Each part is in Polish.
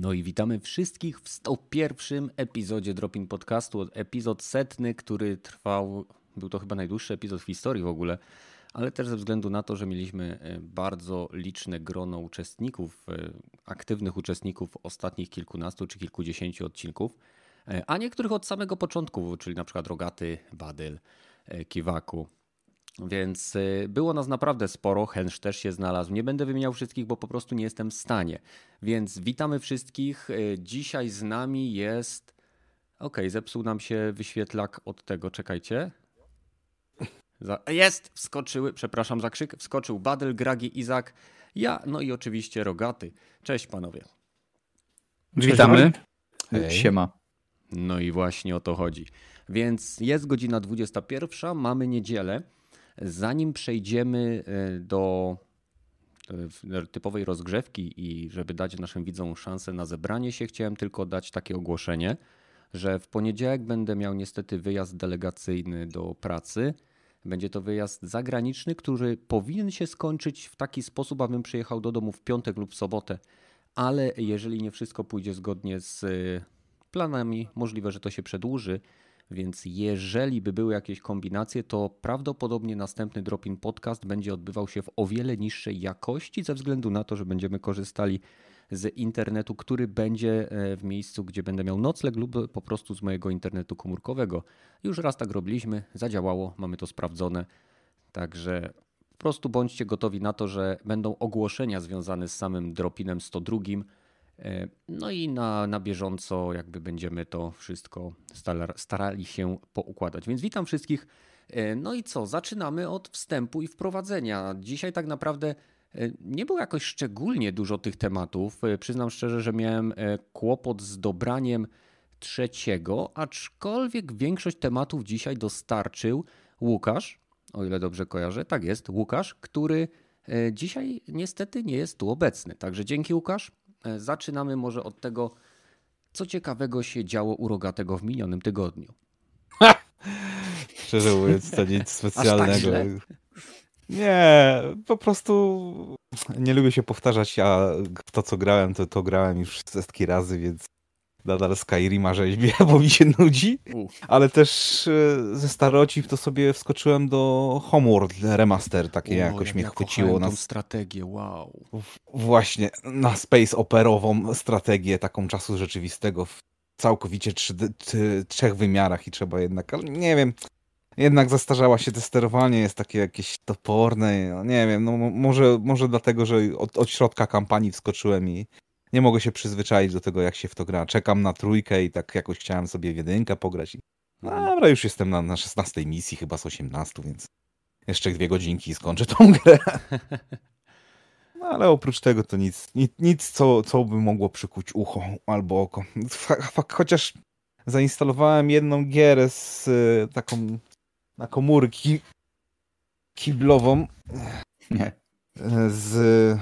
No i witamy wszystkich w 101 epizodzie Dropin Podcastu. Epizod setny, który trwał, był to chyba najdłuższy epizod w historii w ogóle, ale też ze względu na to, że mieliśmy e, bardzo liczne grono uczestników, e, aktywnych uczestników ostatnich kilkunastu czy kilkudziesięciu odcinków, e, a niektórych od samego początku, czyli na przykład Rogaty, Badyl, Kiwaku, więc y, było nas naprawdę sporo, Hensz też się znalazł. Nie będę wymieniał wszystkich, bo po prostu nie jestem w stanie. Więc witamy wszystkich. Y, dzisiaj z nami jest. Ok, zepsuł nam się wyświetlak od tego, czekajcie. Jest! Wskoczyły, przepraszam za krzyk, wskoczył Badel, Gragi, Izak, ja, no i oczywiście Rogaty. Cześć panowie. Witamy. Hej. Siema. No i właśnie o to chodzi. Więc jest godzina 21, mamy niedzielę. Zanim przejdziemy e, do e, typowej rozgrzewki i żeby dać naszym widzom szansę na zebranie się, chciałem tylko dać takie ogłoszenie, że w poniedziałek będę miał niestety wyjazd delegacyjny do pracy. Będzie to wyjazd zagraniczny, który powinien się skończyć w taki sposób, abym przyjechał do domu w piątek lub sobotę, ale jeżeli nie wszystko pójdzie zgodnie z e, planami, możliwe, że to się przedłuży więc jeżeli by były jakieś kombinacje, to prawdopodobnie następny Dropin Podcast będzie odbywał się w o wiele niższej jakości, ze względu na to, że będziemy korzystali z internetu, który będzie e, w miejscu, gdzie będę miał nocleg lub po prostu z mojego internetu komórkowego. Już raz tak robiliśmy, zadziałało, mamy to sprawdzone. Także po prostu bądźcie gotowi na to, że będą ogłoszenia związane z samym Dropinem 102 E, no i na, na bieżąco jakby będziemy to wszystko starali się poukładać. Więc witam wszystkich. E, no i co? Zaczynamy od wstępu i wprowadzenia. Dzisiaj tak naprawdę e, nie było jakoś szczególnie dużo tych tematów. Przyznam szczerze, że miałem kłopot z dobraniem trzeciego, aczkolwiek większość tematów dzisiaj dostarczył Łukasz, o ile dobrze kojarzę. Tak jest, Łukasz, który dzisiaj niestety nie jest tu obecny. Także dzięki Łukasz. E, zaczynamy może od tego, co ciekawego się działo u Rogatego w minionym tygodniu. Szczerze mówiąc, to nic tak specjalnego. Tak nie, po prostu nie lubię się powtarzać, a to co grałem, to, to grałem już setki razy, więc nadal Skyrima rzeźbie, bo mi się nudzi. Ale też e, ze starocip to sobie wskoczyłem do Homeworld Remaster, takie jakoś mnie chwyciło. na strategię, wow. Właśnie, na space operową strategię, taką czasu rzeczywistego w całkowicie trzy, trzech wymiarach i trzeba jednak, ale nie wiem, jednak zastarzała się to sterowanie, jest takie jakieś toporne, no nie wiem, no może, może dlatego, że od, od środka kampanii wskoczyłem i nie mogę się przyzwyczaić do tego, jak się w to gra. Czekam na trójkę i tak jakoś chciałem sobie w jedynkę pograć. No dobra, już jestem na, na 16 misji, chyba z 18, więc jeszcze dwie godzinki i skończę tą grę. No ale oprócz tego to nic, nic, nic co, co by mogło przykuć ucho albo oko. Chociaż zainstalowałem jedną gierę z y, taką na komórki kiblową. Nie. Z...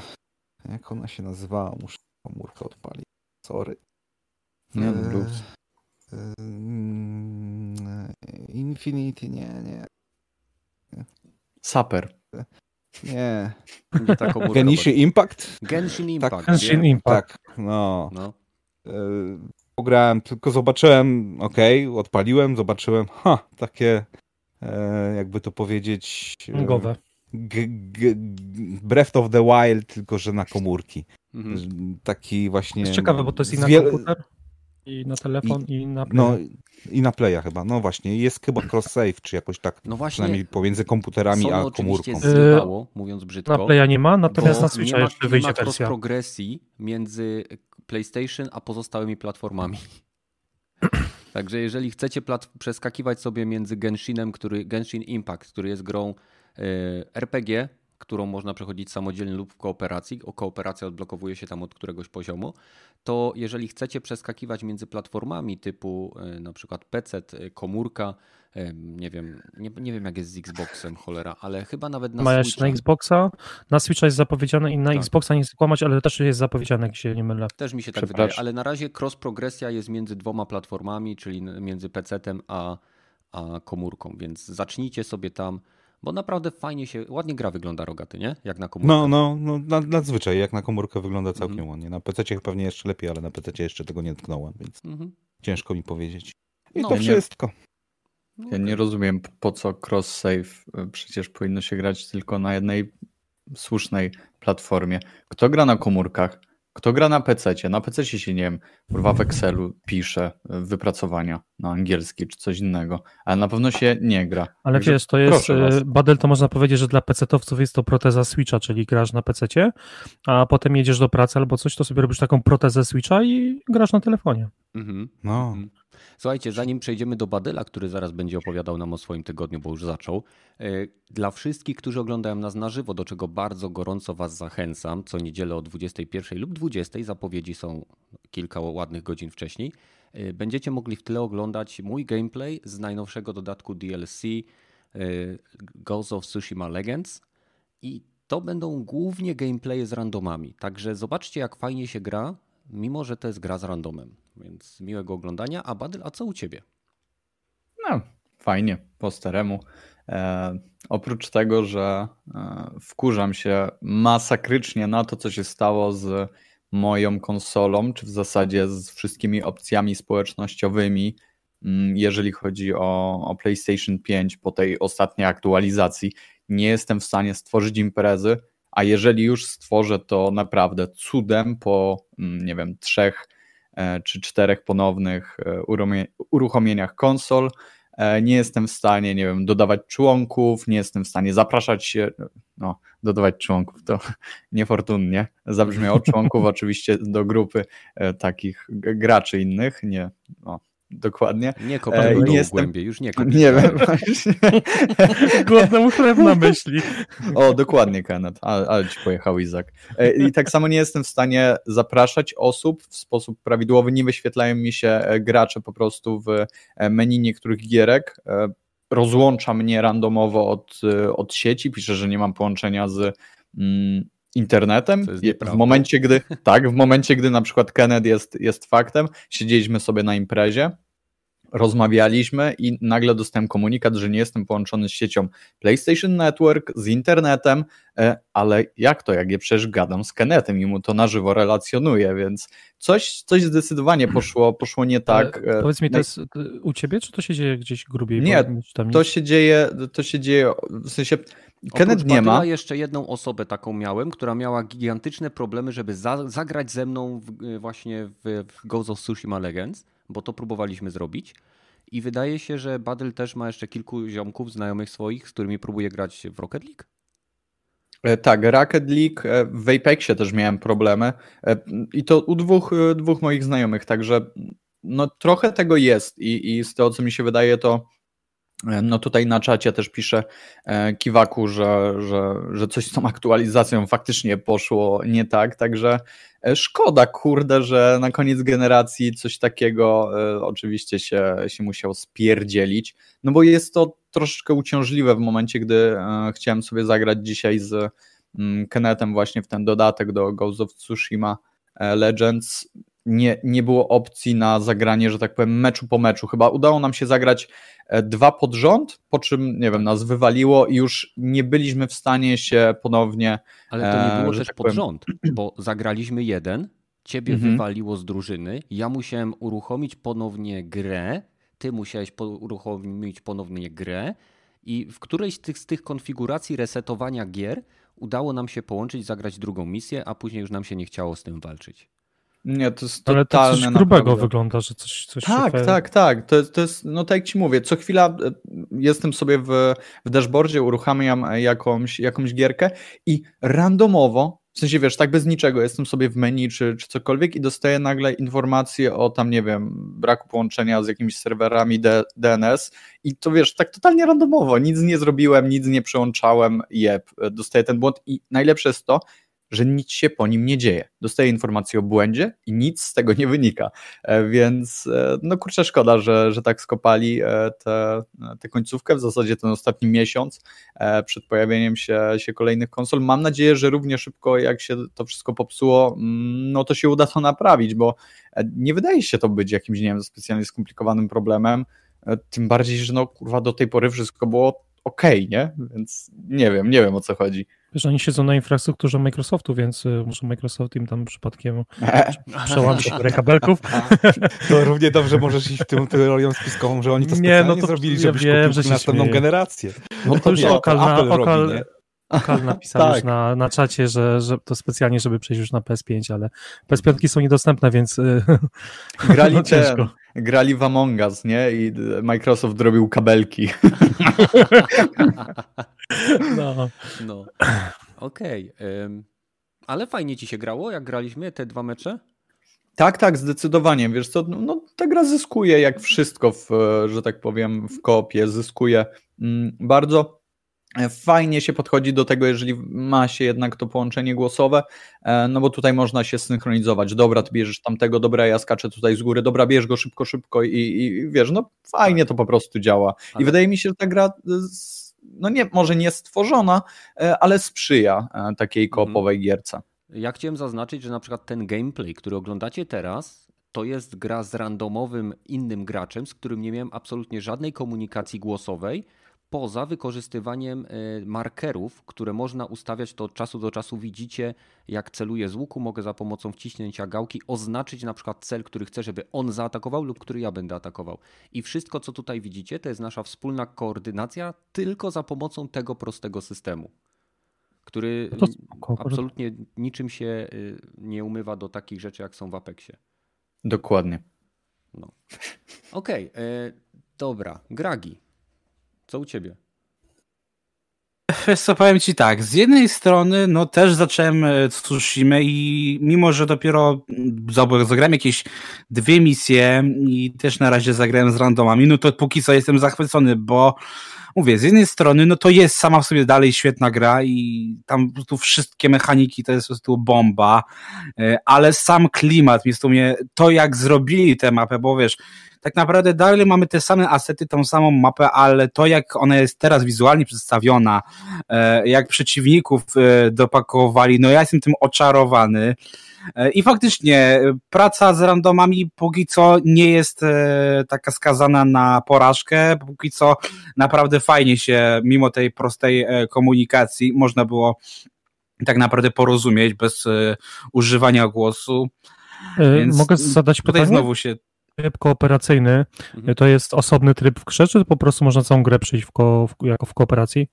Jak ona się nazywała? Muszę komórkę odpali. Sorry. Nie, no, e, e, Infinity, nie, nie. Saper. Nie. nie ta Impact? Genshin Impact. Tak, Genshin Impact. Tak, no. no. E, pograłem, tylko zobaczyłem, ok, odpaliłem, zobaczyłem, ha, takie, e, jakby to powiedzieć... Gowe. Breath of the Wild, tylko że na komórki. Mhm. Taki właśnie. To jest ciekawe, bo to jest i na komputer, i na telefon, i, i na playa. No, i na playa chyba. No właśnie, jest chyba cross-save, czy jakoś tak. No właśnie. Przynajmniej pomiędzy komputerami Sony a komórką. Zrywało, mówiąc brzydko. Na playa nie ma, natomiast na Switcha jeszcze wyjdzie nie ma wersja. progresji między PlayStation a pozostałymi platformami. Także jeżeli chcecie przeskakiwać sobie między Genshinem, który Genshin Impact, który jest grą RPG, którą można przechodzić samodzielnie lub w kooperacji, o kooperacja odblokowuje się tam od któregoś poziomu, to jeżeli chcecie przeskakiwać między platformami typu e, na przykład PC, e, komórka, nie wiem, nie, nie wiem jak jest z Xboxem, cholera, ale chyba nawet na Masz Switcha. na Xboxa, na Switcha jest zapowiedziane i na tak. Xboxa nie chcę kłamać, ale też jest zapowiedziane, jak się nie mylę. Też mi się tak wydaje, ale na razie cross progresja jest między dwoma platformami, czyli między PC-tem a, a komórką, więc zacznijcie sobie tam Bo naprawdę fajnie się, ładnie gra wygląda rogaty, nie? Jak na komórkę. No, no, no nadzwyczaj, jak na komórkę wygląda całkiem mhm. ładnie. Na PC pewnie jeszcze lepiej, ale na PC jeszcze tego nie tknąłem, więc mhm. ciężko mi powiedzieć. I no, to wszystko. Nie, ja nie rozumiem, po co cross-save. Przecież powinno się grać tylko na jednej słusznej platformie. Kto gra na komórkach? Kto gra na PC? Na PC się nie wiem, kurwa w Excelu pisze wypracowania na angielski czy coś innego, ale na pewno się nie gra. Ale Także wiesz, to jest, e, Badel to można powiedzieć, że dla PC-towców jest to proteza Switcha, czyli grasz na PC, a potem jedziesz do pracy albo coś, to sobie robisz taką protezę Switcha i grasz na telefonie. Mhm. No. Mhm. Słuchajcie, zanim przejdziemy do Badyla, który zaraz będzie opowiadał nam o swoim tygodniu, bo już zaczął. E, dla wszystkich, którzy oglądają nas na żywo, do czego bardzo gorąco Was zachęcam, co niedzielę o 21 lub 20, zapowiedzi są kilka ładnych godzin wcześniej, e, będziecie mogli w tle oglądać mój gameplay z najnowszego dodatku DLC e, Ghost of Tsushima Legends i to będą głównie gameplaye z randomami. Także zobaczcie, jak fajnie się gra, mimo że to jest gra z randomem. Więc miłego oglądania. A Badyl, a co u ciebie? No, fajnie, po staremu. E, oprócz tego, że e, wkurzam się masakrycznie na to, co się stało z moją konsolą, czy w zasadzie z wszystkimi opcjami społecznościowymi, mm, jeżeli chodzi o, o PlayStation 5 po tej ostatniej aktualizacji. Nie jestem w stanie stworzyć imprezy, a jeżeli już stworzę, to naprawdę cudem po, mm, nie wiem, trzech czy czterech ponownych e, uruchomieniach konsol. E, nie jestem w stanie, nie wiem, dodawać członków, nie jestem w stanie zapraszać się, no, dodawać członków to niefortunnie zabrzmiało, członków oczywiście do grupy takich graczy innych, nie, no, Dokładnie. Nie kopaj jestem... głębiej, już nie kopaj. Nie wiem, właśnie. Głodnemu chleb na myśli. O, dokładnie, Kenneth, ale, ale ci pojechał Izak. E, I tak samo nie jestem w stanie zapraszać osób w sposób prawidłowy, nie wyświetlają mi się e, gracze po prostu w e, menu niektórych gierek, rozłącza mnie randomowo od, od sieci, pisze, że nie mam połączenia z mm, internetem. W momencie, gdy tak, w momencie, gdy na przykład Kenneth jest, jest faktem, siedzieliśmy sobie na imprezie, rozmawialiśmy i nagle dostałem komunikat, że nie jestem połączony z siecią PlayStation Network, z internetem, e, ale jak to, jak je przecież gadam z Kennethem i mu to na żywo relacjonuję, więc coś, coś zdecydowanie poszło, poszło nie tak. Ale powiedz mi, to jest u ciebie, czy to się dzieje gdzieś grubiej? Nie, to się dzieje, to się dzieje, w sensie Kenneth nie ma. jeszcze jedną osobę taką miałem, która miała gigantyczne problemy, żeby za, zagrać ze mną w, właśnie w, w Ghost of Tsushima Legends, bo to próbowaliśmy zrobić. I wydaje się, że Badel też ma jeszcze kilku ziomków, znajomych swoich, z którymi próbuje grać w Rocket League. E, tak, Rocket League, e, w Apexie też miałem problemy e, i to u dwóch, dwóch moich znajomych, także no trochę tego jest i, i z tego co mi się wydaje to no tutaj na czacie też pisze e, Kiwaku, że, że, że coś z tą aktualizacją faktycznie poszło nie tak, także e, szkoda, kurde, że na koniec generacji coś takiego e, oczywiście się, się musiał spierdzielić, no bo jest to troszeczkę uciążliwe w momencie, gdy chciałem sobie zagrać dzisiaj z mm, Kenetem właśnie w ten dodatek do Ghost of Tsushima Legends nie, nie było opcji na zagranie, że tak powiem, meczu po meczu. Chyba udało nam się zagrać e, dwa pod rząd, po czym, nie wiem, nas wywaliło i już nie byliśmy w stanie się ponownie. Ale to nie było e, też tak pod powiem... rząd, bo zagraliśmy jeden, ciebie mhm. wywaliło z drużyny, ja musiałem uruchomić ponownie grę, ty musiałeś uruchomić ponownie grę i w którejś z tych, z tych konfiguracji resetowania gier udało nam się połączyć, zagrać drugą misję, a później już nam się nie chciało z tym walczyć. Nie, to jest Ale to coś grubego naprawdę. wygląda, że coś, coś Tak, się tak, tak. To to jest, no tak jak ci mówię, co chwila e, jestem sobie w, w dashboardzie, uruchamiam jakąś, jakąś gierkę i randomowo, w sensie wiesz, tak bez niczego, jestem sobie w menu czy, czy cokolwiek i dostaję nagle informację o tam, nie wiem, braku połączenia z jakimiś serwerami D, DNS i to wiesz, tak totalnie randomowo, nic nie zrobiłem, nic nie przełączałem, jeb, dostaję ten błąd i najlepsze jest to, że nic się po nim nie dzieje. Dostaje informację o błędzie i nic z tego nie wynika. E, więc e, no kurczę, szkoda, że, że tak skopali e, tę końcówkę, w zasadzie ten ostatni miesiąc przed pojawieniem się, się kolejnych konsol. Mam nadzieję, że równie szybko jak się to wszystko popsuło, mm, no to się uda to naprawić, bo nie wydaje się to być jakimś, nie wiem, specjalnie skomplikowanym problemem, tym bardziej, że no kurwa do tej pory wszystko było okay, nie? Więc nie wiem, nie wiem o co chodzi. Wiesz, oni siedzą na infrastrukturze Microsoftu, więc y, muszę Microsoft im tam przypadkiem przełamać parę kabelków. To równie dobrze możesz iść w tym teorią spiskową, że oni to specjalnie nie, no to, zrobili, żebyś ja wiem, że następną śmieję. generację. No to już Okal, na, Okal, Okal napisał tak. już na, na czacie, że, że to specjalnie, żeby przejść już na PS5, ale PS5 są niedostępne, więc y, grali, no, ten, grali w Among Us, nie? I Microsoft robił kabelki. No. no. Okej. Okay. ale fajnie ci się grało, jak graliśmy te dwa mecze? Tak, tak, zdecydowanie. Wiesz co, no, no, ta gra zyskuje jak wszystko, w, że tak powiem, w kopie, zyskuje mm, bardzo Fajnie się podchodzi do tego, jeżeli ma się jednak to połączenie głosowe, e, no bo tutaj można się synchronizować. Dobra, ty bierzesz tamtego, dobra, ja skaczę tutaj z góry, dobra, bierz go szybko, szybko i, i wiesz, no fajnie to po prostu działa. I wydaje mi się, że ta gra, no nie, może nie stworzona, e, ale sprzyja e, takiej mhm. koopowej gierce. Ja chciałem zaznaczyć, że na przykład ten gameplay, który oglądacie teraz, to jest gra z randomowym innym graczem, z którym nie miałem absolutnie żadnej komunikacji głosowej poza wykorzystywaniem e, markerów, które można ustawiać, to od czasu do czasu widzicie, jak celuję z łuku, mogę za pomocą wciśnięcia gałki oznaczyć na przykład cel, który chcę, żeby on zaatakował lub który ja będę atakował. I wszystko, co tutaj widzicie, to jest nasza wspólna koordynacja tylko za pomocą tego prostego systemu, który no absolutnie niczym się y, nie umywa do takich rzeczy, jak są w Apexie. Dokładnie. No. Okej, okay, e, dobra. Gragi. Co u ciebie? Wiesz co, powiem ci tak, z jednej strony no też zacząłem e, Tsushima i mimo, że dopiero zagrałem jakieś dwie misje i też na razie zagrałem z randomami, no to póki co jestem zachwycony, bo mówię, z jednej strony no to jest sama w sobie dalej świetna gra i tam tu wszystkie mechaniki to jest po prostu bomba, e, ale sam klimat jest tu mnie, to jak zrobili tę mapę, bo wiesz, tak naprawdę dalej mamy te same asety, tą samą mapę, ale to jak ona jest teraz wizualnie przedstawiona, e, jak przeciwników e, dopakowali, no ja jestem tym oczarowany. E, I faktycznie praca z randomami póki co nie jest taka skazana na porażkę, póki co naprawdę fajnie się, mimo tej prostej komunikacji, można było tak naprawdę porozumieć bez używania głosu. Więc Mogę zadać pytanie? Tutaj znowu się tryb kooperacyjny mhm. to jest osobny tryb w grze, czy po prostu można całą grę przejść w ko, w, jako w kooperacji?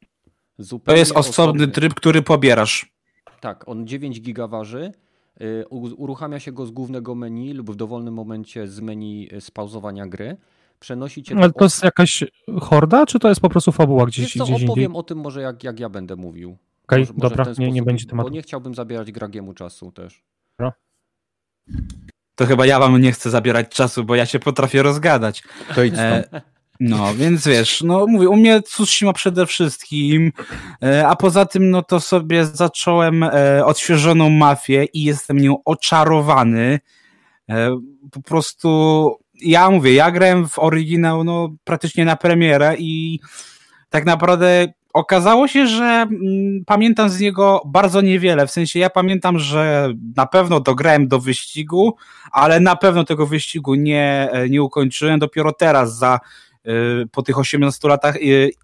Zupełnie to jest osobny, osobny tryb, który pobierasz. Tak, on 9 giga waży. Y, uruchamia się go z głównego menu lub w dowolnym momencie z menu y, spauzowania gry. Przenosicie Ale to jest jakaś horda, czy to jest po prostu fabuła gdzieś, Wiesz co, gdzieś opowiem indziej? o tym może jak, jak ja będę mówił. Okej, okay, dobra, nie, nie będzie tematu. Bo nie chciałbym zabierać Gragiemu czasu też. Dobra to chyba ja wam nie chcę zabierać czasu, bo ja się potrafię rozgadać. To idź e, no, więc wiesz, no mówię, u mnie Tsushima przede wszystkim, e, a poza tym, no to sobie zacząłem e, odświeżoną mafię i jestem nią oczarowany. E, po prostu, ja mówię, ja grałem w oryginał, no praktycznie na premierę i tak naprawdę okazało się, że mm, pamiętam z niego bardzo niewiele. W sensie ja pamiętam, że na pewno dograłem do wyścigu, ale na pewno tego wyścigu nie, nie ukończyłem. Dopiero teraz za po tych 18 latach e,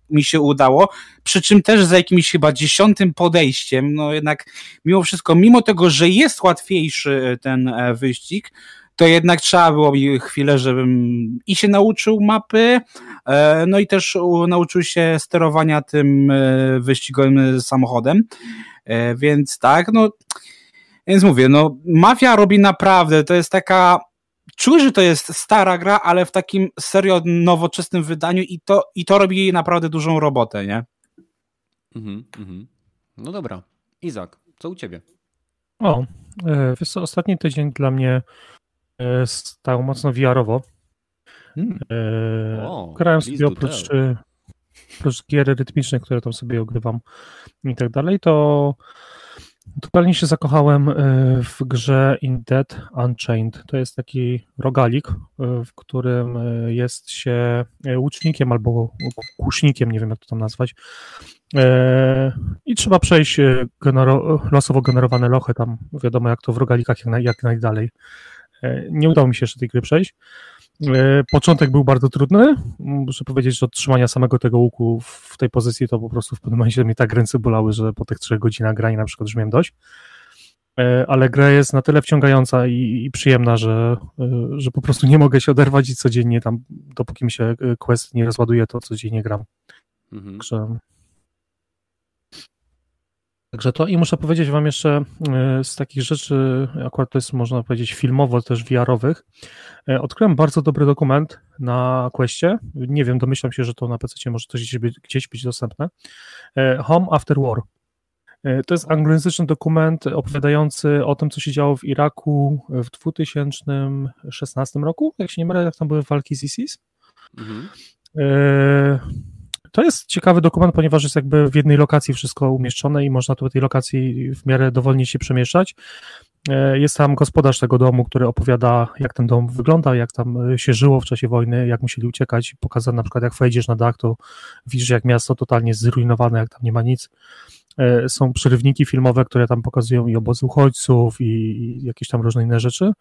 mi się udało, przy czym też za jakimś chyba dziesiątym podejściem, no jednak mimo wszystko, mimo tego, że jest łatwiejszy ten wyścig, to jednak trzeba było mi chwilę, żebym i się nauczył mapy, e, no i też nauczył się sterowania tym e, wyścigowym samochodem. E, więc tak, no, więc mówię, no, mafia robi naprawdę, to jest taka czuję, że to jest stara gra, ale w takim serio nowoczesnym wydaniu i to, i to robi naprawdę dużą robotę, nie? Mhm, mhm. No dobra. Izak, co u ciebie? O, wiesz co, ostatni tydzień dla mnie stał mocno VR-owo. Hmm. E, grałem sobie oprócz, e, oprócz gier rytmicznych, które tam sobie ogrywam i tak dalej, to totalnie się zakochałem e, w grze In Dead Unchained. To jest taki rogalik, w którym jest się łucznikiem albo kusznikiem, nie wiem jak to tam nazwać. I trzeba przejść genero losowo generowane lochy, tam wiadomo jak to w rogalikach jak, naj jak najdalej. E, nie udało mi się jeszcze tej gry przejść, E, początek był bardzo trudny. Muszę powiedzieć, że otrzymania samego tego łuku w tej pozycji to po prostu w pewnym momencie mnie tak ręce bolały, że po tych trzech godzinach grania na przykład już miałem dość. E, ale gra jest na tyle wciągająca i, i, przyjemna, że, e, że po prostu nie mogę się oderwać i codziennie tam, dopóki mi się quest nie rozładuje, to codziennie gram. Mhm. Także Także to i muszę powiedzieć Wam jeszcze e, z takich rzeczy, akurat to jest można powiedzieć filmowo, też VR-owych. E, odkryłem bardzo dobry dokument na Questie. Nie wiem, domyślam się, że to na PC może też gdzieś być, gdzieś być dostępne. E, Home After War. To jest anglojęzyczny dokument opowiadający o tym, co się działo w Iraku w 2016 roku, jak się nie mylę, jak tam były walki z ISIS. Mhm. To jest ciekawy dokument, ponieważ jest jakby w jednej lokacji wszystko umieszczone i można tu w tej lokacji w miarę dowolnie się przemieszczać. E, jest tam gospodarz tego domu, który opowiada, jak ten dom wyglądał, jak tam się żyło w czasie wojny, jak musieli uciekać. Pokazał na przykład, jak wejdziesz na dach, to widzisz, jak miasto totalnie zrujnowane, jak tam nie ma nic. E, są przerywniki filmowe, które tam pokazują i obozy uchodźców, i jakieś tam różne inne rzeczy.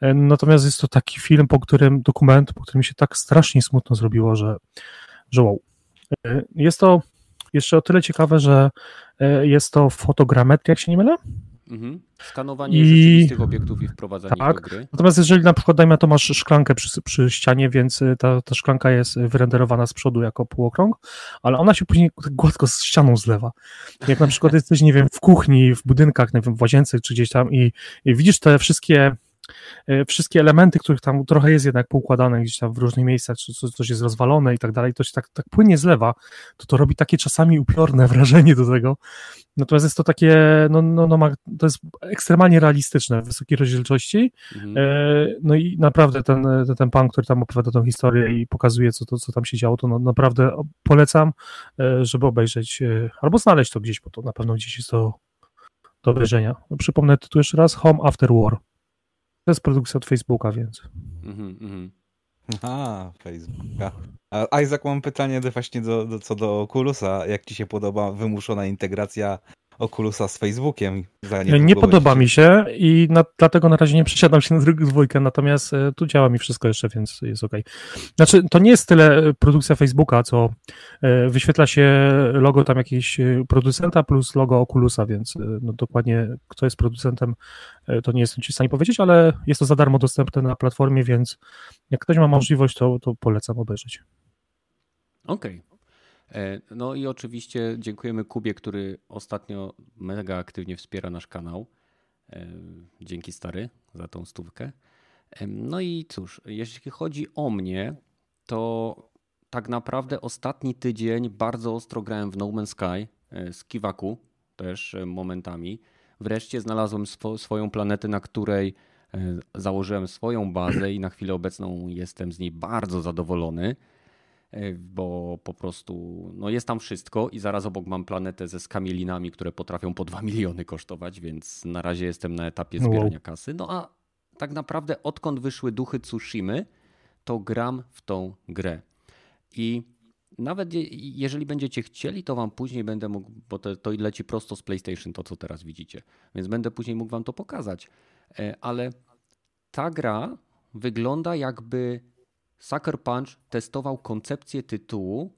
E, natomiast jest to taki film, po którym, dokument, po którym się tak strasznie smutno zrobiło, że, że wow. E, jest to jeszcze o tyle ciekawe, że e, jest to fotogrametria, jak się nie mylę. Mhm. Skanowanie I... rzeczywistych obiektów i wprowadzanie tak. do gry. Natomiast jeżeli na przykład dajmy to masz szklankę przy, przy ścianie, więc e, ta, ta szklanka jest wyrenderowana z przodu jako półokrąg, ale ona się później tak gładko z ścianą zlewa. Jak na przykład jesteś, nie wiem, w kuchni, w budynkach, nie wiem, w łazience czy gdzieś tam i, i widzisz te wszystkie wszystkie elementy, których tam trochę jest jednak poukładane gdzieś tam w różnych miejscach, czy coś jest rozwalone i tak dalej, to się tak, tak płynnie zlewa, to to robi takie czasami upiorne wrażenie do tego. Natomiast jest to takie, no, no, no to jest ekstremalnie realistyczne w wysokiej rozdzielczości. Mhm. E, no i naprawdę ten, ten, ten pan, który tam opowiada tą historię i pokazuje, co, to, co tam się działo, to no, naprawdę polecam, e, żeby obejrzeć albo znaleźć to gdzieś, bo to na pewno gdzieś jest to do obejrzenia. Przypomnę tytuł jeszcze raz, Home After War. To jest produkcja od Facebooka, więc. Mhm, mhm. A, Facebooka. A Isaac, mam pytanie do, właśnie do, do, co do Oculusa. Jak ci się podoba wymuszona integracja Oculusa z Facebookiem. Nie podoba mi się i na, dlatego na razie nie przesiadam się na drugą dwójkę, natomiast e, tu działa mi wszystko jeszcze, więc jest ok. Znaczy, to nie jest tyle e, produkcja Facebooka, co e, wyświetla się logo tam jakiegoś producenta plus logo Oculusa, więc no dokładnie kto jest producentem, to nie jestem ci w stanie powiedzieć, ale jest to za darmo dostępne na platformie, więc jak ktoś ma możliwość, to, to polecam obejrzeć. Okej, okay. E, no i oczywiście dziękujemy Kubie, który ostatnio mega aktywnie wspiera nasz kanał. E, dzięki stary za tą stówkę. E, no i cóż, jeśli chodzi o mnie, to tak naprawdę ostatni tydzień bardzo ostro grałem w No Man's Sky z Kiwaku też momentami. Wreszcie znalazłem swo swoją planetę, na której założyłem swoją bazę i na chwilę obecną jestem z niej bardzo zadowolony. E, bo po prostu no jest tam wszystko i zaraz obok mam planetę ze skamielinami, które potrafią po 2 miliony kosztować, więc na razie jestem na etapie zbierania kasy. No a tak naprawdę odkąd wyszły duchy Tsushimy, to gram w tą grę. I nawet jeżeli będziecie chcieli, to wam później będę mógł, bo to, to leci prosto z PlayStation, to co teraz widzicie, więc będę później mógł wam to pokazać. E, ale ta gra wygląda jakby Sucker Punch testował koncepcję tytułu,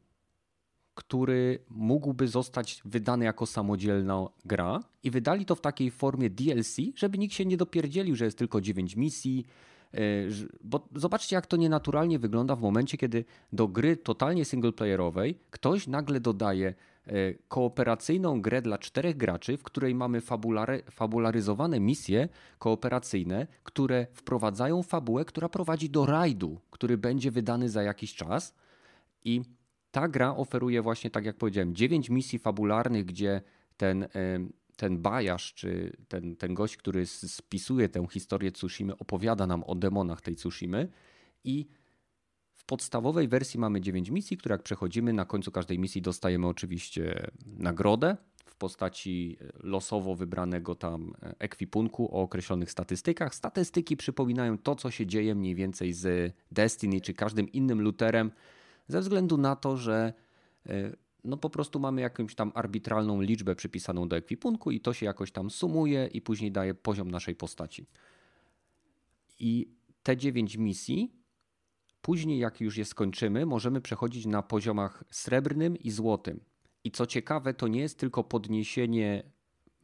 który mógłby zostać wydany jako samodzielna gra i wydali to w takiej formie DLC, żeby nikt się nie dopierdzielił, że jest tylko 9 misji, e, bo zobaczcie, jak to nienaturalnie wygląda w momencie, kiedy do gry totalnie singleplayerowej ktoś nagle dodaje kooperacyjną grę dla czterech graczy, w której mamy fabulary, fabularyzowane misje kooperacyjne, które wprowadzają fabułę, która prowadzi do rajdu, który będzie wydany za jakiś czas. I ta gra oferuje właśnie, tak jak powiedziałem, dziewięć misji fabularnych, gdzie ten, e, ten bajarz, czy ten, ten gość, który spisuje tę historię Tsushimy, opowiada nam o demonach tej Tsushimy i podstawowej wersji mamy 9 misji, które jak przechodzimy, na końcu każdej misji dostajemy oczywiście nagrodę w postaci losowo wybranego tam ekwipunku o określonych statystykach. Statystyki przypominają to, co się dzieje mniej więcej z Destiny czy każdym innym looterem, ze względu na to, że e, no po prostu mamy jakąś tam arbitralną liczbę przypisaną do ekwipunku i to się jakoś tam sumuje i później daje poziom naszej postaci. I te 9 misji później, jak już je skończymy, możemy przechodzić na poziomach srebrnym i złotym. I co ciekawe, to nie jest tylko podniesienie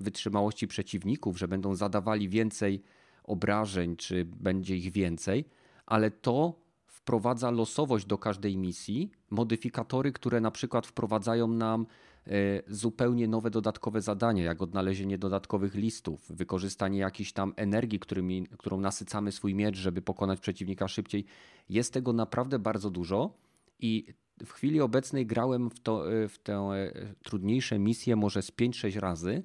wytrzymałości przeciwników, że będą zadawali więcej obrażeń, czy będzie ich więcej, ale to wprowadza losowość do każdej misji, modyfikatory, które na przykład wprowadzają nam zupełnie nowe dodatkowe zadania, jak odnalezienie dodatkowych listów, wykorzystanie jakiejś tam energii, którymi, którą nasycamy swój miecz, żeby pokonać przeciwnika szybciej. Jest tego naprawdę bardzo dużo i w chwili obecnej grałem w, to, e, w tę e, trudniejsze misje może z 5-6 razy,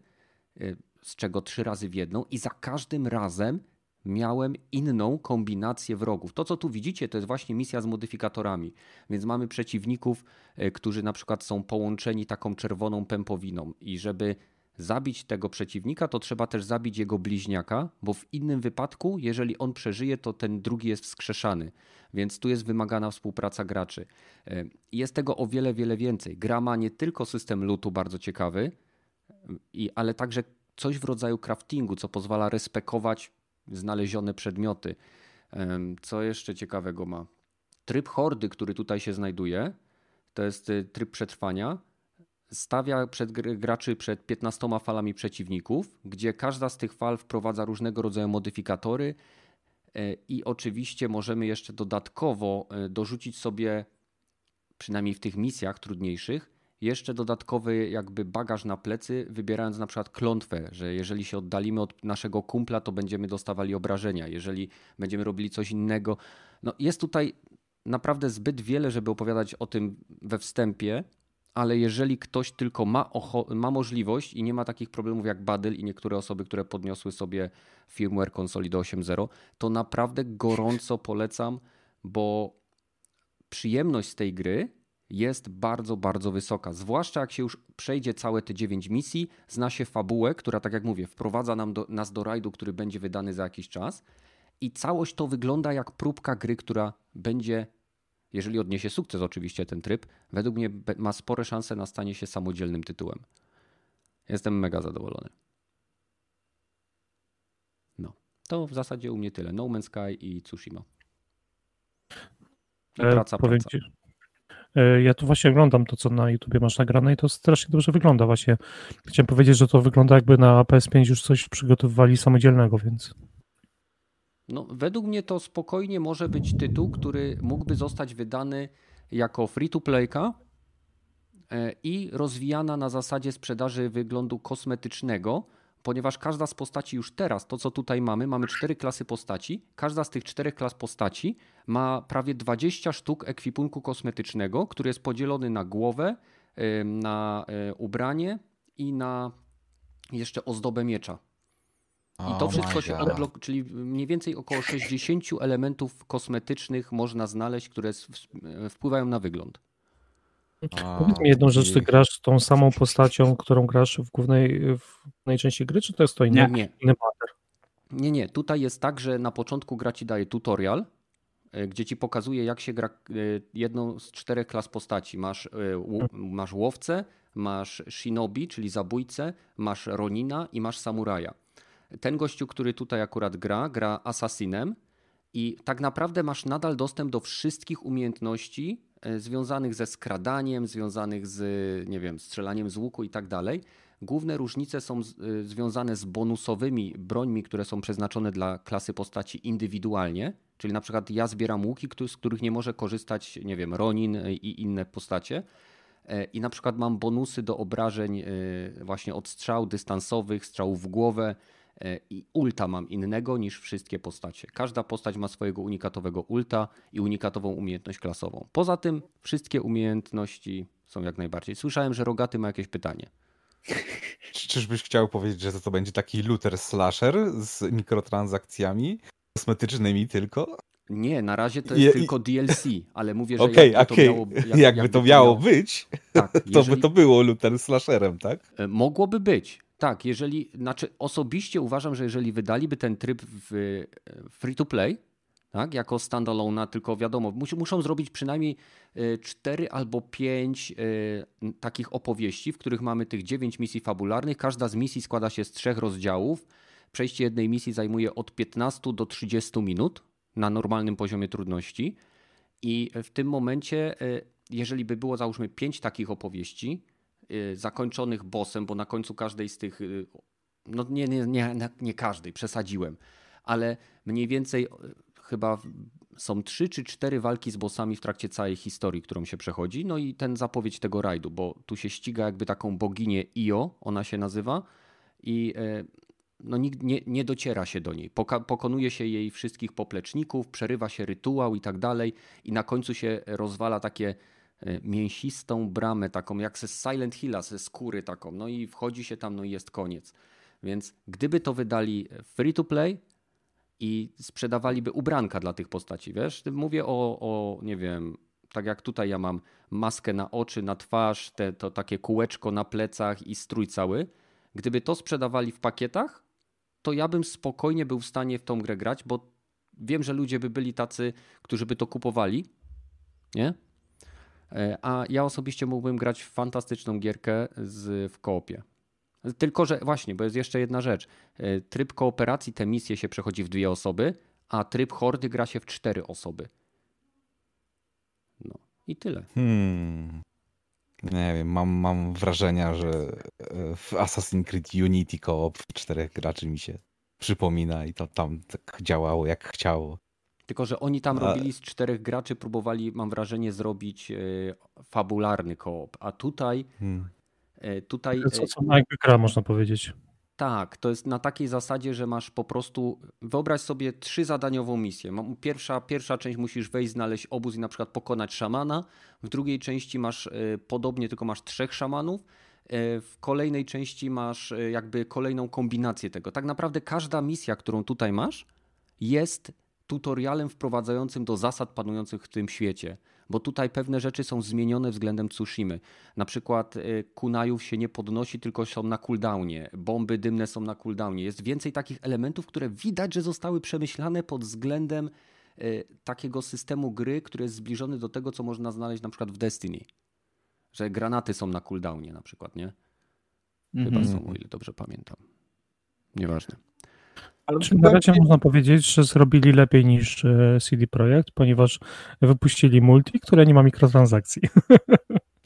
z czego 3 razy w jedną i za każdym razem miałem inną kombinację wrogów. To, co tu widzicie, to jest właśnie misja z modyfikatorami. Więc mamy przeciwników, e, którzy na przykład są połączeni taką czerwoną pępowiną i żeby zabić tego przeciwnika, to trzeba też zabić jego bliźniaka, bo w innym wypadku, jeżeli on przeżyje, to ten drugi jest wskrzeszany. Więc tu jest wymagana współpraca graczy. E, jest tego o wiele, wiele więcej. Gra ma nie tylko system lootu bardzo ciekawy, ale także coś w rodzaju craftingu, co pozwala respekować znalezione przedmioty. Co jeszcze ciekawego ma? Tryb hordy, który tutaj się znajduje, to jest y, tryb przetrwania. Stawia przed graczy przed 15 falami przeciwników, gdzie każda z tych fal wprowadza różnego rodzaju modyfikatory e, i oczywiście możemy jeszcze dodatkowo e, dorzucić sobie, przynajmniej w tych misjach trudniejszych, jeszcze dodatkowy jakby bagaż na plecy, wybierając na przykład klątwę, że jeżeli się oddalimy od naszego kumpla, to będziemy dostawali obrażenia. Jeżeli będziemy robili coś innego. No jest tutaj naprawdę zbyt wiele, żeby opowiadać o tym we wstępie, ale jeżeli ktoś tylko ma, ma możliwość i nie ma takich problemów jak Badyl i niektóre osoby, które podniosły sobie firmware konsoli do 8.0, to naprawdę gorąco polecam, bo przyjemność z tej gry jest bardzo, bardzo wysoka. Zwłaszcza jak się już przejdzie całe te 9 misji, zna się fabułę, która, tak jak mówię, wprowadza nam do, nas do rajdu, który będzie wydany za jakiś czas. I całość to wygląda jak próbka gry, która będzie, jeżeli odniesie sukces oczywiście ten tryb, według mnie ma spore szanse na stanie się samodzielnym tytułem. Jestem mega zadowolony. No, to w zasadzie u mnie tyle. No Man's Sky i Tsushima. I praca, e, powiem praca. Ci, E, ja tu właśnie oglądam to, co na YouTubie masz nagrane i to strasznie dobrze wygląda właśnie. Chciałem powiedzieć, że to wygląda jakby na PS5 już coś przygotowywali samodzielnego, więc... No, według mnie to spokojnie może być tytuł, który mógłby zostać wydany jako free-to-playka e, i rozwijana na zasadzie sprzedaży wyglądu kosmetycznego, ponieważ każda z postaci już teraz, to co tutaj mamy, mamy cztery klasy postaci. Każda z tych czterech klas postaci ma prawie 20 sztuk ekwipunku kosmetycznego, który jest podzielony na głowę, na e, ubranie i na jeszcze ozdobę miecza. I to wszystko się odblokuje, czyli mniej więcej około 60 elementów kosmetycznych można znaleźć, które wpływają na wygląd. A, Powiedz mi jedną rzecz, ty grasz tą samą postacią, którą grasz w głównej, w głównej części gry, czy to jest to inny, nie, nie. inny mater? Nie, nie. Tutaj jest tak, że na początku gra ci daje tutorial, e, gdzie ci pokazuje, jak się gra e, jedną z czterech klas postaci. Masz, e, masz łowcę, masz shinobi, czyli zabójcę, masz ronina i masz samuraja. Ten gościu, który tutaj akurat gra, gra assassinem i tak naprawdę masz nadal dostęp do wszystkich umiejętności związanych ze skradaniem, związanych z, nie wiem, strzelaniem z łuku i tak dalej. Główne różnice są e, związane z bonusowymi brońmi, które są przeznaczone dla klasy postaci indywidualnie. Czyli na przykład ja zbieram łuki, z których nie może korzystać, nie wiem, Ronin i inne postacie. E, I na przykład mam bonusy do obrażeń właśnie od strzał dystansowych, strzałów w głowę, E, i ulta mam innego niż wszystkie postacie. Każda postać ma swojego unikatowego ulta i unikatową umiejętność klasową. Poza tym wszystkie umiejętności są jak najbardziej. Słyszałem, że Rogaty ma jakieś pytanie. Czyżbyś chciał powiedzieć, że to, to będzie taki looter slasher z mikrotransakcjami kosmetycznymi tylko? Nie, na razie to jest Je, tylko DLC, ale mówię, że okay, jakby, okay. To miało, jak, jakby, jakby to miało być, tak, to jeżeli... by to było looter slasherem, tak? E, mogłoby być, tak, jeżeli, znaczy osobiście uważam, że jeżeli wydaliby ten tryb w free to play, tak, jako standalone, tylko wiadomo, mus, muszą zrobić przynajmniej 4 e, albo 5 e, takich opowieści, w których mamy tych 9 misji fabularnych. Każda z misji składa się z trzech rozdziałów. Przejście jednej misji zajmuje od 15 do 30 minut na normalnym poziomie trudności. I w tym momencie, jeżeli by było załóżmy pięć takich opowieści, zakończonych bossem, bo na końcu każdej z tych, no nie, nie, nie, nie każdej, przesadziłem, ale mniej więcej chyba są trzy czy cztery walki z bossami w trakcie całej historii, którą się przechodzi. No i ten zapowiedź tego rajdu, bo tu się ściga jakby taką boginię Io, ona się nazywa i e, no, nikt nie, nie dociera się do niej. Poka pokonuje się jej wszystkich popleczników, przerywa się rytuał i tak dalej i na końcu się rozwala takie mięsistą bramę, taką jak ze Silent Hilla, ze skóry taką, no i wchodzi się tam, no i jest koniec. Więc gdyby to wydali free to play, i sprzedawaliby ubranka dla tych postaci, wiesz? Mówię o, o nie wiem, tak jak tutaj ja mam maskę na oczy, na twarz, te, to takie kółeczko na plecach i strój cały. Gdyby to sprzedawali w pakietach, to ja bym spokojnie był w stanie w tą grę grać, bo wiem, że ludzie by byli tacy, którzy by to kupowali, nie? E, a ja osobiście mógłbym grać w fantastyczną gierkę z, w koopie. Tylko, że właśnie, bo jest jeszcze jedna rzecz. E, tryb kooperacji, te misje się przechodzi w dwie osoby, a tryb hordy gra się w cztery osoby. No i tyle. Hmm. Nie wiem, mam, mam wrażenia, że e, w Assassin's Creed Unity Coop czterech graczy mi się przypomina i to tam tak działało jak chciało. Tylko, że oni tam a... robili z czterech graczy, próbowali, mam wrażenie, zrobić e, fabularny koop, a tutaj hmm. E, tutaj. To co e, jakby gra, można powiedzieć. Tak, to jest na takiej zasadzie, że masz po prostu. Wyobraź sobie trzy zadaniową misję. Pierwsza, pierwsza część musisz wejść, znaleźć obóz i na przykład pokonać szamana. W drugiej części masz podobnie, tylko masz trzech szamanów. W kolejnej części masz jakby kolejną kombinację tego. Tak naprawdę każda misja, którą tutaj masz, jest tutorialem wprowadzającym do zasad panujących w tym świecie bo tutaj pewne rzeczy są zmienione względem Tsushimy. Na przykład y, kunajów się nie podnosi, tylko są na cooldownie, bomby dymne są na cooldownie. Jest więcej takich elementów, które widać, że zostały przemyślane pod względem y, takiego systemu gry, który jest zbliżony do tego, co można znaleźć na przykład w Destiny. Że granaty są na cooldownie na przykład, nie? Chyba mm -hmm. są, o ile dobrze pamiętam. Nieważne. Ale na razie można powiedzieć, że zrobili lepiej niż e, CD Projekt, ponieważ wypuścili multi, które nie ma mikrotransakcji.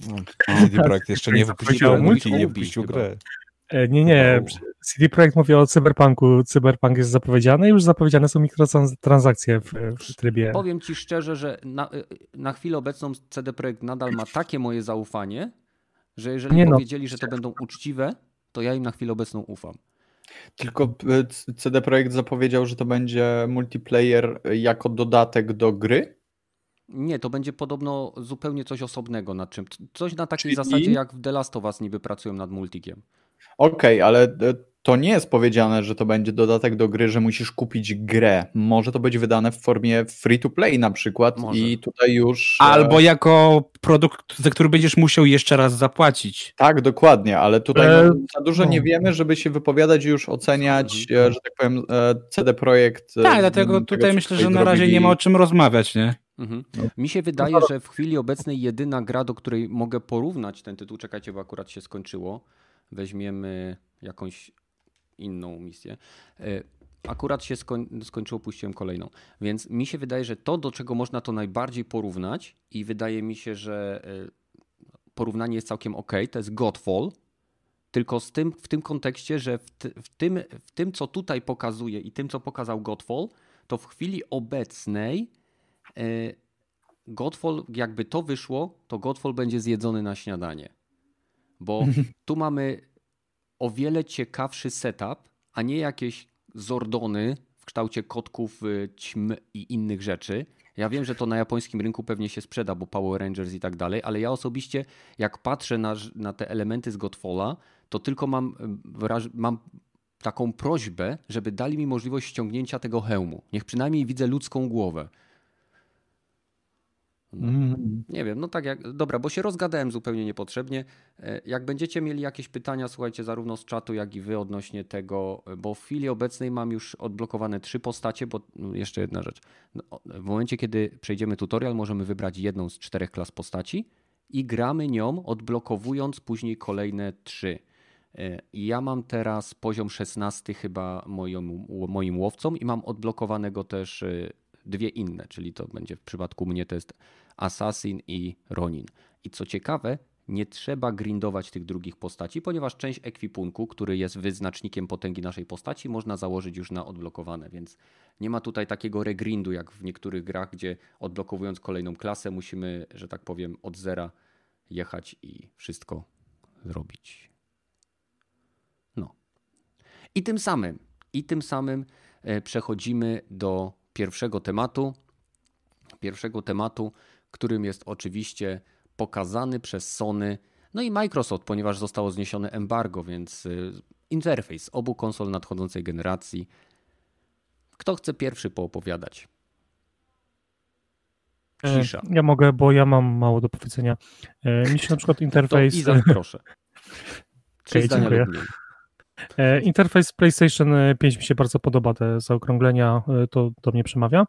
No, CD Projekt jeszcze nie wypuścił multi, nie wypuścił grę. E, nie, nie. CD Projekt mówi o cyberpunku. Cyberpunk jest zapowiedziany i już zapowiedziane są mikrotransakcje w, w trybie. Powiem ci szczerze, że na, e, na chwilę obecną CD Projekt nadal ma takie moje zaufanie, że jeżeli nie no. powiedzieli, no. że to będą uczciwe, to ja im na chwilę obecną ufam. Tylko e, CD Projekt zapowiedział, że to będzie multiplayer jako dodatek do gry? Nie, to będzie podobno zupełnie coś osobnego nad czym. Coś na takiej Czyli... zasadzie jak w The Last of Us niby pracują nad multikiem. Okej, okay, ale e, to nie jest powiedziane, że to będzie dodatek do gry, że musisz kupić grę. Może to być wydane w formie free to play na przykład Może. i tutaj już. E, Albo jako produkt, za który będziesz musiał jeszcze raz zapłacić. Tak, dokładnie, ale tutaj e... no, za dużo nie wiemy, żeby się wypowiadać i już oceniać, mhm. że tak powiem, CD Projekt. Tak, dlatego tutaj myślę, że na razie nie ma o czym rozmawiać, nie? Mhm. No. Mi się wydaje, że w chwili obecnej jedyna gra, do której mogę porównać ten tytuł, czekajcie, bo akurat się skończyło. Weźmiemy jakąś inną misję. E, akurat się skoń, skończyło, puściłem kolejną. Więc mi się wydaje, że to, do czego można to najbardziej porównać, i wydaje mi się, że e, porównanie jest całkiem ok, to jest Godfall. Tylko z tym, w tym kontekście, że w, w, tym, w tym, co tutaj pokazuje i tym, co pokazał Godfall, to w chwili obecnej e, Godfall, jakby to wyszło, to Godfall będzie zjedzony na śniadanie. Bo tu mamy o wiele ciekawszy setup, a nie jakieś zordony w kształcie kotków, y, ćm i innych rzeczy. Ja wiem, że to na japońskim rynku pewnie się sprzeda, bo Power Rangers i tak dalej, ale ja osobiście, jak patrzę na, na te elementy z Godfalla, to tylko mam, y, mam taką prośbę, żeby dali mi możliwość ściągnięcia tego hełmu. Niech przynajmniej widzę ludzką głowę. No, mm. Nie wiem, no tak jak, dobra, bo się rozgadałem zupełnie niepotrzebnie. E, jak będziecie mieli jakieś pytania, słuchajcie, zarówno z czatu, jak i wy odnośnie tego, bo w chwili obecnej mam już odblokowane trzy postacie, bo no, jeszcze jedna rzecz. No, w momencie, kiedy przejdziemy tutorial, możemy wybrać jedną z czterech klas postaci i gramy nią, odblokowując później kolejne trzy. E, ja mam teraz poziom 16 chyba moim, moim łowcom i mam odblokowanego też e, dwie inne, czyli to będzie w przypadku mnie to jest Assassin i Ronin. I co ciekawe, nie trzeba grindować tych drugich postaci, ponieważ część ekwipunku, który jest wyznacznikiem potęgi naszej postaci, można założyć już na odblokowane, więc nie ma tutaj takiego regrindu jak w niektórych grach, gdzie odblokowując kolejną klasę musimy, że tak powiem, od zera jechać i wszystko zrobić. No. I tym samym, i tym samym e, przechodzimy do pierwszego tematu. Pierwszego tematu, którym jest oczywiście pokazany przez Sony, no i Microsoft, ponieważ zostało zniesione embargo, więc y, interfejs obu konsol nadchodzącej generacji. Kto chce pierwszy poopowiadać? E, Cisza. Ja mogę, bo ja mam mało do powiedzenia. E, mi się na przykład interfejs... To Izak, proszę. Trzy okay, zdania e, Interfejs PlayStation 5 mi się bardzo podoba, te zaokrąglenia to do mnie przemawia.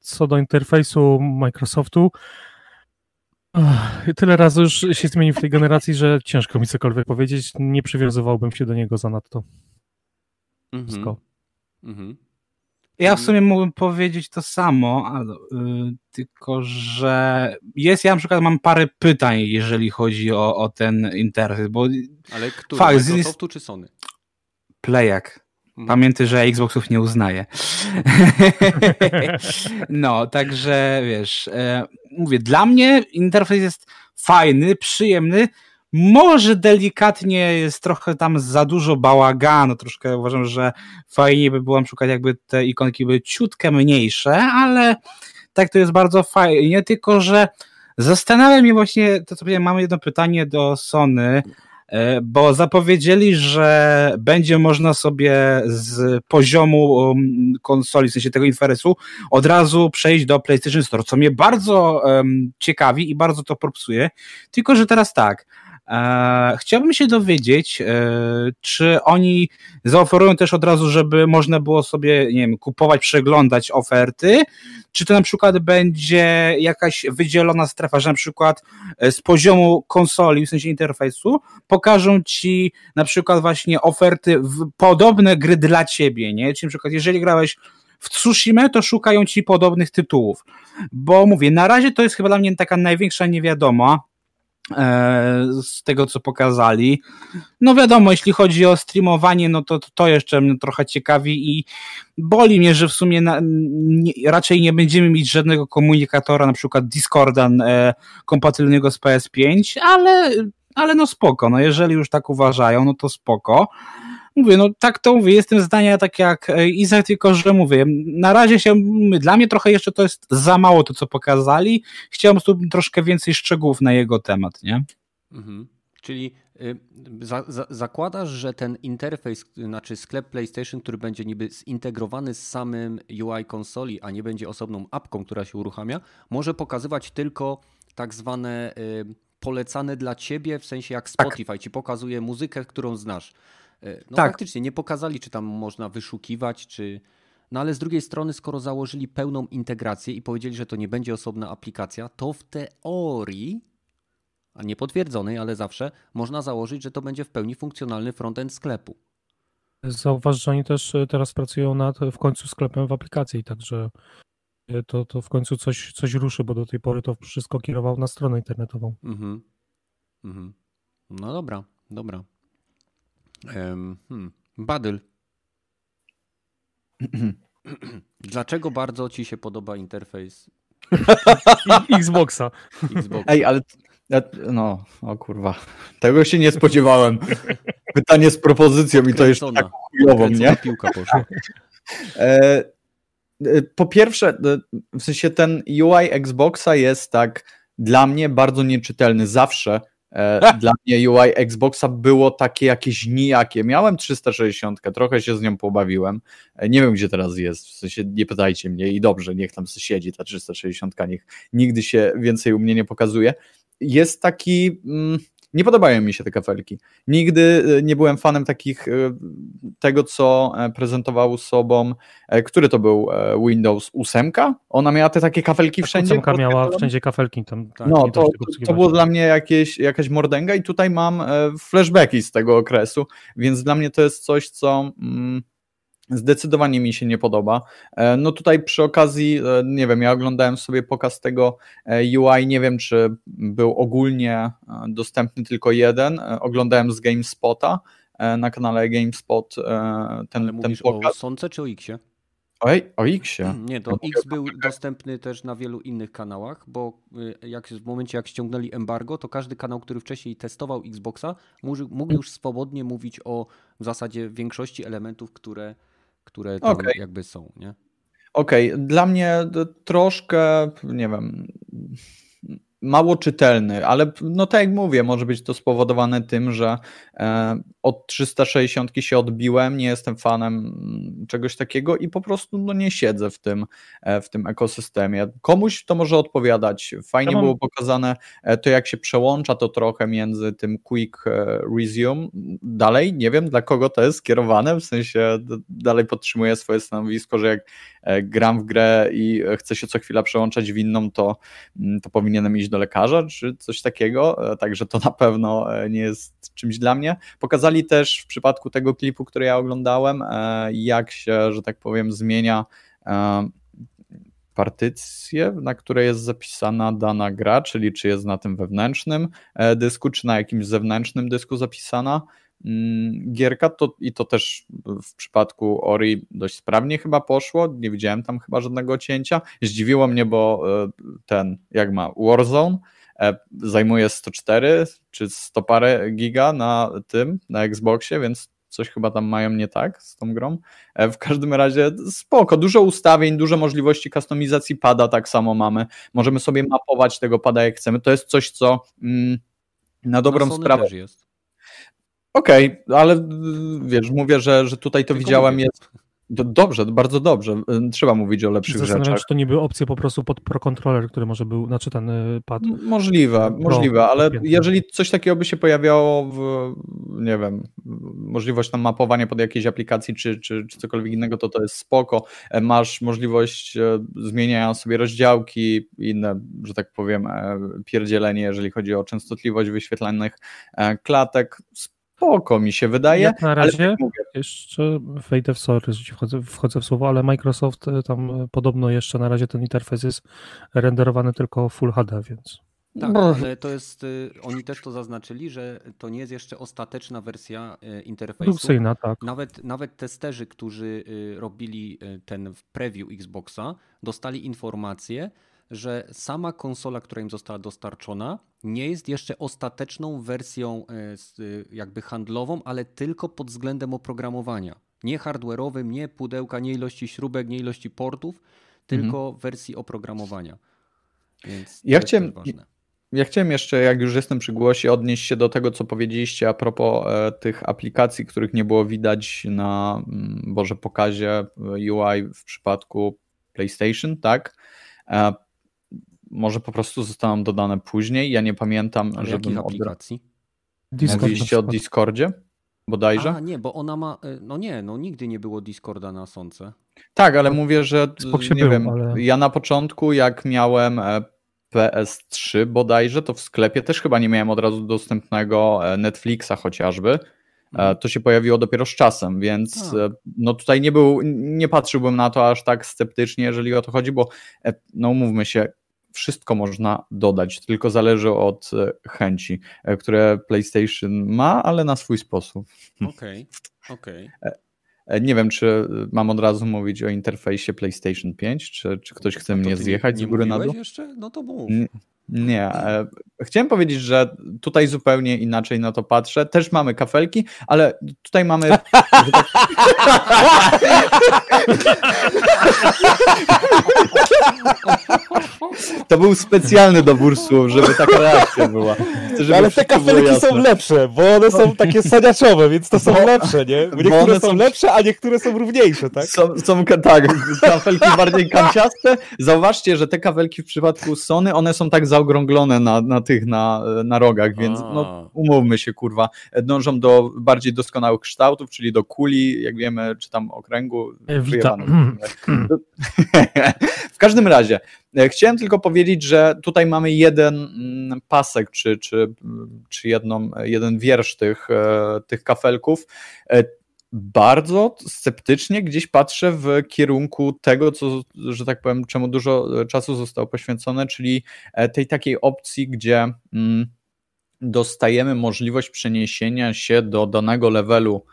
Co do interfejsu Microsoftu, Tyle razy już się zmienił w tej generacji, że ciężko mi cokolwiek powiedzieć. Nie przywiązywałbym się do niego zanadto. Mhm. Wszystko. Mhm. Ja w sumie mógłbym powiedzieć to samo, ale, yy, tylko że jest, ja na przykład mam parę pytań, jeżeli chodzi o, o ten interfejs, bo ale który? Fakt, Microsoftu czy Sony? Playak. Mhm. Pamiętaj, że Xboxów nie uznaje. no, także wiesz, e, mówię, dla mnie interfejs jest fajny, przyjemny, może delikatnie jest trochę tam za dużo bałaganu, troszkę uważam, że fajnie by było przykład jakby te ikonki były ciutkę mniejsze, ale tak to jest bardzo fajnie, tylko że zastanawiam się właśnie, to co powiedziałem, mamy jedno pytanie do Sony, E, bo zapowiedzieli, że będzie można sobie z poziomu um, konsoli, w sensie tego interfejsu, od razu przejść do PlayStation Store, co mnie bardzo um, ciekawi i bardzo to propsuje. Tylko, że teraz tak, chciałbym się dowiedzieć, e, czy oni zaoferują też od razu, żeby można było sobie, nie wiem, kupować, przeglądać oferty, czy to na przykład będzie jakaś wydzielona strefa, że na przykład e, z poziomu konsoli, w sensie interfejsu, pokażą ci na przykład właśnie oferty, podobne gry dla ciebie, nie? Czyli na przykład jeżeli grałeś w Tsushima, to szukają ci podobnych tytułów. Bo mówię, na razie to jest chyba dla mnie taka największa niewiadoma, E, z tego, co pokazali. No wiadomo, jeśli chodzi o streamowanie, no to to jeszcze mnie trochę ciekawi i boli mnie, że w sumie na, nie, raczej nie będziemy mieć żadnego komunikatora, na przykład Discorda e, kompatybilnego z PS5, ale, ale no spoko, no jeżeli już tak uważają, no to spoko mówię, no tak to mówię, jestem zdania tak jak e, Izak, tylko że mówię, na razie się, dla mnie trochę jeszcze to jest za mało to, co pokazali, chciałem tu troszkę więcej szczegółów na jego temat, nie? Mhm. Czyli y, za, za, zakładasz, że ten interfejs, znaczy sklep PlayStation, który będzie niby zintegrowany z samym UI konsoli, a nie będzie osobną apką, która się uruchamia, może pokazywać tylko tak zwane y, polecane dla ciebie, w sensie jak tak. Spotify tak. ci pokazuje muzykę, którą znasz. E, no tak. faktycznie nie pokazali, czy tam można wyszukiwać, czy. No ale z drugiej strony, skoro założyli pełną integrację i powiedzieli, że to nie będzie osobna aplikacja, to w teorii, a nie potwierdzonej, ale zawsze można założyć, że to będzie w pełni funkcjonalny frontend sklepu. Zauważ, że oni też e, teraz pracują nad w końcu sklepem w aplikacji, także e, to, to w końcu coś, coś ruszy, bo do tej pory to wszystko kierował na stronę internetową. Mhm. Mhm. No dobra, dobra. Hmm. Badyl. Dlaczego bardzo ci się podoba interfejs Xboxa? Xboxa? Ej, ale no, o kurwa. Tego się nie spodziewałem. Pytanie z propozycją i to jeszcze tak chujową, nie? piłka poszła. E, e, po pierwsze, e, w sensie ten UI Xboxa jest tak dla mnie bardzo nieczytelny zawsze dla mnie UI Xboxa było takie jakieś nijakie. Miałem 360, trochę się z nią pobawiłem. E, nie wiem, gdzie teraz jest, w sensie nie pytajcie mnie i dobrze, niech tam siedzi ta 360, niech nigdy się więcej u mnie nie pokazuje. Jest taki... Mm, nie podobają mi się te kafelki. Nigdy e, nie byłem fanem takich e, tego, co e, prezentował sobą, który to był Windows 8? Ona miała te takie kafelki tak, wszędzie. 8 miała wszędzie kafelki. Tam, tak, no, to, to było dla mnie jakieś, jakaś mordęga i tutaj mam flashbacki z tego okresu, więc dla mnie to jest coś, co... Mm, Zdecydowanie mi się nie podoba. E, no tutaj przy okazji, e, nie wiem, ja oglądałem sobie pokaz tego e, UI, nie wiem czy był ogólnie dostępny tylko jeden. Oglądałem z GameSpota na kanale GameSpot ten, Ale ten pokaz. o Sonce czy o Xie? Oj, o Xie. Nie, to X był dostępny też na wielu innych kanałach, bo jak w momencie jak ściągnęli embargo, to każdy kanał, który wcześniej testował Xboxa, mógł już swobodnie mówić o w zasadzie większości elementów, które które tam okay. jakby są, nie? Okej, okay. dla mnie troszkę, nie wiem, mało czytelny, ale no tak jak mówię, może być to spowodowane tym, że e, od 360 się odbiłem, nie jestem fanem czegoś takiego i po prostu no, nie siedzę w tym, e, w tym ekosystemie. Komuś to może odpowiadać. Fajnie ja mam... było pokazane e, to, jak się przełącza to trochę między tym quick resume. Dalej nie wiem, dla kogo to jest skierowane, w sensie dalej podtrzymuję swoje stanowisko, że jak gram w grę i chcę się co chwila przełączać w inną, to, mm, to powinienem iść do lekarza, czy coś takiego, także to na pewno nie jest czymś dla mnie. Pokazali też w przypadku tego klipu, który ja oglądałem, e, jak się, że tak powiem, zmienia e, partycję, na której jest zapisana dana gra, czyli czy jest na tym wewnętrznym e, dysku, czy na jakimś zewnętrznym dysku zapisana gierka, to, i to też w przypadku Ori dość sprawnie chyba poszło, nie widziałem tam chyba żadnego cięcia. Zdziwiło mnie, bo ten, jak ma, Warzone, E, zajmuje 104 czy 100 parę giga na tym, na Xboxie, więc coś chyba tam mają nie tak z tą grą. E, w każdym razie spoko, dużo ustawień, dużo możliwości kustomizacji pada tak samo mamy. Możemy sobie mapować tego pada jak chcemy. To jest coś, co mm, na dobrą na sprawę. Okej, okay, ale wiesz, mówię, że, że tutaj to Tylko widziałem jest Dobrze, bardzo dobrze. Trzeba mówić o lepszych Zastanawiam rzeczach. czy to nie były opcje po prostu pod Pro Controller, który może był, znaczy ten y, pad. Możliwe, Pro możliwe, ale jeżeli coś takiego by się pojawiało w, nie wiem, możliwość tam mapowania pod jakiejś aplikacji czy, czy, czy cokolwiek innego, to to jest spoko. E, masz możliwość e, zmieniania sobie rozdziałki, inne, że tak powiem, e, pierdzielenie, jeżeli chodzi o częstotliwość wyświetlanych klatek spoko mi się wydaje. Jak na razie, ale... jeszcze wejdę w sorry, że wchodzę, wchodzę w słowo, ale Microsoft e, tam e, podobno jeszcze na razie ten interfejs jest renderowany tylko Full HD, więc... Tak, ale to jest, y, oni też to zaznaczyli, że to nie jest jeszcze ostateczna wersja y, interfejsu. Produkcyjna, tak. Nawet, nawet testerzy, którzy y, robili ten preview Xboxa, dostali informację, że sama konsola, która im została dostarczona, nie jest jeszcze ostateczną wersją e, e, jakby handlową, ale tylko pod względem oprogramowania. Nie hardware'owym, nie pudełka, nie ilości śrubek, nie ilości portów, tylko mhm. wersji oprogramowania. Więc ja chciałem, ja chciałem jeszcze, jak już jestem przy głosie, odnieść się do tego, co powiedzieliście a propos e, tych aplikacji, których nie było widać na mm, Boże pokazie e, UI w przypadku PlayStation, tak? E, może po prostu zostaną dodane później. Ja nie pamiętam, że żebym aplikacji? Discord Mówiliście o Discordzie? Bodajże? A, nie, bo ona ma. E, no nie, no nigdy nie było Discorda na Sonce. Tak, ale mówię, że nie był, wiem. Ale... Ja na początku, jak miałem e, PS3 bodajże, to w sklepie też chyba nie miałem od razu dostępnego e, Netflixa chociażby. Mhm. To się pojawiło dopiero z czasem, więc no tutaj nie był, nie patrzyłbym na to aż tak sceptycznie, jeżeli o to chodzi, bo no umówmy się, wszystko można dodać, tylko zależy od e, chęci, e, które PlayStation ma, ale na swój sposób. Okej, okay, okej. Okay. E, nie wiem, czy mam od razu mówić o interfejsie PlayStation 5, czy, czy ktoś chce mnie zjechać z góry na dół? jeszcze? No to mów. Nie. E, chciałem powiedzieć, że tutaj zupełnie inaczej na to patrzę. Też mamy kafelki, ale tutaj mamy. To był specjalny dobór słów, żeby taka reakcja była. Chcę, ale te kafelki są lepsze, bo one są takie saniaczowe, więc to są bo, lepsze, nie? Bo niektóre są, są, lepsze, a niektóre są równiejsze, tak? Są, są tak, kafelki bardziej kanciaste. Zauważcie, że te kafelki w przypadku Sony, one są tak zaokrąglone na, na tych, na, na rogach, więc no, umówmy się, kurwa, dążą do bardziej doskonałych kształtów, czyli do kuli, jak wiemy, czy tam okręgu. Witam. w każdym razie, e, chciałem tylko powiedzieć, że tutaj mamy jeden mm, pasek, czy, czy, czy jedną, jeden wiersz tych, e, tych kafelków. E, bardzo sceptycznie gdzieś patrzę w kierunku tego, co, że tak powiem, czemu dużo czasu zostało poświęcone, czyli tej takiej opcji, gdzie mm, dostajemy możliwość przeniesienia się do danego levelu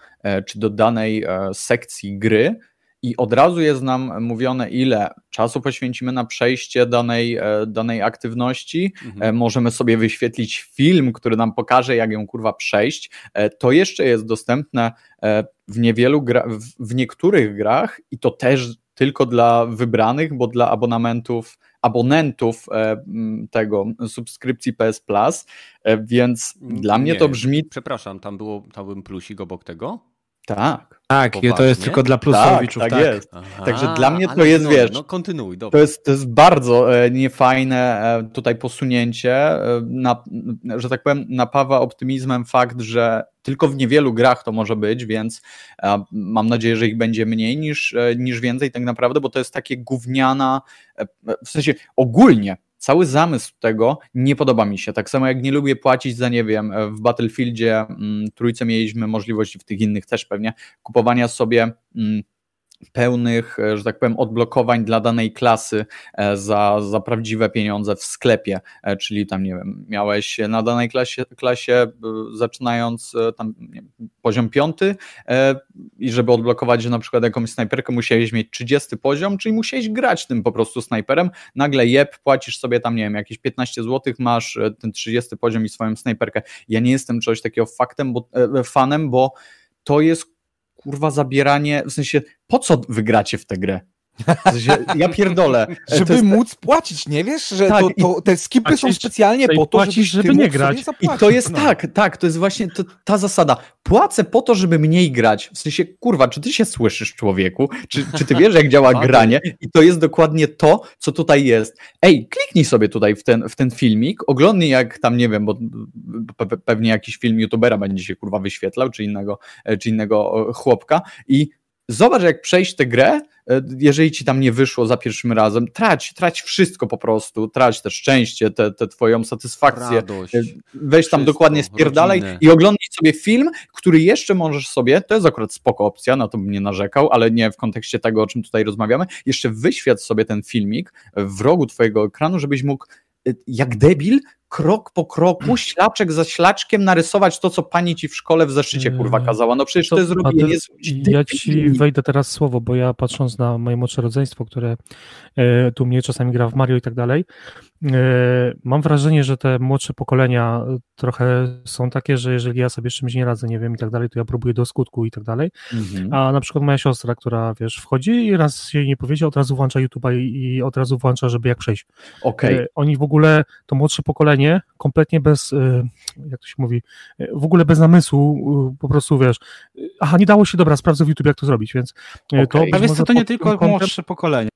czy do danej sekcji gry i od razu jest nam mówione, ile czasu poświęcimy na przejście danej, e, danej aktywności. Mhm. E, możemy sobie wyświetlić film, który nam pokaże, jak ją kurwa przejść. E, to jeszcze jest dostępne w niewielu gra, w niektórych grach i to też tylko dla wybranych, bo dla abonamentów abonentów tego subskrypcji PS Plus, więc dla mnie to brzmi. Przepraszam, tam było tam był plusik obok tego? Tak. Tak, Poważnie? to jest tylko dla plusowiczów. Tak, tak, tak. jest. Aha, Także dla mnie to jest, no, wiesz, no kontynuuj, dobra. To jest, to jest bardzo e, niefajne e, tutaj posunięcie, e, na, że tak powiem, napawa optymizmem fakt, że tylko w niewielu grach to może być, więc mam nadzieję, że ich będzie mniej niż, niż więcej tak naprawdę, bo to jest takie gówniana, w sensie ogólnie cały zamysł tego nie podoba mi się. Tak samo jak nie lubię płacić za, nie wiem, w Battlefieldzie mm, trójce mieliśmy możliwości, w tych innych też pewnie, kupowania sobie mm, pełnych, e, że tak powiem, odblokowań dla danej klasy e, za, za prawdziwe pieniądze w sklepie, e, czyli tam, nie wiem, miałeś na danej klasie, klasie zaczynając tam poziom piąty i żeby odblokować na przykład jakąś snajperkę musiałeś mieć 30 poziom, czyli musiałeś grać tym po prostu snajperem, nagle jeb, płacisz sobie tam, nie wiem, jakieś 15 zł, masz ten 30 poziom i swoją snajperkę. Ja nie jestem czegoś takiego faktem, bo, fanem, bo to jest kurwa zabieranie, w sensie po co wygracie w tę grę? Ja pierdolę. Żeby jest... móc płacić, nie wiesz, że tak, to, to, te skipy są specjalnie po to, żeby, żeby nie grać. I to jest no. tak, tak, to jest właśnie to, ta zasada. Płacę po to, żeby mniej grać. W sensie, kurwa, czy ty się słyszysz, człowieku? Czy, czy ty wiesz, jak działa granie? I to jest dokładnie to, co tutaj jest. Ej, kliknij sobie tutaj w ten, w ten filmik, oglądnij jak tam, nie wiem, bo pe pewnie jakiś film youtubera będzie się, kurwa, wyświetlał, czy innego, czy innego chłopka i Zobacz, jak przejść tę grę, e, jeżeli ci tam nie wyszło za pierwszym razem, trać, trać wszystko po prostu, trać te szczęście, tę te, te twoją satysfakcję, Radość, e, weź tam dokładnie spierdalaj rodzinę. i oglądaj sobie film, który jeszcze możesz sobie, to jest akurat spoko opcja, na to bym nie narzekał, ale nie w kontekście tego, o czym tutaj rozmawiamy, jeszcze wyświat sobie ten filmik w rogu twojego ekranu, żebyś mógł e, jak debil krok po kroku, ślaczek za ślaczkiem narysować to, co pani ci w szkole w zeszycie kurwa eee, kazała. No przecież to, to jest robienie... Ja ci wejdę teraz słowo, bo ja patrząc na moje młodsze rodzeństwo, które e, tu mnie czasami gra w Mario i tak dalej, e, mam wrażenie, że te młodsze pokolenia trochę są takie, że jeżeli ja sobie z czymś nie radzę, nie wiem i tak dalej, to ja próbuję do skutku i tak dalej, mhm. a na przykład moja siostra, która wiesz, wchodzi i raz się nie powiedział, od razu włącza YouTube'a i, i od razu włącza, żeby jak przejść. Okay. Oni w ogóle, to młodsze pokolenie kompletnie bez, y, jak to się mówi, y, w ogóle bez namysłu, y, po prostu wiesz, aha, nie dało się, dobra, sprawdzę w YouTube, jak to zrobić, więc okay. to... A wiesz co, to nie tylko kątem, młodsze pokolenie.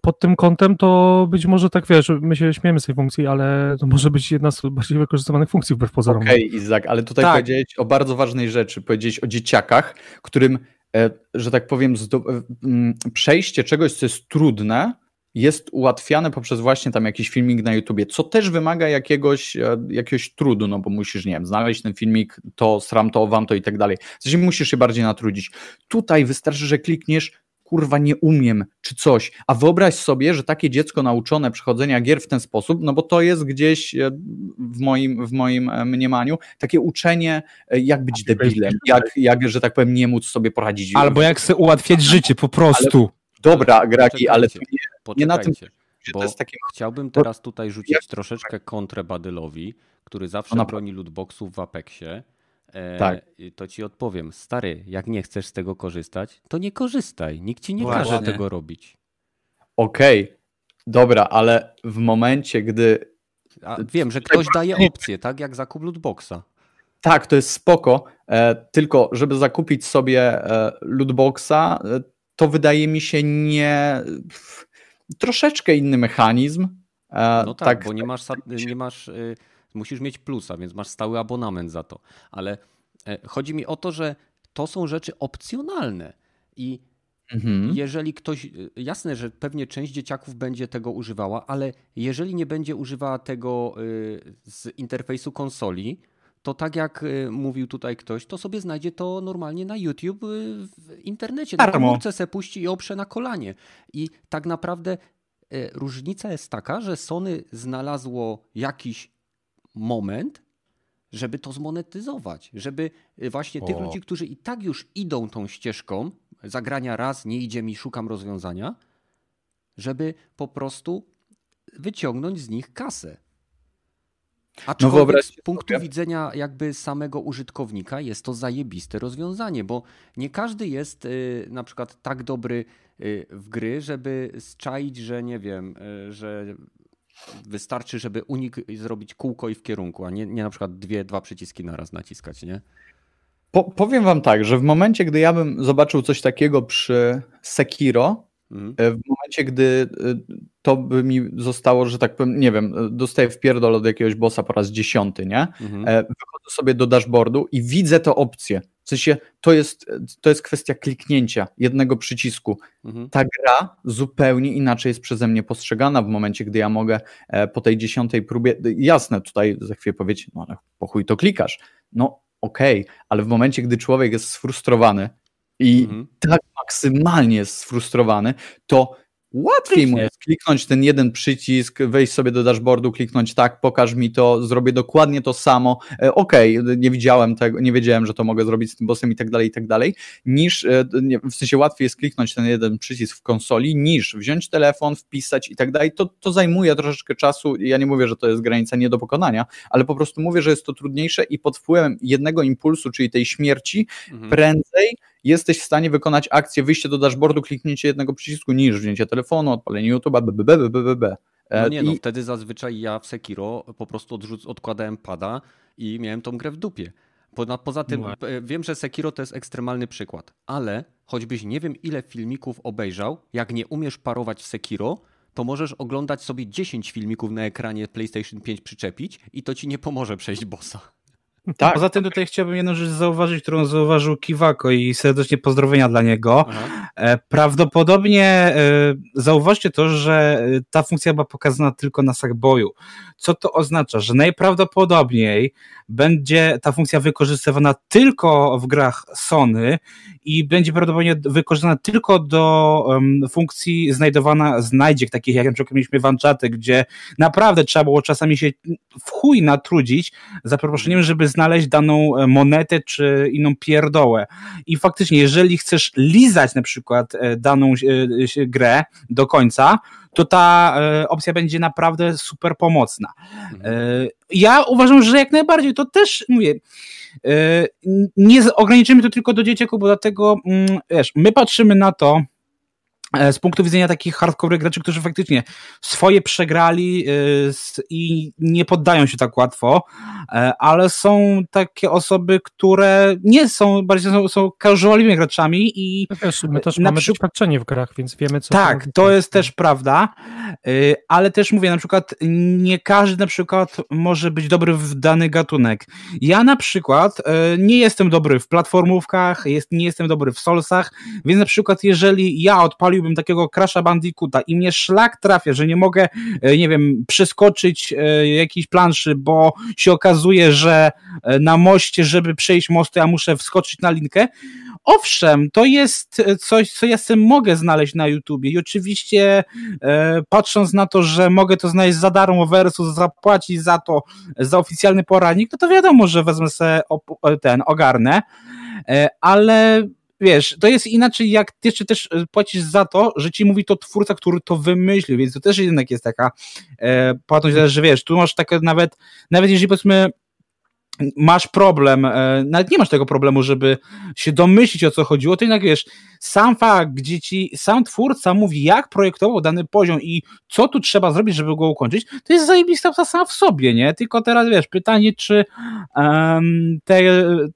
Pod tym kątem to być może tak, wiesz, my się śmiemy z tej funkcji, ale to może być jedna z bardziej wykorzystywanych funkcji wbrew pozorom. Okej, okay, Izak, ale tutaj tak. powiedziałeś o bardzo ważnej rzeczy, powiedziałeś o dzieciakach, którym, e, że tak powiem, przejście czegoś, co jest trudne, jest ułatwiane poprzez właśnie tam jakiś filmik na YouTubie, co też wymaga jakiegoś, e, jakiegoś trudu, no bo musisz, nie wiem, znaleźć ten filmik, to sram to, wam to i tak dalej. W sensie musisz się bardziej natrudzić. Tutaj wystarczy, że klikniesz kurwa nie umiem, czy coś. A wyobraź sobie, że takie dziecko nauczone przechodzenia gier w ten sposób, no bo to jest gdzieś e, w moim, w moim e, mniemaniu takie uczenie, jak być debilem, jak, jak, że tak powiem, nie móc sobie poradzić. Albo jak sobie ułatwiać życie, po prostu. Ale Dobra, Graki, ale to nie, nie na tym. Bo. Chciałbym teraz tutaj rzucić troszeczkę kontrę Badylowi, który zawsze no, broni lootboxów w Apexie. E, tak. To ci odpowiem, stary, jak nie chcesz z tego korzystać, to nie korzystaj. Nikt ci nie Właśnie. każe tego robić. Okej, okay. dobra, ale w momencie, gdy. A wiem, że ktoś daje opcję, tak? Jak zakup lootboxa. Tak, to jest spoko, e, tylko żeby zakupić sobie e, lootboxa, e, to wydaje mi się nie. Troszeczkę inny mechanizm. E, no tak, tak bo nie masz, nie masz, y, musisz mieć plusa, więc masz stały abonament za to. Ale e, chodzi mi o to, że to są rzeczy opcjonalne i mhm. jeżeli ktoś, y, jasne, że pewnie część dzieciaków będzie tego używała, ale jeżeli nie będzie używała tego y, z interfejsu konsoli, to tak jak y, mówił tutaj ktoś, to sobie znajdzie to normalnie na YouTube y, w internecie. Na komórce se puści i oprze na kolanie. I tak naprawdę y, różnica jest taka, że Sony znalazło jakiś moment, żeby to zmonetyzować, żeby właśnie o. tych ludzi, którzy i tak już idą tą ścieżką, zagrania raz, nie idzie mi, szukam rozwiązania, żeby po prostu wyciągnąć z nich kasę. Aczkolwiek no z punktu sobie. widzenia jakby samego użytkownika jest to zajebiste rozwiązanie, bo nie każdy jest y, na przykład tak dobry y, w gry, żeby zczaić, że nie wiem, y, że wystarczy, żeby unik zrobić kółko i w kierunku, a nie, nie na przykład dwie, dwa przyciski naraz naciskać, nie? Po, powiem wam tak, że w momencie, gdy ja bym zobaczył coś takiego przy Sekiro, w momencie, gdy e, to by mi zostało, że tak powiem, nie wiem, dostaję w pierdol od jakiegoś bossa po raz dziesiąty, nie? Mhm. E, wychodzę sobie do dashboardu i widzę tę opcję. W sensie to jest, to jest kwestia kliknięcia jednego przycisku. Mhm. Ta gra zupełnie inaczej jest przeze mnie postrzegana w momencie, gdy ja mogę po tej dziesiątej próbie, jasne, tutaj za chwilę powiedzieć, no ale po chuj to klikasz. No okej, okay, ale w momencie, gdy człowiek jest sfrustrowany i mhm. tak maksymalnie jest sfrustrowany, to Łatwiej mu jest kliknąć ten jeden przycisk, wejść sobie do dashboardu, kliknąć tak, pokaż mi to, zrobię dokładnie to samo. E, okej, okay, nie widziałem tego, nie wiedziałem, że to mogę zrobić z tym bossem i tak dalej, i tak dalej. Niż, e, w sensie łatwiej jest kliknąć ten jeden przycisk w konsoli, niż wziąć telefon, wpisać i tak dalej. To, to zajmuje troszeczkę czasu. Ja nie mówię, że to jest granica nie do pokonania, ale po prostu mówię, że jest to trudniejsze i pod wpływem jednego impulsu, czyli tej śmierci, mhm. prędzej jesteś w stanie wykonać akcję wyjście do dashboardu, kliknięcie jednego przycisku niż wzięcie telefonu, odpalenie YouTube'a, bbbb. No nie, no I... wtedy zazwyczaj ja w Sekiro po prostu odrzuc, odkładałem pada i miałem tą grę w dupie. Poza, poza tym no. wiem, że Sekiro to jest ekstremalny przykład, ale choćbyś nie wiem ile filmików obejrzał, jak nie umiesz parować w Sekiro, to możesz oglądać sobie 10 filmików na ekranie PlayStation 5 przyczepić i to ci nie pomoże przejść bossa. Tak. Poza tym tutaj chciałbym jedną rzecz zauważyć, którą zauważył Kiwako i serdecznie pozdrowienia dla niego. Aha. E, prawdopodobnie e, zauważcie to, że e, ta funkcja była pokazana tylko na Sackboyu. Co to oznacza? Że najprawdopodobniej będzie ta funkcja wykorzystywana tylko w grach Sony i będzie prawdopodobnie wykorzystana tylko do um, funkcji znajdowana znajdziek, takich jak na przykład mieliśmy w Uncharted, gdzie naprawdę trzeba było czasami się w chuj natrudzić za przeproszeniem, żeby znaleźć daną e, monetę czy inną pierdołę. I faktycznie, jeżeli chcesz lizać na przykład e, daną e, grę do końca, to ta opcja będzie naprawdę super pomocna. Mhm. Ja uważam, że jak najbardziej to też mówię, nie ograniczymy to tylko do dzieciaków, bo dlatego, mm, wiesz, my patrzymy na to, E, z punktu widzenia takich hardcore graczy, którzy faktycznie swoje przegrali e, i nie poddają się tak łatwo, e, ale są takie osoby, które nie są, bardziej są, są casualowymi graczami i no wiesz, my też mamy przykład... doświadczenie w grach, więc wiemy co... Tak, to jest też prawda, ale też mówię, na przykład nie każdy na przykład może być dobry w dany gatunek. Ja na przykład nie jestem dobry w platformówkach, jest, nie jestem dobry w solsach, więc na przykład jeżeli ja odpaliłbym takiego Crasha Bandicoota i mnie szlak trafia, że nie mogę, e, nie wiem, przeskoczyć jakiejś planszy, bo się okazuje, że na moście, żeby przejść mosty, ja muszę wskoczyć na linkę, Owszem, to jest coś, co ja sobie mogę znaleźć na YouTubie i oczywiście e, patrząc na to, że mogę to znaleźć za darmo versus zapłacić za to, za oficjalny poradnik, to to wiadomo, że wezmę sobie ten, ogarnę, e, ale wiesz, to jest inaczej, jak jeszcze też e, płacisz za to, że ci mówi to twórca, który to wymyślił, więc to też jednak jest taka e, płatność, że wiesz, tu masz takie nawet, nawet jeżeli powiedzmy masz problem, e, nawet nie masz tego problemu, żeby się domyślić o co chodziło, to jednak wiesz, sam fakt, gdzie ci sam twórca mówi, jak projektował dany poziom i co tu trzeba zrobić, żeby go ukończyć, to jest zajebista sama w sobie, nie? Tylko teraz wiesz, pytanie, czy um, te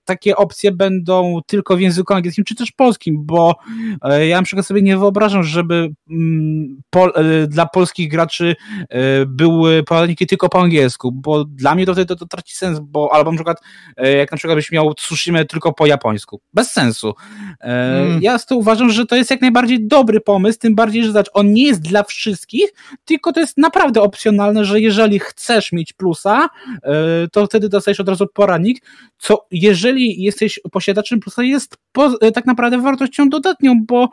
takie opcje będą tylko w języku angielskim, czy też polskim, bo e, ja na przykład sobie nie wyobrażam, żeby mm, pol, e, dla polskich graczy e, były poradniki tylko po angielsku, bo dla mnie to wtedy to, to traci sens, bo albo na przykład, e, jak na przykład byś miał Tsushima tylko po japońsku. Bez sensu. E, mm. Ja z to uważam, że to jest jak najbardziej dobry pomysł, tym bardziej, że zobacz, on nie jest dla wszystkich, tylko to jest naprawdę opcjonalne, że jeżeli chcesz mieć plusa, e, to wtedy dostajesz od razu poradnik, co jeżeli jesteś posiadaczem plusa jest po, e, tak naprawdę wartością dodatnią, bo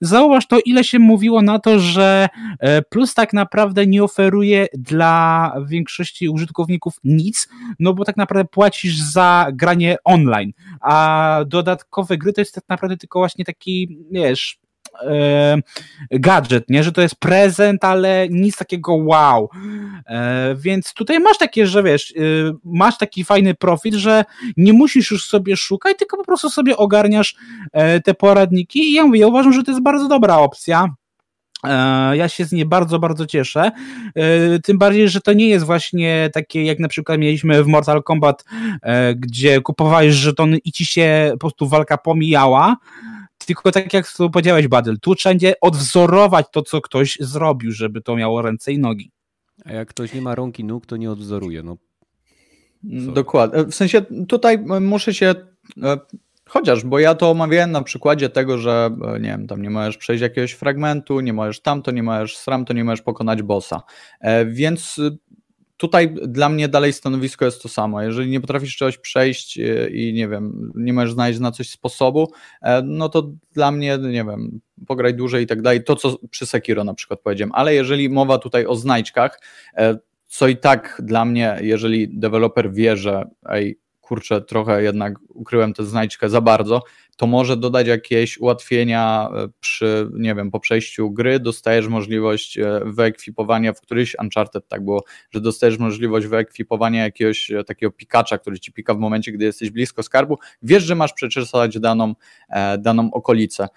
zauważ to, ile się mówiło na to, że e, plus tak naprawdę nie oferuje dla większości użytkowników nic, no bo tak naprawdę płacisz za granie online, a dodatkowe gry to jest tak naprawdę tylko właśnie taki, wiesz, e, gadżet, nie? że to jest prezent, ale nic takiego wow. E, więc tutaj masz takie, że wiesz, e, masz taki fajny profil, że nie musisz już sobie szukać, tylko po prostu sobie ogarniasz te poradniki i ja mówię, ja uważam, że to jest bardzo dobra opcja. Ja się z niej bardzo, bardzo cieszę. Tym bardziej, że to nie jest właśnie takie, jak na przykład mieliśmy w Mortal Kombat, gdzie kupowałeś żetony i ci się po prostu walka pomijała. Tylko tak jak powiedziałeś, Badel, tu wszędzie odwzorować to, co ktoś zrobił, żeby to miało ręce i nogi. A jak ktoś nie ma rąk i nóg, to nie odwzoruje. No. Dokładnie. W sensie tutaj muszę się Chociaż, bo ja to omawiałem na przykładzie tego, że e, nie wiem, tam nie możesz przejść jakiegoś fragmentu, nie możesz tamto, nie możesz sramto, nie możesz pokonać bossa. E, więc tutaj dla mnie dalej stanowisko jest to samo. Jeżeli nie potrafisz czegoś przejść e, i nie wiem, nie możesz znaleźć na coś sposobu, no to dla mnie, nie wiem, pograj dłużej i tak dalej. To, co przy Sekiro na przykład powiedziałem. Ale jeżeli mowa tutaj o znajdźkach, co i tak dla mnie, jeżeli deweloper wie, że ej, kurczę, trochę jednak ukryłem tę znajdźkę za bardzo, to może dodać jakieś ułatwienia e, przy, nie wiem, po przejściu gry, dostajesz możliwość e, wyekwipowania w któryś Uncharted tak było, że dostajesz możliwość wyekwipowania jakiegoś e, takiego pikacza, który ci pika w momencie, gdy jesteś blisko skarbu, wiesz, że masz przeczesać daną, daną okolicę,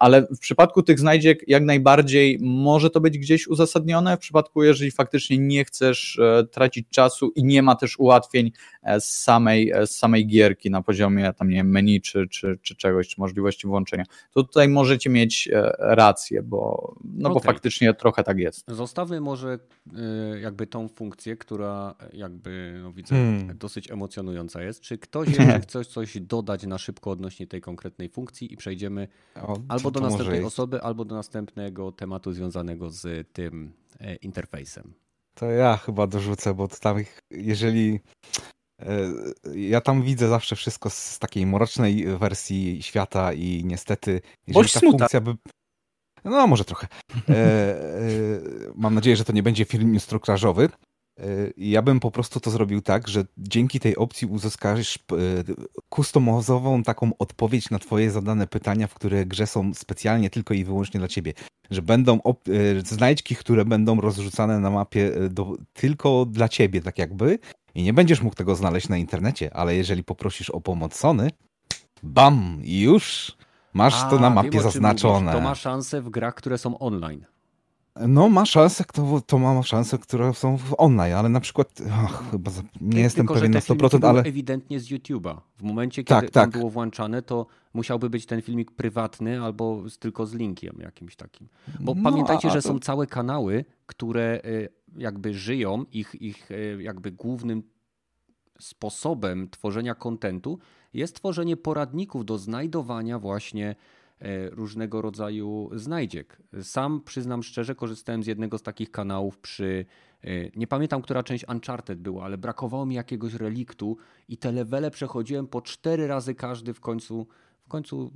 ale w przypadku tych znajdziek jak najbardziej może to być gdzieś uzasadnione, w przypadku jeżeli faktycznie nie chcesz tracić czasu i nie ma też ułatwień z samej, z samej gierki na poziomie tam, nie wiem, menu czy, czy, czy czegoś, czy możliwości włączenia, to tutaj możecie mieć e, rację, bo, no okay. bo faktycznie trochę tak jest. Zostawmy może e, jakby tą funkcję, która jakby no widzę hmm. dosyć emocjonująca jest. Czy ktoś jeszcze chce coś dodać na szybko odnośnie tej konkretnej funkcji i przejdziemy o, albo do następnej osoby, albo do następnego tematu związanego z tym e, interfejsem. To ja chyba dorzucę, bo tam jeżeli E, ja tam widzę zawsze wszystko z takiej mrocznej wersji świata i niestety, jeżeli ta smuta. funkcja by... No, może trochę. E, e, mam nadzieję, że to nie będzie film instruktażowy. E, ja bym po prostu to zrobił tak, że dzięki tej opcji uzyskasz customozową taką odpowiedź na twoje zadane pytania, w które grze są specjalnie tylko i wyłącznie dla ciebie. Że będą znajdźki, które będą rozrzucane na mapie do, tylko dla ciebie, tak jakby, i nie będziesz mógł tego znaleźć na internecie, ale jeżeli poprosisz o pomoc Sony, bam, już masz A, to na mapie wiem, zaznaczone. To ma szansę w grach, które są online. No, ma szansę, to, to ma szansę, które są w online, ale na przykład och, chyba nie jestem Tylko, pewien na 100%, ale ewidentnie z YouTube'a. W momencie, kiedy tak, tak. było włączane, to musiałby być ten filmik prywatny albo z, tylko z linkiem jakimś takim. Bo no, pamiętajcie, a, a że są całe kanały, które y, jakby żyją, ich, ich y, jakby głównym sposobem tworzenia kontentu jest tworzenie poradników do znajdowania właśnie E, różnego rodzaju znajdziek. Sam przyznam szczerze, korzystałem z jednego z takich kanałów przy. E, nie pamiętam, która część Uncharted była, ale brakowało mi jakiegoś reliktu i te levele przechodziłem po cztery razy każdy w końcu. W końcu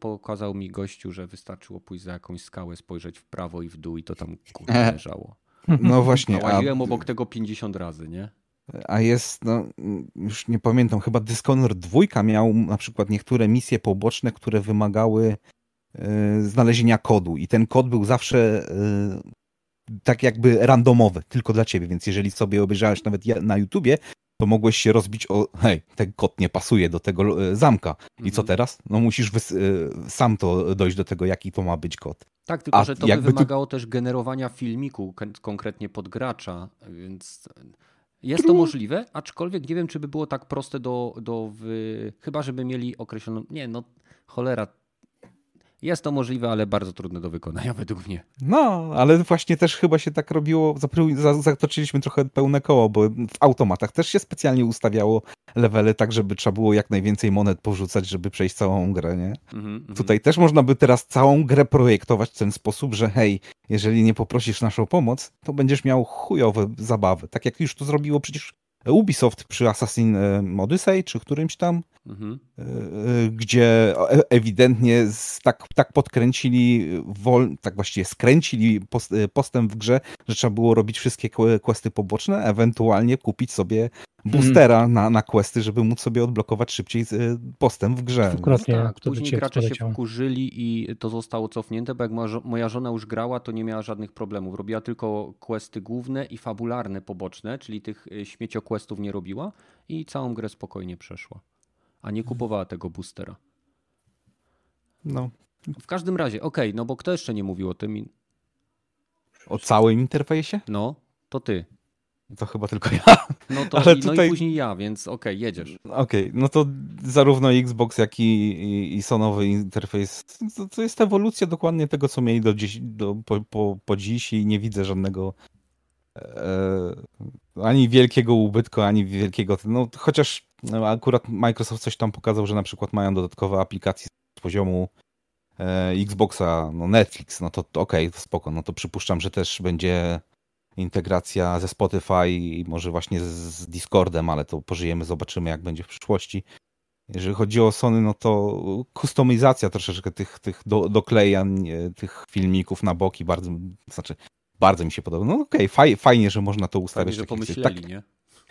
pokazał mi gościu, że wystarczyło pójść za jakąś skałę, spojrzeć w prawo i w dół i to tam kurde leżało. No właśnie. Łaziłem a... obok tego 50 razy, nie? A jest, no, już nie pamiętam, chyba Dishonored 2 miał na przykład niektóre misje poboczne, które wymagały y, znalezienia kodu i ten kod był zawsze y, tak jakby randomowy, tylko dla ciebie, więc jeżeli sobie obejrzałeś nawet na YouTubie, to mogłeś się rozbić o, hej, ten kod nie pasuje do tego y, zamka. I co mhm. teraz? No musisz sam to dojść do tego, jaki to ma być kod. Tak, tylko A że to by wymagało tu... też generowania filmiku konkretnie pod gracza, więc jest to możliwe, aczkolwiek nie wiem, czy by było tak proste do. do Chyba, żeby mieli określoną. Nie, no cholera. Jest to możliwe, ale bardzo trudne do wykonania według mnie. No, ale właśnie też chyba się tak robiło, zatoczyliśmy trochę pełne koło, bo w automatach też się specjalnie ustawiało levely tak, żeby trzeba było jak najwięcej monet porzucać, żeby przejść całą grę, nie? Mm -hmm. Tutaj też można by teraz całą grę projektować w ten sposób, że hej, jeżeli nie poprosisz naszą pomoc, to będziesz miał chujowe zabawy. Tak jak już to zrobiło przecież Ubisoft przy Assassin e, Odyssey, czy którymś tam, mhm. E, e, gdzie ewidentnie tak, tak podkręcili, wol, tak właściwie skręcili postęp w grze, że trzeba było robić wszystkie questy poboczne, ewentualnie kupić sobie boostera mm. na, na questy, żeby móc sobie odblokować szybciej postęp w grze. Dwukrotnie, tak, później gracze się wkurzyli i to zostało cofnięte, bo jak moja żona już grała, to nie miała żadnych problemów. Robiła tylko questy główne i fabularne poboczne, czyli tych y, śmiecioquestów nie robiła i całą grę spokojnie przeszła. A nie kupowała tego boostera. No. W każdym razie, okej, okay, no bo kto jeszcze nie mówił o tym? O całym interfejsie? No, to ty. To chyba tylko ja. No to Ale i, tutaj... no i później ja, więc okej, okay, jedziesz. Okej, okay, no to zarówno Xbox, jak i, i, i Sonowy interfejs, to, to, jest ewolucja dokładnie tego, co mieli do dziś, do, po, po, po dziś i nie widzę żadnego ani wielkiego ubytku, ani wielkiego, no chociaż no, akurat Microsoft coś tam pokazał, że na przykład mają dodatkowe aplikacje z poziomu e, Xboxa, no Netflix, no to, okej, okay, to spoko, no to przypuszczam, że też będzie integracja ze Spotify i może właśnie z Discordem, ale to pożyjemy, zobaczymy jak będzie w przyszłości. Jeżeli chodzi o Sony, no to kustomizacja troszeczkę tych, tych do, doklejań, tych filmików na boki bardzo, znaczy bardzo mi się podoba. No okej, okay, faj, fajnie, że można to ustawiać. Fajnie, że pomyśleli, tak, nie?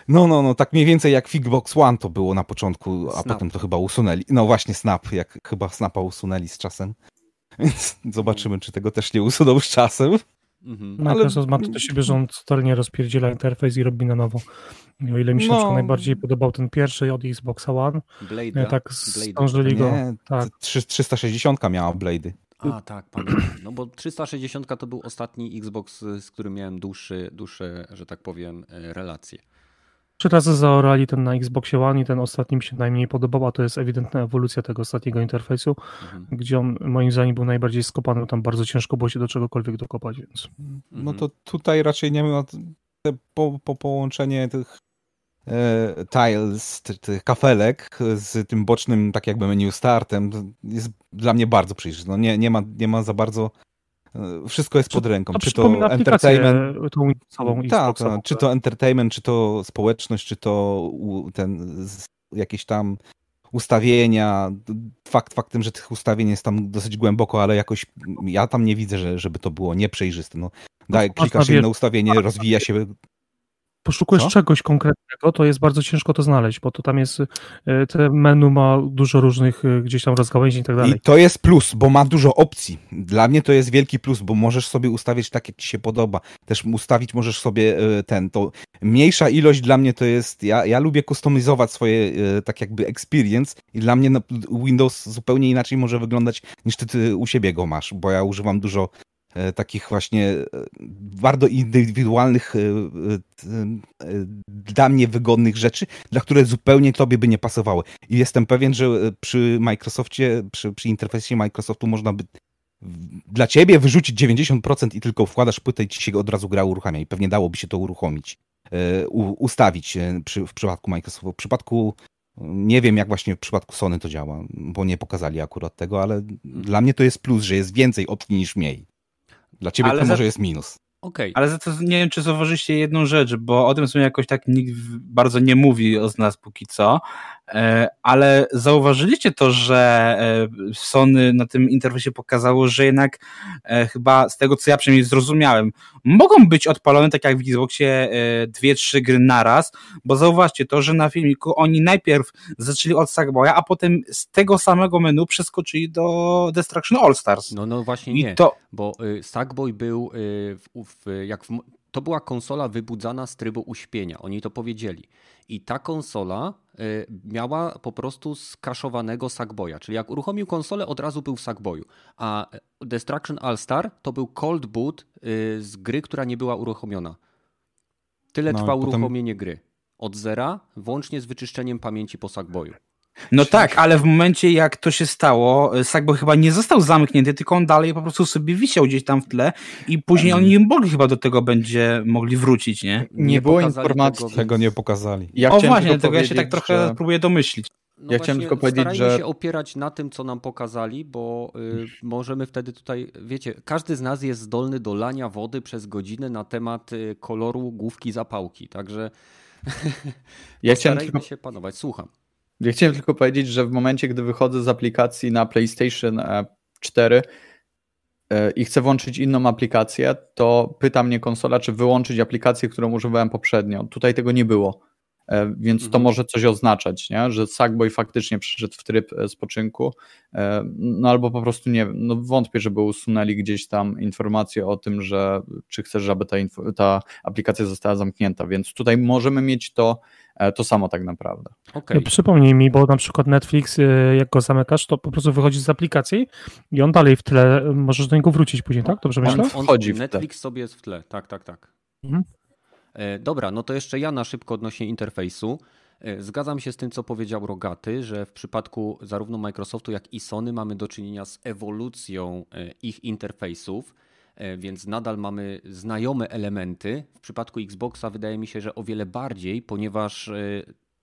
No, no, no, tak mniej więcej jak Figbox One to było na początku, a potem to chyba usunęli. No właśnie Snap, jak chyba Snapa usunęli z czasem. Więc zobaczymy, czy tego też nie usuną z czasem. Mhm. Microsoft Ale... ma to do siebie, że on totalnie rozpierdziela interfejs i robi na nowo. O ile mi się no. najbardziej podobał ten pierwszy od Xboxa One, Blade, tak zdążyli go... Nie, tak. 360 miała Blade'y. A tak, pamiętam. No bo 360 to był ostatni Xbox, z którym miałem dłuższy, dłuższe, że tak powiem, e, relacje. Trzy razy zaorali ten na Xboxie One i ten ostatni mi się najmniej podobał, a to jest ewidentna ewolucja tego ostatniego interfejsu, mhm. gdzie on moim zdaniem był najbardziej skopany, tam bardzo ciężko było się do czegokolwiek dokopać, więc... No to tutaj raczej nie ma po, po połączenie tych tiles, tych, kafelek z tym bocznym tak jakby menu startem jest dla mnie bardzo przejrzyste. No nie, nie, ma, nie ma za bardzo E, wszystko jest pod ręką. To czy to entertainment. Tą tak, tak, czy to entertainment, czy to społeczność, czy to ten jakieś tam ustawienia. Fakt faktem, że tych ustawień jest tam dosyć głęboko, ale jakoś ja tam nie widzę, że, żeby to było nieprzejrzyste. No, daj, no, klikasz jedno ustawienie, rozwija się poszukujesz Co? czegoś konkretnego, to jest bardzo ciężko to znaleźć, bo to tam jest, e, te menu ma dużo różnych e, gdzieś tam rozgałęzień i tak dalej. I to jest plus, bo ma dużo opcji. Dla mnie to jest wielki plus, bo możesz sobie ustawić tak, jak ci się podoba. Też ustawić możesz sobie e, ten, to mniejsza ilość dla mnie to jest, ja, ja lubię kustomizować swoje tak jakby experience i dla mnie Windows zupełnie inaczej może wyglądać niż ty, ty u siebie go masz, bo ja używam dużo takich właśnie e, bardzo indywidualnych, e, dla mnie wygodnych rzeczy, dla których zupełnie tobie by nie pasowały. I jestem pewien, że przy Microsoftie, przy, przy interfejsie Microsoftu można by dla ciebie wyrzucić 90% i tylko wkładasz płytę i ci się od razu gra uruchamia i pewnie dałoby się to uruchomić, ustawić przy, w przypadku Microsoftu. W przypadku nie wiem, jak właśnie w przypadku Sony to działa, bo nie pokazali akurat tego, ale dla mnie to jest plus, że jest więcej opcji niż mniej. Dla ciebie Ale to za... może jest minus. Okay. Ale za to nie wiem, czy zauważyliście jedną rzecz, bo o tym sobie jakoś tak nikt bardzo nie mówi z nas póki co, ale zauważyliście to, że e, Sony na tym interfejsie pokazało, że jednak e, chyba z tego, co ja przynajmniej zrozumiałem, mogą być odpalone, tak jak w Xboxie, dwie, trzy gry naraz, bo zauważcie to, że na filmiku oni najpierw zaczęli od Sackboya, a potem z tego samego menu przeskoczyli do Destruction All Stars. No, no właśnie I nie, to... bo y, Sackboy był y, w, w, jak w, to była konsola wybudzana z trybu uśpienia. Oni to powiedzieli. I ta konsola miała po prostu skaszowanego Sackboya. Czyli jak uruchomił konsolę, od razu był w Sackboyu. A Destruction All Star to był cold boot y, z gry, która nie była uruchomiona. Tyle no, trwa potem... uruchomienie gry. Od zera, włącznie z wyczyszczeniem pamięci po Sackboyu. No tak, ale w momencie jak to się stało, e, Sackboy chyba nie został zamknięty, tylko on dalej po prostu sobie wisiał gdzieś tam w tle i później oni nie mogli chyba do tego będzie mogli wrócić, nie? Nie, nie było informacji. Tego, tego nie pokazali. Ja o właśnie, tego ja się tak trochę że... próbuję domyślić. No ja chciałem tylko powiedzieć, że. się opierać na tym, co nam pokazali, bo y, możemy wtedy tutaj, wiecie, każdy z nas jest zdolny do lania wody przez godzinę na temat y, koloru główki zapałki. Także ja chciałem tylko... się panować. Słucham. Ja chciałem tylko powiedzieć, że w momencie, gdy wychodzę z aplikacji na PlayStation 4 e, e, i chcę włączyć inną aplikację, to pyta mnie konsola, czy wyłączyć aplikację, którą używałem poprzednio. Tutaj tego nie było. E, więc to mhm. może coś oznaczać, nie? że Sackboy faktycznie przyszedł w tryb spoczynku, no albo po prostu nie no wątpię, żeby usunęli gdzieś tam informację o tym, że czy chcesz, żeby ta, ta aplikacja została zamknięta, więc tutaj możemy mieć to, to samo tak naprawdę. Okay. Przypomnij mi, bo na przykład Netflix, jak go zamykasz, to po prostu wychodzi z aplikacji i on dalej w tle, możesz do niego wrócić później, tak? Dobrze myślę? On wchodzi w Netflix sobie jest w tle, tak, tak, tak. Mhm. E, dobra, no to jeszcze ja na szybko odnośnie interfejsu. E, zgadzam się z tym, co powiedział Rogaty, że w przypadku zarówno Microsoftu, jak i Sony mamy do czynienia z ewolucją e, ich interfejsów, więc nadal mamy znajome elementy. W przypadku Xboxa wydaje mi się, że o wiele bardziej, ponieważ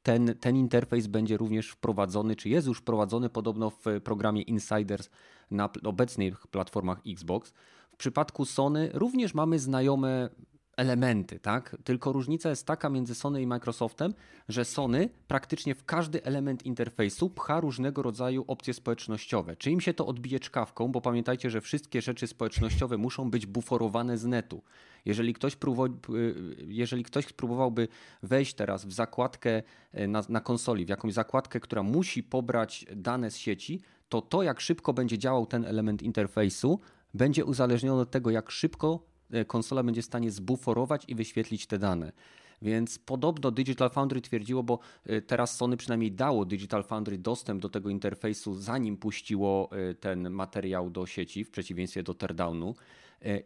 ten, ten interfejs będzie również wprowadzony, czy jest już wprowadzony podobno w programie Insiders na obecnych platformach Xbox. W przypadku Sony również mamy znajome elementy, tak? Tylko różnica jest taka między Sony i Microsoftem, że Sony praktycznie w każdy element interfejsu pcha różnego rodzaju opcje społecznościowe. Czy im się to odbije czkawką, bo pamiętajcie, że wszystkie rzeczy społecznościowe muszą być buforowane z netu. Jeżeli ktoś, jeżeli ktoś spróbowałby wejść teraz w zakładkę e, na, na konsoli, w jakąś zakładkę, która musi pobrać dane z sieci, to to, jak szybko będzie działał ten element interfejsu, będzie uzależnione od tego, jak szybko konsola będzie w stanie zbuforować i wyświetlić te dane. Więc podobno Digital Foundry twierdziło, bo e, teraz Sony przynajmniej dało Digital Foundry dostęp do tego interfejsu, zanim puściło e, ten materiał do sieci, w przeciwieństwie do teardownu.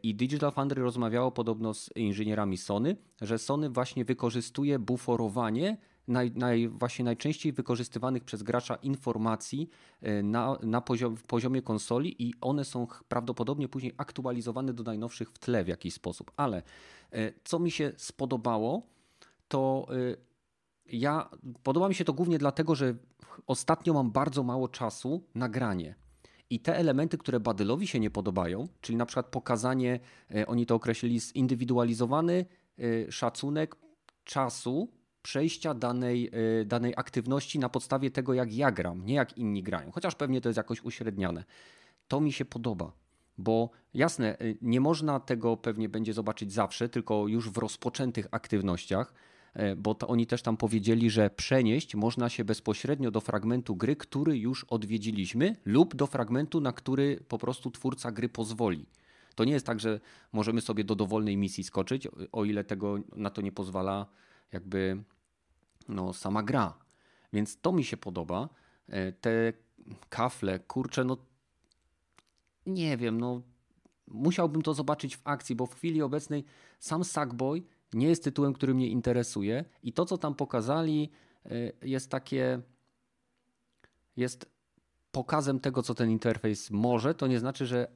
I Digital Foundry rozmawiało podobno z inżynierami Sony, że Sony właśnie wykorzystuje buforowanie naj, naj, właśnie najczęściej wykorzystywanych przez gracza informacji e, na, na poziom, poziomie konsoli i one są prawdopodobnie później aktualizowane do najnowszych w tle w jakiś sposób. Ale e, co mi się spodobało, to e, ja podoba mi się to głównie dlatego, że ostatnio mam bardzo mało czasu na granie. I te elementy, które Badylowi się nie podobają, czyli na przykład pokazanie, oni to określili, zindywidualizowany szacunek czasu przejścia danej, e, danej aktywności na podstawie tego, jak ja gram, nie jak inni grają. Chociaż pewnie to jest jakoś uśredniane. To mi się podoba. Bo jasne, e, nie można tego pewnie będzie zobaczyć zawsze, tylko już w rozpoczętych aktywnościach, e, bo to oni też tam powiedzieli, że przenieść można się bezpośrednio do fragmentu gry, który już odwiedziliśmy, lub do fragmentu, na który po prostu twórca gry pozwoli. To nie jest tak, że możemy sobie do dowolnej misji skoczyć, o ile tego na to nie pozwala jakby no, sama gra. Więc to mi się podoba. E, te kafle, kurczę, no nie wiem, no musiałbym to zobaczyć w akcji, bo w chwili obecnej sam Sackboy nie jest tytułem, który mnie interesuje i to, co tam pokazali e, jest takie jest pokazem tego, co ten interfejs może, to nie znaczy, że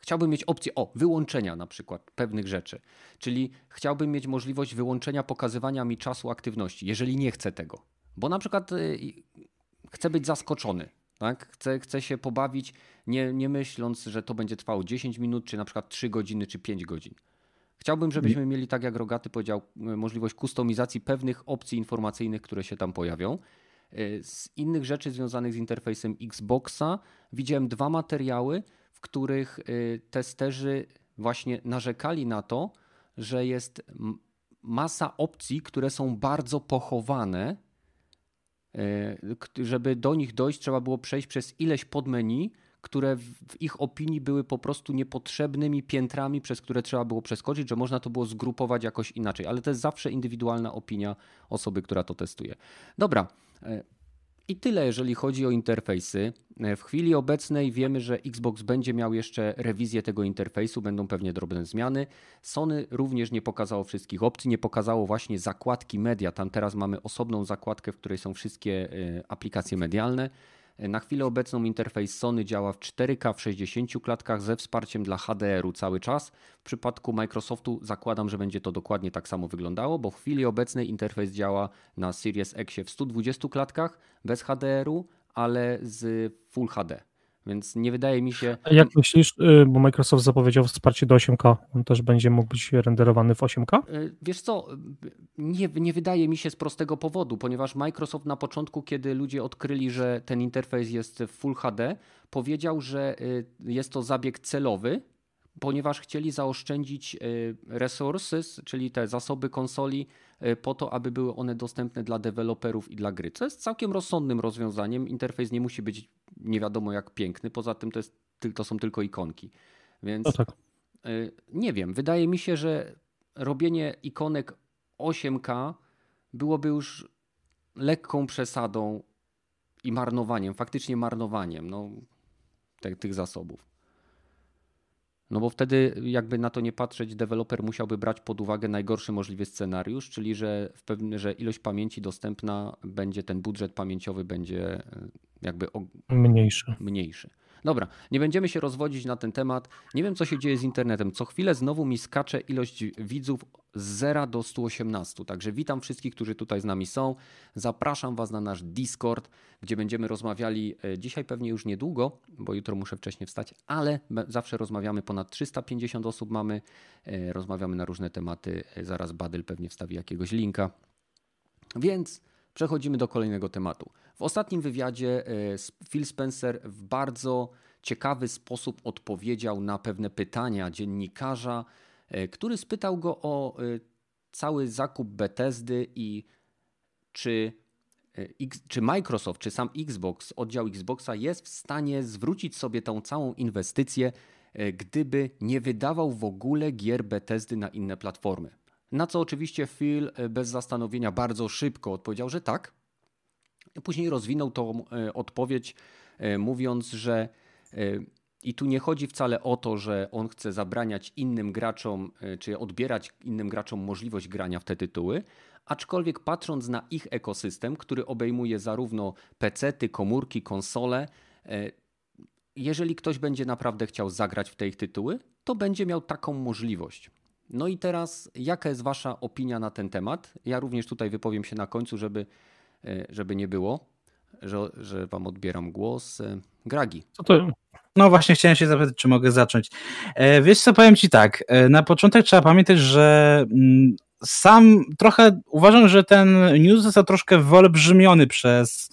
Chciałbym mieć opcję, o, wyłączenia na przykład pewnych rzeczy. Czyli chciałbym mieć możliwość wyłączenia pokazywania mi czasu aktywności, jeżeli nie chcę tego. Bo na przykład y, chcę być zaskoczony. Tak? Chcę, chcę się pobawić, nie, nie myśląc, że to będzie trwało 10 minut, czy na przykład 3 godziny, czy 5 godzin. Chciałbym, żebyśmy mieli, tak jak Rogaty powiedział, możliwość kustomizacji pewnych opcji informacyjnych, które się tam pojawią. Y, z innych rzeczy związanych z interfejsem Xboxa widziałem dwa materiały, w których y, testerzy właśnie narzekali na to, że jest masa opcji, które są bardzo pochowane. Y, żeby do nich dojść, trzeba było przejść przez ileś podmenu, które w ich opinii były po prostu niepotrzebnymi piętrami, przez które trzeba było przeskoczyć, że można to było zgrupować jakoś inaczej, ale to jest zawsze indywidualna opinia osoby, która to testuje. Dobra, y, I tyle, jeżeli chodzi o interfejsy. W chwili obecnej wiemy, że Xbox będzie miał jeszcze rewizję tego interfejsu, będą pewnie drobne zmiany. Sony również nie pokazało wszystkich opcji, nie pokazało właśnie zakładki media. Tam teraz mamy osobną zakładkę, w której są wszystkie e, aplikacje medialne. Na chwilę obecną interfejs Sony działa w 4K w 60 klatkach ze wsparciem dla HDR-u cały czas. W przypadku Microsoftu zakładam, że będzie to dokładnie tak samo wyglądało, bo w chwili obecnej interfejs działa na Series X w 120 klatkach bez HDR-u, ale z Full HD. Więc nie wydaje mi się. A jak myślisz, y, bo Microsoft zapowiedział wsparcie do 8K, on też będzie mógł być renderowany w 8K? Y, wiesz co, nie, nie wydaje mi się z prostego powodu, ponieważ Microsoft na początku, kiedy ludzie odkryli, że ten interfejs jest w Full HD, powiedział, że y, jest to zabieg celowy, ponieważ chcieli zaoszczędzić resources, czyli te zasoby konsoli po to, aby były one dostępne dla deweloperów i dla gry. Co jest całkiem rozsądnym rozwiązaniem. Interfejs nie musi być nie wiadomo jak piękny, poza tym to, jest, to są tylko ikonki. Więc no tak. E, nie wiem, wydaje mi się, że robienie ikonek 8K byłoby już lekką przesadą i marnowaniem, faktycznie marnowaniem no, te, tych zasobów. No bo wtedy, jakby na to nie patrzeć, deweloper musiałby brać pod uwagę najgorszy możliwy scenariusz, czyli że, w pewne, że ilość pamięci dostępna będzie, ten budżet pamięciowy będzie e, jakby mniejszy. mniejszy. Dobra, nie będziemy się rozwodzić na ten temat. Nie wiem, co się dzieje z internetem. Co chwilę znowu mi skacze ilość widzów z 0 do 118. Także witam wszystkich, którzy tutaj z nami są. Zapraszam Was na nasz Discord, gdzie będziemy rozmawiali e, dzisiaj pewnie już niedługo, bo jutro muszę wcześniej wstać, ale zawsze rozmawiamy. Ponad 350 osób mamy. E, rozmawiamy na różne tematy. E, zaraz Badyl pewnie wstawi jakiegoś linka. Więc przechodzimy do kolejnego tematu. W ostatnim wywiadzie Phil Spencer w bardzo ciekawy sposób odpowiedział na pewne pytania dziennikarza E, który spytał go o e, cały zakup Bethesdy i czy, e, czy Microsoft, czy sam Xbox, oddział Xboxa jest w stanie zwrócić sobie tą całą inwestycję, gdyby nie wydawał w ogóle gier Bethesdy na inne platformy. Na co oczywiście Phil bez zastanowienia bardzo szybko odpowiedział, że tak. Później rozwinął tą odpowiedź, mówiąc, że i tu nie chodzi wcale o to, że on chce zabraniać innym graczom, e, czy odbierać innym graczom możliwość grania w te tytuły, aczkolwiek patrząc na ich ekosystem, który obejmuje zarówno PC-ty, komórki, konsole, e, jeżeli ktoś będzie naprawdę chciał zagrać w te ich tytuły, to będzie miał taką możliwość. No i teraz, jaka jest Wasza opinia na ten temat? Ja również tutaj wypowiem się na końcu, żeby, e, żeby nie było, że, że Wam odbieram głos. Gragi. Co to, no właśnie chciałem się zapytać, czy mogę zacząć. E, wiesz co, powiem ci tak, e, na początek trzeba pamiętać, że mm, sam trochę uważam, że ten news został troszkę wyolbrzymiony przez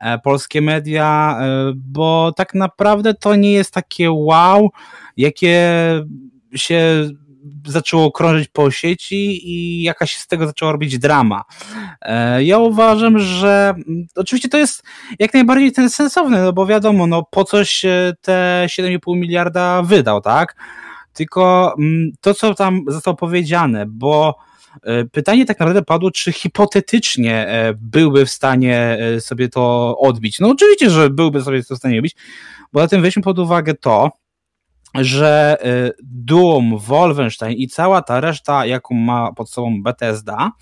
e, polskie media, bo tak naprawdę to nie jest takie wow, jakie się zaczęło krążyć po sieci i jakaś z tego zaczęła robić drama. E, ja uważam, że oczywiście to jest jak najbardziej ten sensowne, no bo wiadomo, no po coś te 7,5 miliarda wydał, tak? Tylko mm, to, co tam zostało powiedziane, bo e, Pytanie tak naprawdę padło, czy hipotetycznie e, byłby w stanie sobie to odbić. No oczywiście, że byłby sobie to w stanie odbić, bo na tym weźmy pod uwagę to, że y, Doom, Wolfenstein i cała ta reszta, jaką ma pod sobą Bethesda,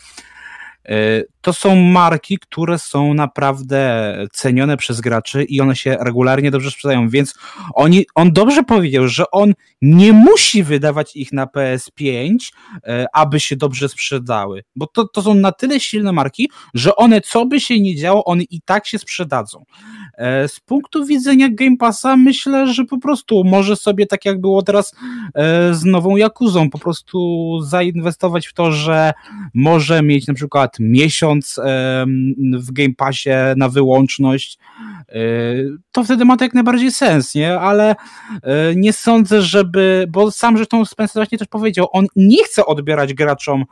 to są marki, które są naprawdę cenione przez graczy i one się regularnie dobrze sprzedają, więc oni, on dobrze powiedział, że on nie musi wydawać ich na PS5, e, aby się dobrze sprzedały, bo to, to są na tyle silne marki, że one, co by się nie działo, one i tak się sprzedadzą. E, z punktu widzenia Game Passa myślę, że po prostu może sobie, tak jak było teraz e, z nową Jakuzą, po prostu zainwestować w to, że może mieć na przykład miesiąc w Game Passie na wyłączność, e, to wtedy ma to jak najbardziej sens, nie? Ale e, nie sądzę, żeby, bo sam zresztą Spencer właśnie też powiedział, on nie chce odbierać graczom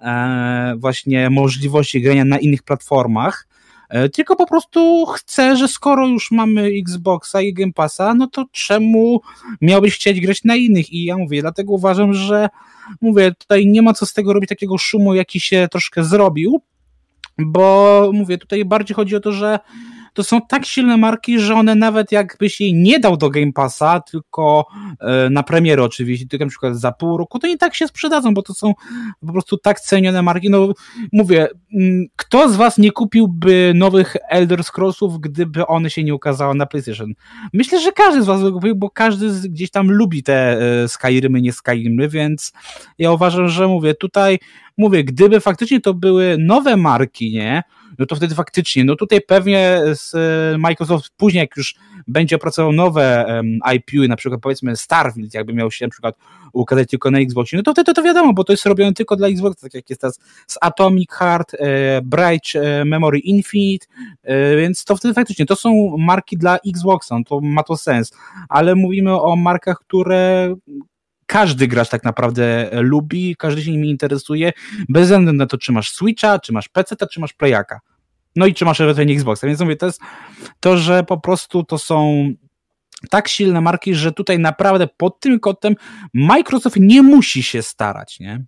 e, właśnie możliwości grania na innych platformach, tylko po prostu chce, że skoro już mamy Xboxa i Game Passa, no to czemu miałbyś chcieć grać na innych? I ja mówię, dlatego uważam, że mówię, tutaj nie ma co z tego robić takiego szumu, jaki się troszkę zrobił, bo mówię, tutaj bardziej chodzi o to, że to są tak silne marki, że one nawet jakbyś jej nie dał do Game Passa, tylko e, na premierę oczywiście, tylko na przykład za pół roku, to i tak się sprzedadzą, bo to są po prostu tak cenione marki. No mówię, mm, kto z was nie kupiłby nowych Elder Scrollsów, gdyby one się nie ukazały na PlayStation? Myślę, że każdy z was by kupił, bo każdy gdzieś tam lubi te e, Skyrimy, nie Skyrimy, więc ja uważam, że mówię, tutaj mówię, gdyby faktycznie to były nowe marki, nie, no to wtedy faktycznie, no tutaj pewnie e, Microsoft później, jak już będzie opracował nowe IPU, na przykład powiedzmy Starfield, jakby miał się na przykład ukazać tylko na Xboxie, no to wtedy to wiadomo, bo to jest robione tylko dla Xboxa, tak jak jest teraz z Atomic Heart, e, Bright e, Memory Infinite, więc to wtedy faktycznie to są marki dla Xboxa, no to ma to sens, ale mówimy o markach, które każdy gracz tak naprawdę lubi, każdy się nimi interesuje, bez względu na to, czy masz Switcha, czy masz PC, czy masz Playaka. No i czy masz ewentualnie Xboxa. Więc mówię, to jest to, że po prostu to są tak silne marki, że tutaj naprawdę pod tym kątem Microsoft nie musi się starać, nie?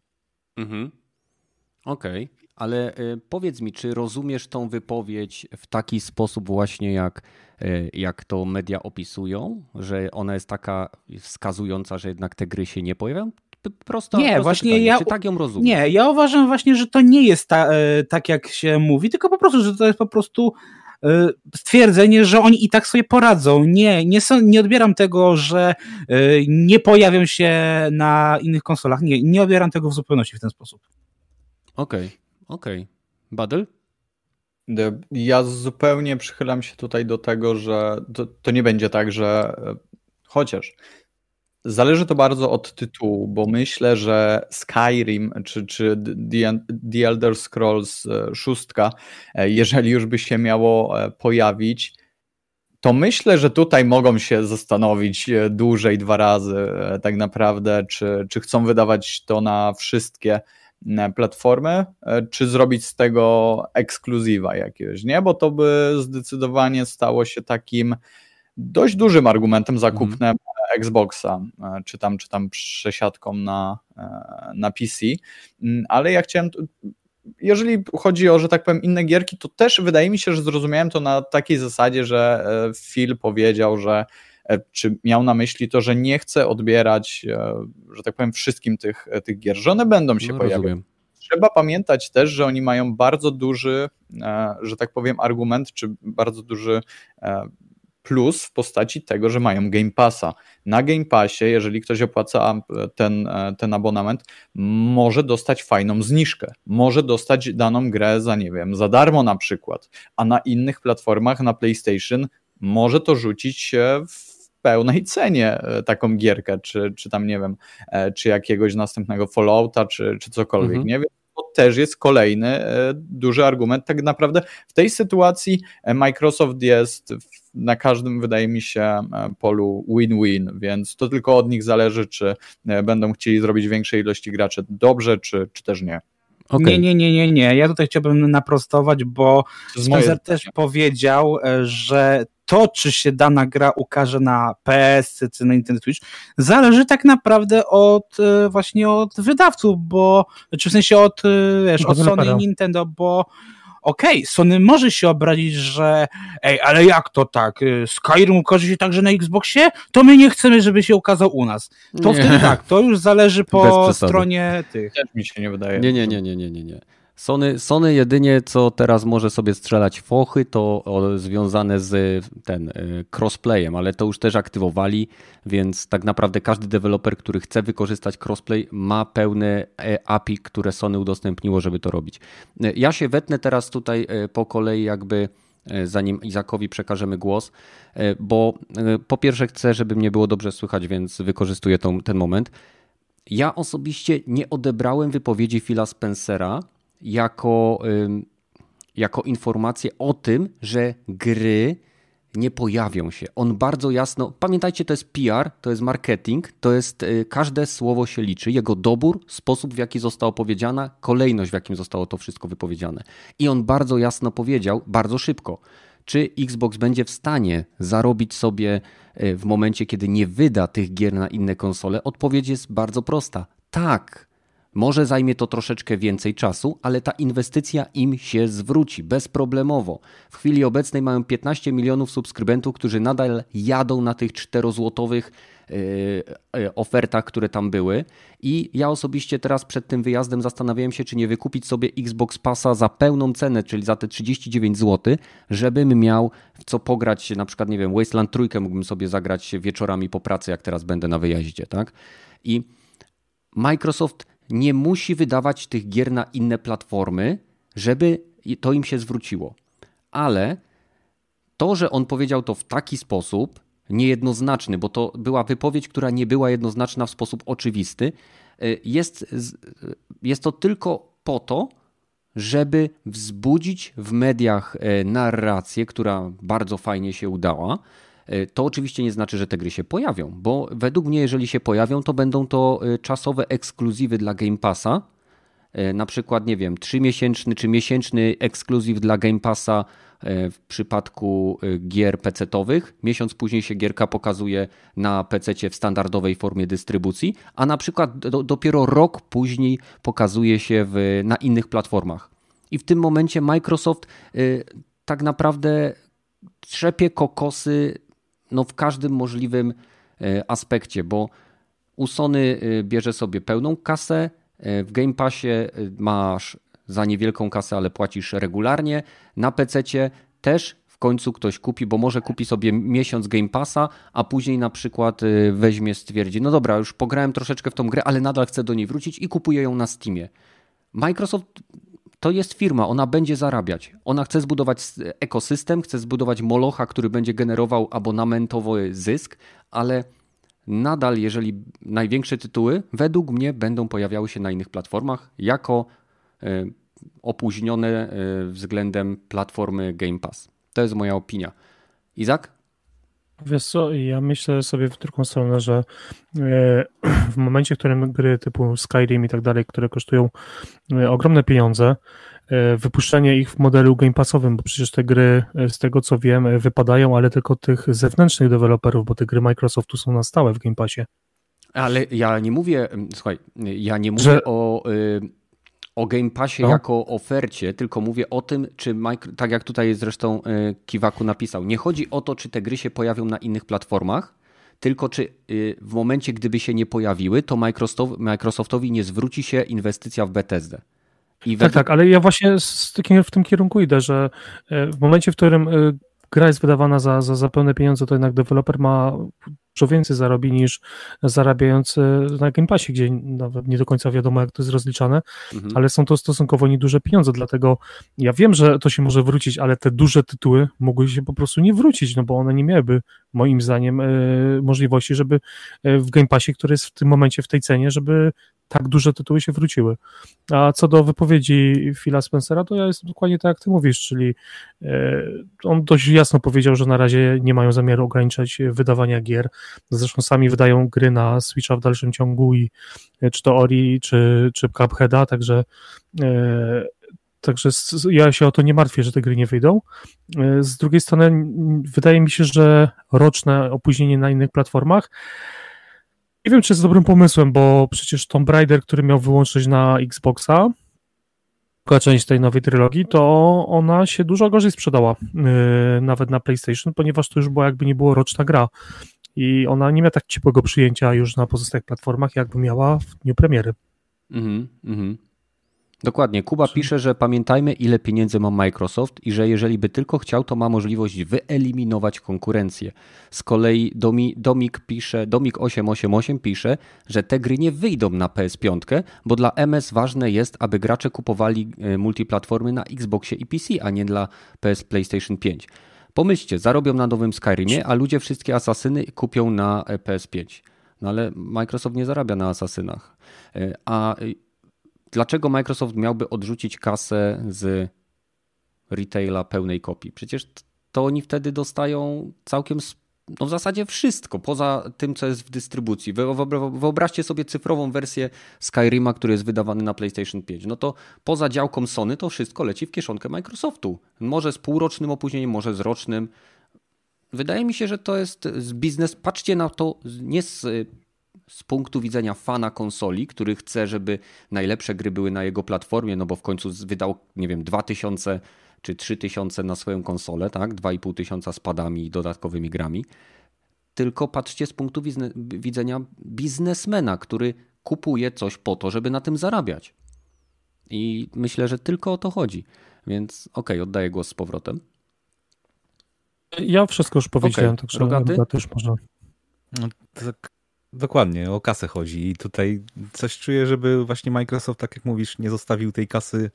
Mhm. Okej, okay. ale y, powiedz mi, czy rozumiesz tą wypowiedź w taki sposób właśnie jak E, jak to media opisują, że ona jest taka wskazująca, że jednak te gry się nie pojawiają? Prosto, nie, właśnie pytanie. ja. Czy tak ją rozumiem? Nie, ja uważam właśnie, że to nie jest ta, e, tak, jak się mówi, tylko po prostu, że to jest po prostu e, stwierdzenie, że oni i tak sobie poradzą. Nie, nie, są, nie odbieram tego, że nie pojawią się na innych konsolach. Nie, nie odbieram tego w zupełności w ten sposób. Okej, okay, okej. Okay. Badel? Ja zupełnie przychylam się tutaj do tego, że to, to, nie będzie tak, że e, chociaż zależy to bardzo od tytułu, bo myślę, że Skyrim czy, czy The, The Elder Scrolls 6, e, e, jeżeli już by się miało pojawić, to myślę, że tutaj mogą się zastanowić dłużej dwa razy tak naprawdę, czy, czy chcą wydawać to na wszystkie platformę, e, czy zrobić z tego ekskluzywa jakiegoś, nie? Bo to by zdecydowanie stało się takim dość dużym argumentem zakupnem mm. Xboxa, e, czy tam, czy tam przesiadką na, e, na PC, mm, ale ja chciałem jeżeli chodzi o, że tak powiem, inne gierki, to też wydaje mi się, że zrozumiałem to na takiej zasadzie, że Phil powiedział, że E, czy miał na myśli to, że nie chce odbierać, e, że tak powiem, wszystkim tych, e, tych gier, że one będą się no, pojawiać. Trzeba pamiętać też, że oni mają bardzo duży, że tak powiem, argument, czy bardzo duży plus w postaci tego, że mają Game Passa. Na Game Passie, jeżeli ktoś opłaca ten, ten abonament, może dostać fajną zniżkę. Może dostać daną grę za, nie wiem, za darmo na przykład, a na innych platformach, na PlayStation, może to rzucić się w pełnej cenie e, taką gierkę, czy, czy tam nie wiem, e, czy jakiegoś następnego Fallouta, czy, czy cokolwiek, mhm. nie wiem. To też jest kolejny e, duży argument. Tak naprawdę w tej sytuacji Microsoft jest na każdym, wydaje mi się, polu win-win, więc to tylko od nich zależy, czy będą chcieli zrobić większej ilości graczy dobrze, czy, czy też nie. Okay. Nie, nie, nie, nie, nie. Ja tutaj chciałbym naprostować, bo Spencer też powiedział, że to, czy się dana gra ukaże na PS czy na Nintendo Switch, zależy tak naprawdę od e, właśnie od wydawców, bo, czy w sensie od, e, wiesz, od Sony i Nintendo, bo okej, okay, Sony może się obrazić, że ej, ale jak to tak? E, Skyrim ukaże się także na Xboxie? To my nie chcemy, żeby się ukazał u nas. To nie. wtedy tak, to już zależy po stronie tych. Też mi się nie wydaje. Nie, nie, nie, nie, nie, nie. nie. Sony, Sony jedynie co teraz może sobie strzelać fochy, to związane z ten y, crossplayem, ale to już też aktywowali, więc tak naprawdę każdy deweloper, który chce wykorzystać crossplay, ma pełne e, API, które Sony udostępniło, żeby to robić. Y, ja się wetnę teraz tutaj y, po kolei, jakby zanim Izakowi przekażemy głos, bo po pierwsze chcę, żeby mnie było dobrze słychać, więc wykorzystuję tą, ten moment. Ja osobiście nie odebrałem wypowiedzi Phila Spencera jako, jako informację o tym, że gry nie pojawią się. On bardzo jasno, pamiętajcie, to jest PR, to jest marketing, to jest y, każde słowo się liczy, jego dobór, sposób w jaki zostało powiedziane, kolejność w jakim zostało to wszystko wypowiedziane. I on bardzo jasno powiedział, bardzo szybko, czy Xbox będzie w stanie zarobić sobie y, w momencie, kiedy nie wyda tych gier na inne konsole? Odpowiedź jest bardzo prosta. Tak Może zajmie to troszeczkę więcej czasu, ale ta inwestycja im się zwróci bezproblemowo. W chwili obecnej mają 15 milionów subskrybentów, którzy nadal jadą na tych 4-złotowych e, e, ofertach, które tam były. I ja osobiście teraz przed tym wyjazdem zastanawiałem się, czy nie wykupić sobie Xbox Passa za pełną cenę, czyli za te 39 zł, żebym miał w co pograć, na przykład, nie wiem, Wasteland trójkę mógłbym sobie zagrać wieczorami po pracy, jak teraz będę na wyjaździe, tak? I Microsoft nie musi wydawać tych gier na inne platformy, żeby to im się zwróciło. Ale to, że on powiedział to w taki sposób, niejednoznaczny, bo to była wypowiedź, która nie była jednoznaczna w sposób oczywisty, y, jest, jest to tylko po to, żeby wzbudzić w mediach y, narrację, która bardzo fajnie się udała, to oczywiście nie znaczy, że te gry się pojawią, bo według mnie, jeżeli się pojawią, to będą to e, czasowe ekskluzywy dla Game Passa. E, na przykład, nie wiem, trzymiesięczny czy miesięczny ekskluzyw dla Game Passa w przypadku gier PC-owych. Miesiąc później się gierka pokazuje na PC w standardowej formie dystrybucji, a na przykład do, dopiero rok później pokazuje się w, na innych platformach. I w tym momencie Microsoft y, tak naprawdę trzepie kokosy no w każdym możliwym e, aspekcie, bo u Sony e, bierze sobie pełną kasę, e, w Game Passie masz za niewielką kasę, ale płacisz regularnie, na PC też w końcu ktoś kupi, bo może kupi sobie miesiąc Game Passa, a później na przykład weźmie, stwierdzi, no dobra, już pograłem troszeczkę w tą grę, ale nadal chcę do niej wrócić i kupuje ją na Steamie. Microsoft to jest firma, ona będzie zarabiać. Ona chce zbudować ekosystem, chce zbudować molocha, który będzie generował abonamentowy zysk, ale nadal, jeżeli największe tytuły, według mnie będą pojawiały się na innych platformach jako e, opóźnione e, względem platformy Game Pass. To jest moja opinia. Izak? Wiesz co, ja myślę sobie w drugą stronę, że e, w momencie, w którym gry typu Skyrim i tak dalej, które kosztują e, ogromne pieniądze, e, wypuszczenie ich w modelu Game Passowym, bo przecież te gry, z tego co wiem, wypadają, ale tylko tych zewnętrznych deweloperów, bo te gry Microsoftu są na stałe w Game Passie. Ale ja nie mówię, słuchaj, ja nie mówię że... o o Game Passie no. jako ofercie, tylko mówię o tym, czy tak jak tutaj zresztą e, Kiwaku napisał, nie chodzi o to, czy te gry się pojawią na innych platformach, tylko czy y, w momencie, gdyby się nie pojawiły, to Microsoftowi nie zwróci się inwestycja w Bethesdę. I tak, tak, ale ja właśnie w tym kierunku idę, że e, w momencie, w którym e, gra jest wydawana za, za, za pełne pieniądze, to jednak deweloper ma dużo więcej zarobi niż zarabiający na Game Passie, gdzie nawet nie do końca wiadomo, jak to jest rozliczane, mhm. ale są to stosunkowo nieduże pieniądze, dlatego ja wiem, że to się może wrócić, ale te duże tytuły mogły się po prostu nie wrócić, no bo one nie miałyby moim zdaniem e, możliwości, żeby e, w Game Passie, który jest w tym momencie w tej cenie, żeby tak duże tytuły się wróciły. A co do wypowiedzi Phila Spencera, to ja jestem dokładnie tak, jak ty mówisz, czyli e, on dość jasno powiedział, że na razie nie mają zamiaru ograniczać wydawania gier. Zresztą sami wydają gry na Switcha w dalszym ciągu i czy to Ori, czy, czy Cupheada, także Także ja się o to nie martwię, że te gry nie wyjdą. Z drugiej strony, wydaje mi się, że roczne opóźnienie na innych platformach nie wiem, czy jest dobrym pomysłem, bo przecież Tomb Raider, który miał wyłączyć na Xboxa, taka część tej nowej trylogii, to ona się dużo gorzej sprzedała, yy, nawet na PlayStation, ponieważ to już była jakby nie było roczna gra. I ona nie miała tak ciepłego przyjęcia już na pozostałych platformach, jakby miała w dniu premiery. Mhm, mhm. Dokładnie. Kuba pisze, że pamiętajmy, ile pieniędzy ma Microsoft i że jeżeli by tylko chciał, to ma możliwość wyeliminować konkurencję. Z kolei Domi, Domik pisze, Domik888 pisze, że te gry nie wyjdą na PS5, bo dla MS ważne jest, aby gracze kupowali e, multiplatformy na Xboxie i PC, a nie dla PS PlayStation 5. Pomyślcie, zarobią na nowym Skyrimie, a ludzie wszystkie asasyny kupią na e, PS5. No ale Microsoft nie zarabia na asasynach. E, a dlaczego Microsoft miałby odrzucić kasę z retaila pełnej kopii? Przecież to oni wtedy dostają całkiem no w zasadzie wszystko, poza tym, co jest w dystrybucji. Wyobraźcie sobie cyfrową wersję Skyrima, który jest wydawany na PlayStation 5. No to poza działką Sony to wszystko leci w kieszonkę Microsoftu. Może z półrocznym opóźnieniem, może z rocznym. Wydaje mi się, że to jest biznes. Patrzcie na to nie z z punktu widzenia fana konsoli, który chce, żeby najlepsze gry były na jego platformie, no bo w końcu wydał, nie wiem, 2000 czy 3000 na swoją konsolę, tak? 2,5 tysiąca z padami i dodatkowymi grami. Tylko patrzcie z punktu widzenia biznesmena, który kupuje coś po to, żeby na tym zarabiać. I myślę, że tylko o to chodzi. Więc okej, okay, oddaję głos z powrotem. Ja wszystko już powiedziałem, okay. także też można. No, tak, dokładnie, o kasę chodzi i tutaj coś czuję, żeby właśnie Microsoft, tak jak mówisz, nie zostawił tej kasy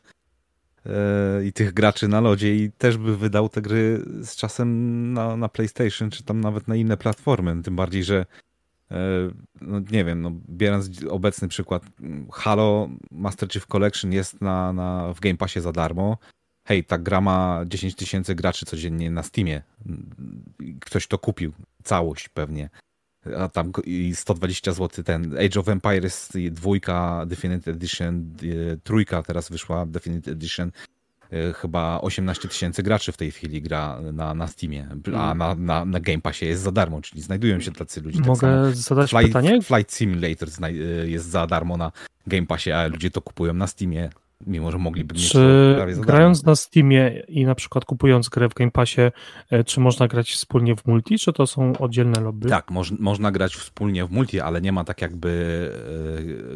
e, i tych graczy na lodzie i też by wydał te gry z czasem na, na PlayStation, czy tam nawet na inne platformy, tym bardziej, że e, no nie wiem, no, biorąc obecny przykład, Halo Master Chief Collection jest na, na, w Game Passie za darmo, hej, ta gra ma 10 tysięcy graczy codziennie na Steamie. Ktoś to kupił, całość pewnie. A tam i 120 zł ten Age of Empires dwójka Definitive Edition, e, trójka teraz wyszła Definitive Edition. E, chyba 18 tysięcy graczy w tej chwili gra na, na Steamie, a mm. na, na, na Game Passie jest za darmo, czyli znajdują się tacy ludzie. Tak Mogę tak zadać Flight, pytanie? Flight Simulator e, jest za darmo na Game Passie, a ludzie to kupują na Steamie mimo że mogliby mieć Czy grając na Steamie i na przykład kupując grę w Game Passie, e, czy można grać wspólnie w multi, czy to są oddzielne lobby? Tak, moż, można grać wspólnie w multi, ale nie ma tak jakby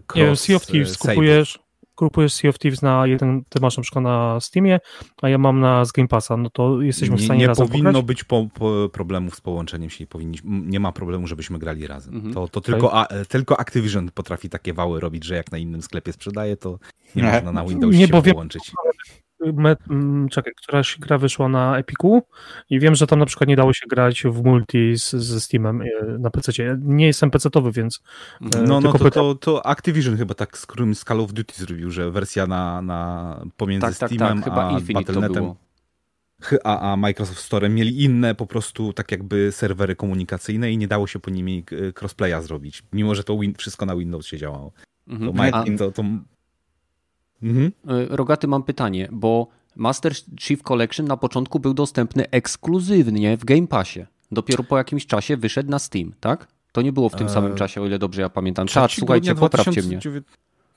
cross, Nie wiem, Sea of Thieves kupujesz, kupujesz Sea of Thieves na jeden, ty masz na przykład na Steamie, a ja mam na z Game Passa, no to jesteśmy w stanie nie razem Nie powinno pograć? być po, po problemów z połączeniem się, nie ma problemu, żebyśmy grali razem. Mhm. To, to tylko, a, tylko Activision potrafi takie wały robić, że jak na innym sklepie sprzedaje, to nie, nie. można na Windowsie nie, się połączyć czekaj, któraś gra wyszła na Epiku i wiem, że tam na przykład nie dało się grać w multi z, ze Steamem e, na PC. Nie jestem PC-towy, więc. E, no, no to, to, to, Activision chyba tak z którym z Call of Duty zrobił, że wersja na, na pomiędzy tak, Steamem tak, tak. a Battle.netem. A, a Microsoft Store mieli inne po prostu tak jakby serwery komunikacyjne i nie dało się po nimi crossplaya zrobić, mimo że to win, wszystko na Windows się działało. Mhm. To, to, to Mhm. E, Rogaty, mam pytanie, bo Master Chief Collection na początku był dostępny ekskluzywnie w Game Passie. Dopiero po jakimś czasie wyszedł na Steam, tak? To nie było w tym samym e, czasie, o ile dobrze ja pamiętam. Czad, słuchajcie, poprawcie 2009... mnie.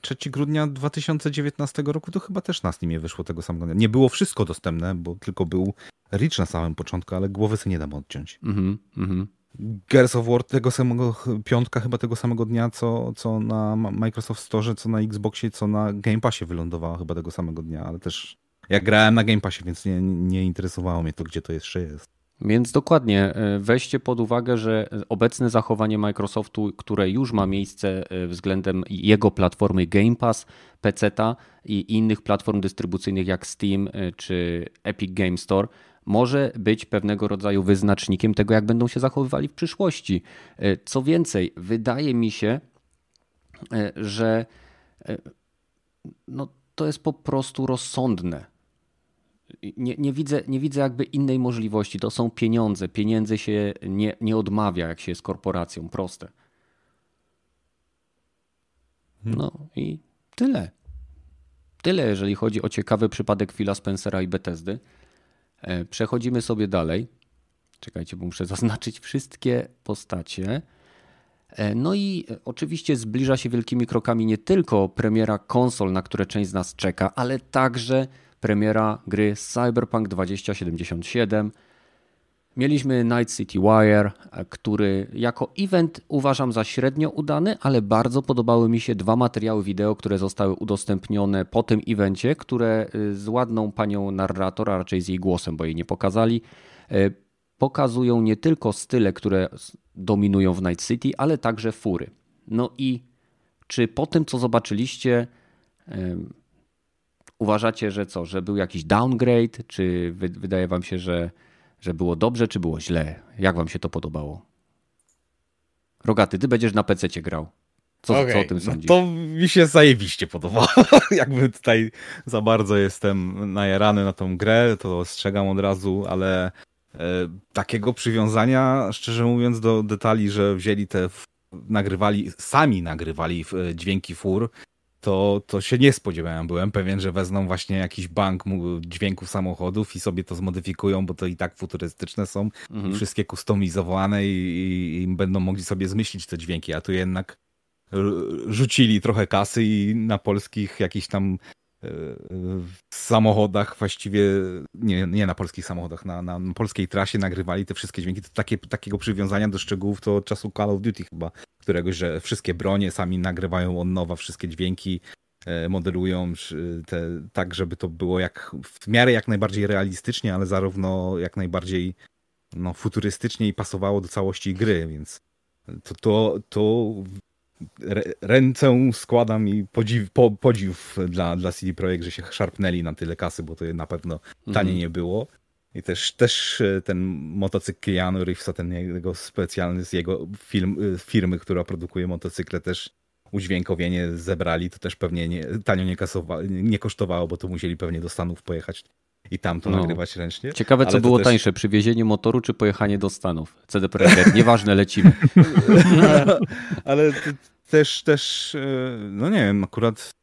3 grudnia 2019 roku to chyba też na Steamie wyszło tego samego dnia. Nie było wszystko dostępne, bo tylko był Rich na samym początku, ale głowy sobie nie dam odciąć. Mhm, mhm. Gears of War tego samego, piątka chyba tego samego dnia, co, co na Microsoft Store, co na Xboxie, co na Game Passie wylądowała chyba tego samego dnia, ale też jak grałem na Game Passie, więc nie, nie interesowało mnie to, gdzie to jeszcze jest. Więc dokładnie, e, weźcie pod uwagę, że obecne zachowanie Microsoftu, które już ma miejsce e, względem jego platformy Game Pass, PC-ta i innych platform dystrybucyjnych jak Steam e, czy Epic Game Store, może być pewnego rodzaju wyznacznikiem tego, jak będą się zachowywali w przyszłości. E, co więcej, wydaje mi się, e, że e, no, to jest po prostu rozsądne. Nie, nie, widzę, nie widzę jakby innej możliwości. To są pieniądze. Pieniędzy się nie, nie odmawia, jak się jest korporacją. Proste. No i tyle. Tyle, jeżeli chodzi o ciekawy przypadek Phila Spencera i Bethesdy. E, przechodzimy sobie dalej. Czekajcie, bo muszę zaznaczyć wszystkie postacie. E, no i oczywiście zbliża się wielkimi krokami nie tylko premiera konsol, na które część z nas czeka, ale także premiera gry Cyberpunk 2077 Mieliśmy Night City Wire, który jako event uważam za średnio udany, ale bardzo podobały mi się dwa materiały wideo, które zostały udostępnione po tym evencie, które y, z ładną panią narrator, a raczej z jej głosem, bo jej nie pokazali, y, pokazują nie tylko style, które dominują w Night City, ale także fury. No i czy po tym, co zobaczyliście, uważacie, że co, że był jakiś downgrade, czy wydaje wam się, że że było dobrze, czy było źle? Jak wam się to podobało? Rogaty, ty będziesz na PC grał. Co, okay, co o tym no sądzisz? No to mi się zajebiście podobało. Jakby tutaj za bardzo jestem najarany na tą grę, to ostrzegam od razu, ale e, takiego przywiązania, szczerze mówiąc, do detali, że wzięli te, nagrywali, sami nagrywali dźwięki fur, to, to się nie spodziewałem. Byłem pewien, że wezmą właśnie jakiś bank dźwięków samochodów i sobie to zmodyfikują, bo to i tak futurystyczne są, mhm. wszystkie kustomizowane i, i, i, będą mogli sobie zmyślić te dźwięki, a tu jednak rzucili trochę kasy i na polskich jakichś tam samochodach właściwie, nie, nie na polskich samochodach, na, na polskiej trasie nagrywali te wszystkie dźwięki. To takie, takiego przywiązania do szczegółów to od czasu Call of Duty chyba, któregoś, że wszystkie bronie sami nagrywają od nowa, wszystkie dźwięki e, modelują te, tak, żeby to było jak w miarę jak najbardziej realistycznie, ale zarówno jak najbardziej no, futurystycznie i pasowało do całości gry, więc to, to, to ręce składam i podziw, po, podziw dla, dla CD Projekt, że się szarpnęli na tyle kasy, bo to na pewno tanie mhm. nie było. I też, też e, ten motocykl Keanu Reevesa, ten jego specjalny z jego film, e, firmy, która produkuje motocykle, też udźwiękowienie zebrali, to też pewnie nie, tanio nie, kasowa, nie kosztowało, bo to musieli pewnie do Stanów pojechać i tam to no. nagrywać ręcznie. Ciekawe, co było też... tańsze, przywiezienie motoru czy pojechanie do Stanów. CD Projekt, nieważne, lecimy. ale też, też, e, no nie wiem, akurat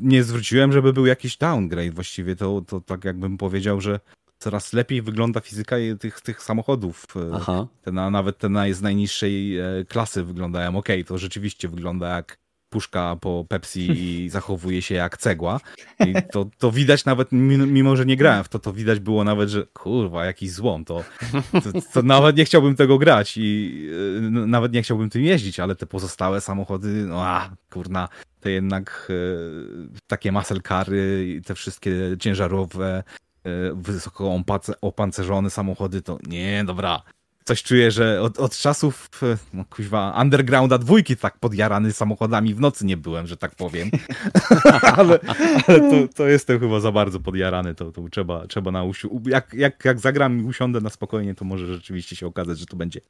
nie zwróciłem, żeby był jakiś downgrade. Właściwie to, to tak jakbym powiedział, że coraz lepiej wygląda fizyka tych, tych samochodów. E, Aha. Te na, nawet te na, z najniższej e, klasy wyglądają ok. To rzeczywiście wygląda jak puszka po Pepsi i zachowuje się jak cegła. I to, to widać nawet, mimo że nie grałem w to, to widać było nawet, że kurwa, jakiś złom, to, to, to nawet nie chciałbym tego grać i y, nawet nie chciałbym tym jeździć, ale te pozostałe samochody, no a, kurna, te jednak y, takie i te wszystkie ciężarowe, y, wysoko opancerzone samochody, to nie, dobra, coś czuję, że od, od czasów e, no, kuźwa, undergrounda dwójki tak podjarany samochodami w nocy nie byłem, że tak powiem. ale, ale to, to, jestem chyba za bardzo podjarany, to, to trzeba, trzeba na usiu... Jak, jak, jak zagram i usiądę na spokojnie, to może rzeczywiście się okazać, że to będzie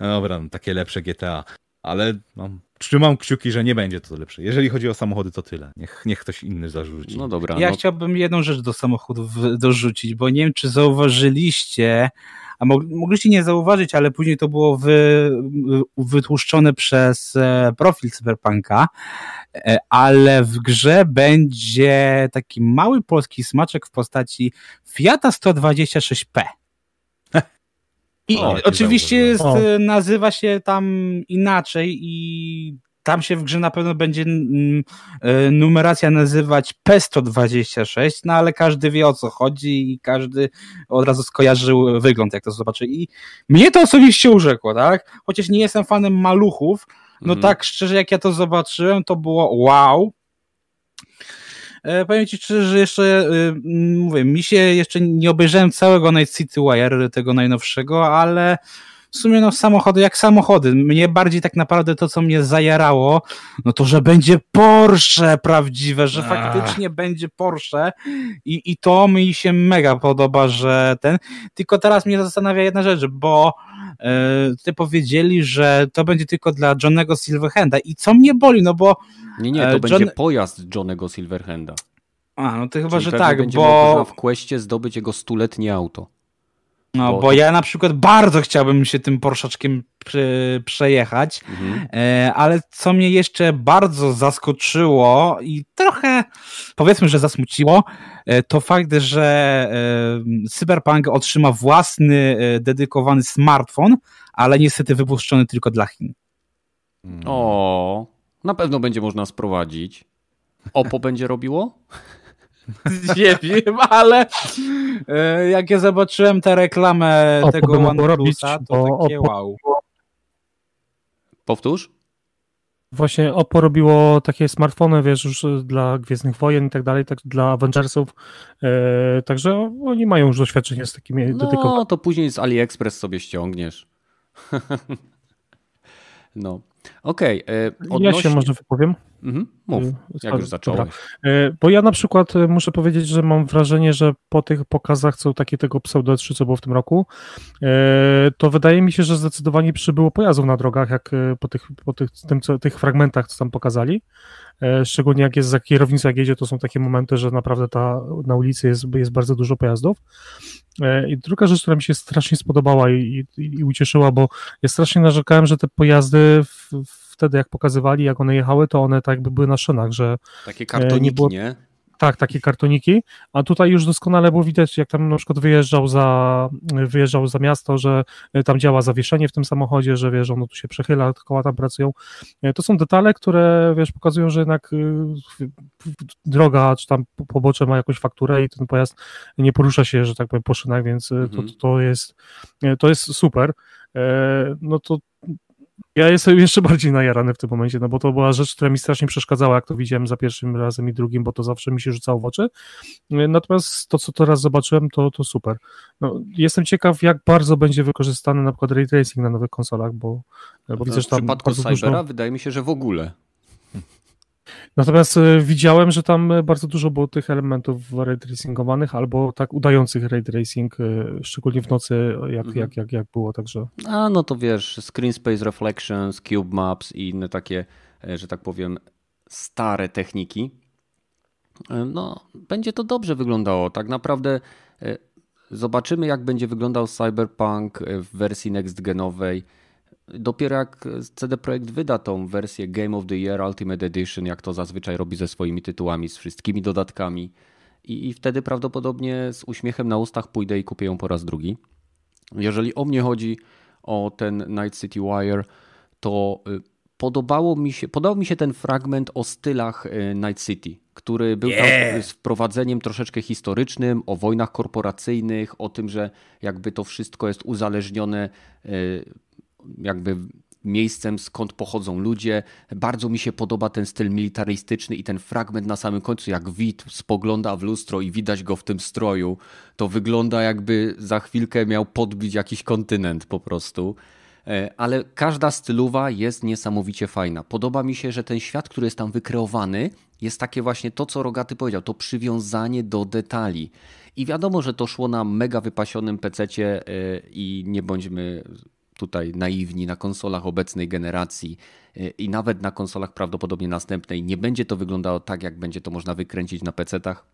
no dobra, no, takie lepsze GTA. Ale no, trzymam kciuki, że nie będzie to lepsze. Jeżeli chodzi o samochody, to tyle. Niech, niech ktoś inny zarzuci. No dobra. Ja no... chciałbym jedną rzecz do samochodów dorzucić, bo nie wiem, czy zauważyliście, a mogliście nie zauważyć, ale później to było wy, wytłuszczone przez e, profil Cyberpunka, e, ale w grze będzie taki mały polski smaczek w postaci Fiata 126P. I o, oczywiście jest, nazywa się tam inaczej i tam się w grze na pewno będzie e, numeracja nazywać P126, no ale każdy wie o co chodzi i każdy od razu skojarzył wygląd, jak to zobaczy. I mnie to osobiście urzekło, tak? Chociaż nie jestem fanem maluchów, no mhm. tak szczerze, jak ja to zobaczyłem, to było wow. E, powiem Ci szczerze, że jeszcze, e, mówię, mi się jeszcze nie obejrzałem całego Night City Wire, tego najnowszego, ale w sumie no samochody jak samochody. Mnie bardziej tak naprawdę to, co mnie zajarało, no to, że będzie Porsche prawdziwe, że Ach. faktycznie będzie Porsche i, i to mi się mega podoba, że ten, tylko teraz mnie zastanawia jedna rzecz, bo yy, tutaj powiedzieli, że to będzie tylko dla Johnego Silverhanda i co mnie boli, no bo... Nie, nie, to John... będzie pojazd Johnego Silverhanda. A, no to chyba, Czyli że tak, bo... w Questie zdobyć jego stuletnie auto. No, bo, bo ja na przykład bardzo chciałbym się tym Porszaczkiem przejechać, mhm. E, ale co mnie jeszcze bardzo zaskoczyło i trochę powiedzmy, że zasmuciło, e, to fakt, że e, Cyberpunk otrzyma własny dedykowany smartfon, ale niestety wypuszczony tylko dla Chin. O, na pewno będzie można sprowadzić. Oppo będzie robiło? Nie wiem, ale e, jak ja zobaczyłem tę reklamę o, tego OnePlusa, to o, takie wow. Powtórz? Właśnie Oppo robiło takie smartfony, wiesz, już dla Gwiezdnych Wojen i tak dalej, tak dla Avengersów, e, także oni mają już doświadczenie z takimi no. No, to później z AliExpress sobie ściągniesz. no. Okej. Okay, odnośnie... Ja się może wypowiem. Mhm, mów, y, jak już zacząłeś. Y, bo ja na przykład y, muszę powiedzieć, że mam wrażenie, że po tych pokazach, co takie tego Pseudo 3, co było w tym roku, to wydaje mi się, że zdecydowanie przybyło pojazdów na drogach, jak po tych, po tych, tym, co, tych fragmentach, co tam pokazali. Szczególnie jak jest za kierownicą, jak jedzie, to są takie momenty, że naprawdę ta, na ulicy jest, jest bardzo dużo pojazdów. I druga rzecz, która mi się strasznie spodobała i, i, i ucieszyła, bo ja strasznie narzekałem, że te pojazdy w, w wtedy jak pokazywali, jak one jechały, to one tak jakby były na szynach, że takie kartoniki, nie? Było... nie? Tak, takie kartoniki, a tutaj już doskonale było widać, jak tam na przykład wyjeżdżał za, wyjeżdżał za miasto, że tam działa zawieszenie w tym samochodzie, że wiesz, ono tu się przechyla, koła tam pracują. To są detale, które wiesz, pokazują, że jednak droga, czy tam pobocze ma jakąś fakturę i ten pojazd nie porusza się, że tak powiem, po szynach, więc mhm. to, to, jest, to jest super. No to ja jestem jeszcze bardziej najarany w tym momencie, no bo to była rzecz, która mi strasznie przeszkadzała, jak to widziałem za pierwszym razem i drugim, bo to zawsze mi się rzucało w oczy. Natomiast to, co teraz zobaczyłem, to, to super. No, jestem ciekaw, jak bardzo będzie wykorzystany na przykład ray tracing na nowych konsolach, bo, bo widzę, że tam. W przypadku Cybera dużo... wydaje mi się, że w ogóle. Natomiast e, widziałem, że tam e, bardzo dużo było tych elementów ray tracingowanych albo tak udających ray tracing, e, szczególnie w nocy, jak, mhm. jak, jak, jak było, także... A, no to wiesz, Screen Space Reflections, Cube Maps i inne takie, że tak powiem, stare techniki. No, będzie to dobrze wyglądało. Tak naprawdę zobaczymy, jak będzie wyglądał Cyberpunk w wersji next genowej Dopiero jak CD Projekt wyda tą wersję Game of the Year Ultimate Edition, jak to zazwyczaj robi ze swoimi tytułami, z wszystkimi dodatkami, i, i wtedy prawdopodobnie z uśmiechem na ustach pójdę i kupię ją po raz drugi. Jeżeli o mnie chodzi, o ten Night City Wire, to y, podobało mi się, podobał mi się ten fragment o stylach y, Night City, który był yeah. tam z wprowadzeniem troszeczkę historycznym, o wojnach korporacyjnych, o tym, że jakby to wszystko jest uzależnione y, jakby miejscem, skąd pochodzą ludzie. Bardzo mi się podoba ten styl militarystyczny i ten fragment na samym końcu, jak Wit spogląda w lustro i widać go w tym stroju. To wygląda jakby za chwilkę miał podbić jakiś kontynent po prostu. E, ale każda stylowa jest niesamowicie fajna. Podoba mi się, że ten świat, który jest tam wykreowany, jest takie właśnie to, co Rogaty powiedział, to przywiązanie do detali. I wiadomo, że to szło na mega wypasionym pececie e, i nie bądźmy tutaj naiwni na konsolach obecnej generacji y, i nawet na konsolach prawdopodobnie następnej nie będzie to wyglądało tak, jak będzie to można wykręcić na PC-tach,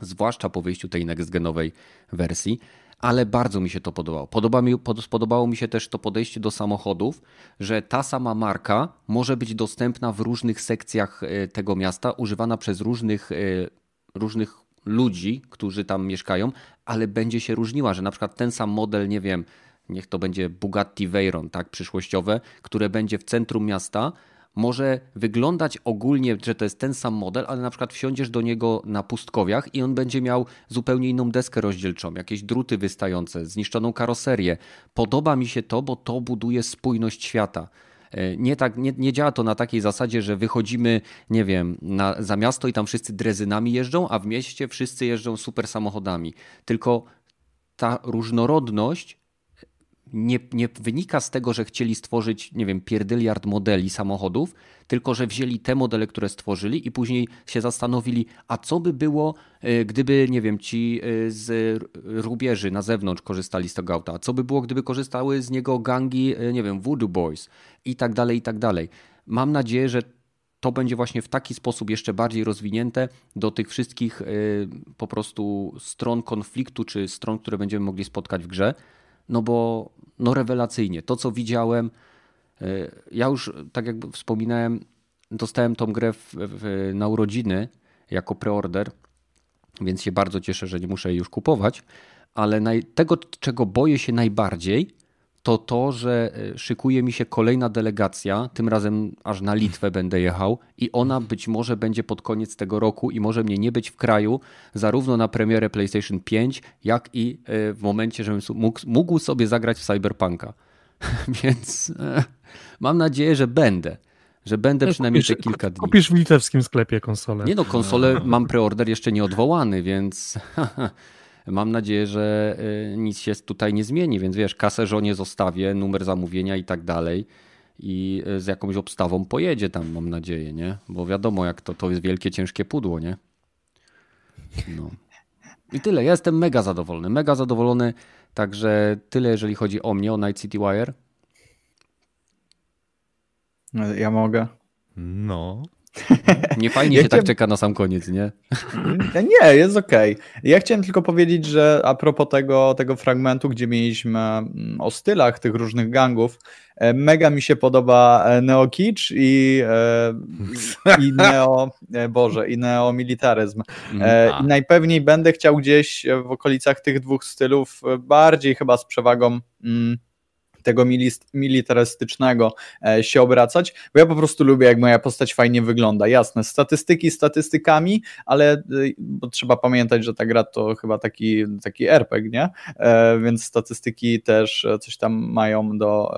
zwłaszcza po wyjściu tej next-genowej wersji, ale bardzo mi się to podobało. Podoba mi, podobało mi się też to podejście do samochodów, że ta sama marka może być dostępna w różnych sekcjach y, tego miasta, używana przez różnych, y, różnych ludzi, którzy tam mieszkają, ale będzie się różniła, że na przykład ten sam model, nie wiem, niech to będzie Bugatti Veyron, tak, przyszłościowe, które będzie w centrum miasta, może wyglądać ogólnie, że to jest ten sam model, ale na przykład wsiądziesz do niego na pustkowiach i on będzie miał zupełnie inną deskę rozdzielczą, jakieś druty wystające, zniszczoną karoserię. Podoba mi się to, bo to buduje spójność świata. E, nie, tak, nie, nie działa to na takiej zasadzie, że wychodzimy, nie wiem, na, za miasto i tam wszyscy drezynami jeżdżą, a w mieście wszyscy jeżdżą super samochodami. Tylko ta różnorodność nie, nie wynika z tego, że chcieli stworzyć, nie wiem, pierdyliard modeli samochodów, tylko że wzięli te modele, które stworzyli i później się zastanowili, a co by było, e, gdyby, nie wiem, ci e, z rubieży na zewnątrz korzystali z tego auta, a co by było, gdyby korzystały z niego gangi, e, nie wiem, Voodoo Boys? I tak dalej, i tak dalej. Mam nadzieję, że to będzie właśnie w taki sposób jeszcze bardziej rozwinięte do tych wszystkich po prostu stron konfliktu, czy stron, które będziemy mogli spotkać w grze no bo no rewelacyjnie. To, co widziałem, e, ja już, tak jak wspominałem, dostałem tą grę w, w, na urodziny jako preorder, więc się bardzo cieszę, że nie muszę jej już kupować, ale naj, tego, czego boję się najbardziej, to to, że e, szykuje mi się kolejna delegacja, tym razem aż na Litwę będę jechał i ona być może będzie pod koniec tego roku i może mnie nie być w kraju zarówno na premierę PlayStation 5, jak i e, w momencie, żebym mógł sobie zagrać w Cyberpunka. Więc e, mam nadzieję, że będę że będę przynajmniej kupisz, te kilka dni. Kupisz w litewskim sklepie konsolę. Nie no, konsolę mam preorder jeszcze nieodwołany, więc Mam nadzieję, że y, nic się tutaj nie zmieni, więc wiesz, kasę żonie zostawię, numer zamówienia i tak dalej i y, z jakąś obstawą pojedzie tam, mam nadzieję, nie? Bo wiadomo, jak to, to jest wielkie, ciężkie pudło, nie? No. I tyle. Ja jestem mega zadowolony, mega zadowolony. Także tyle, jeżeli chodzi o mnie, o Night City Wire. Ja mogę. No. Nie fajnie ja się tak chciałem... tak czeka na sam koniec, nie? Nie, jest okej. Okay. Ja chciałem tylko powiedzieć, że a propos tego, tego fragmentu, gdzie mieliśmy mm, o stylach tych różnych gangów, e, mega mi się podoba e, Neo Kitsch i, e, i Neo, Boże, i Neo Militaryzm. Mm, I najpewniej będę chciał gdzieś w okolicach tych dwóch stylów bardziej chyba z przewagą mm, tego militarystycznego e, się obracać, bo ja po prostu lubię, jak moja postać fajnie wygląda. Jasne, statystyki statystykami, ale e, bo trzeba pamiętać, że ta gra to chyba taki, taki RPG, nie? E, więc statystyki też coś tam mają do,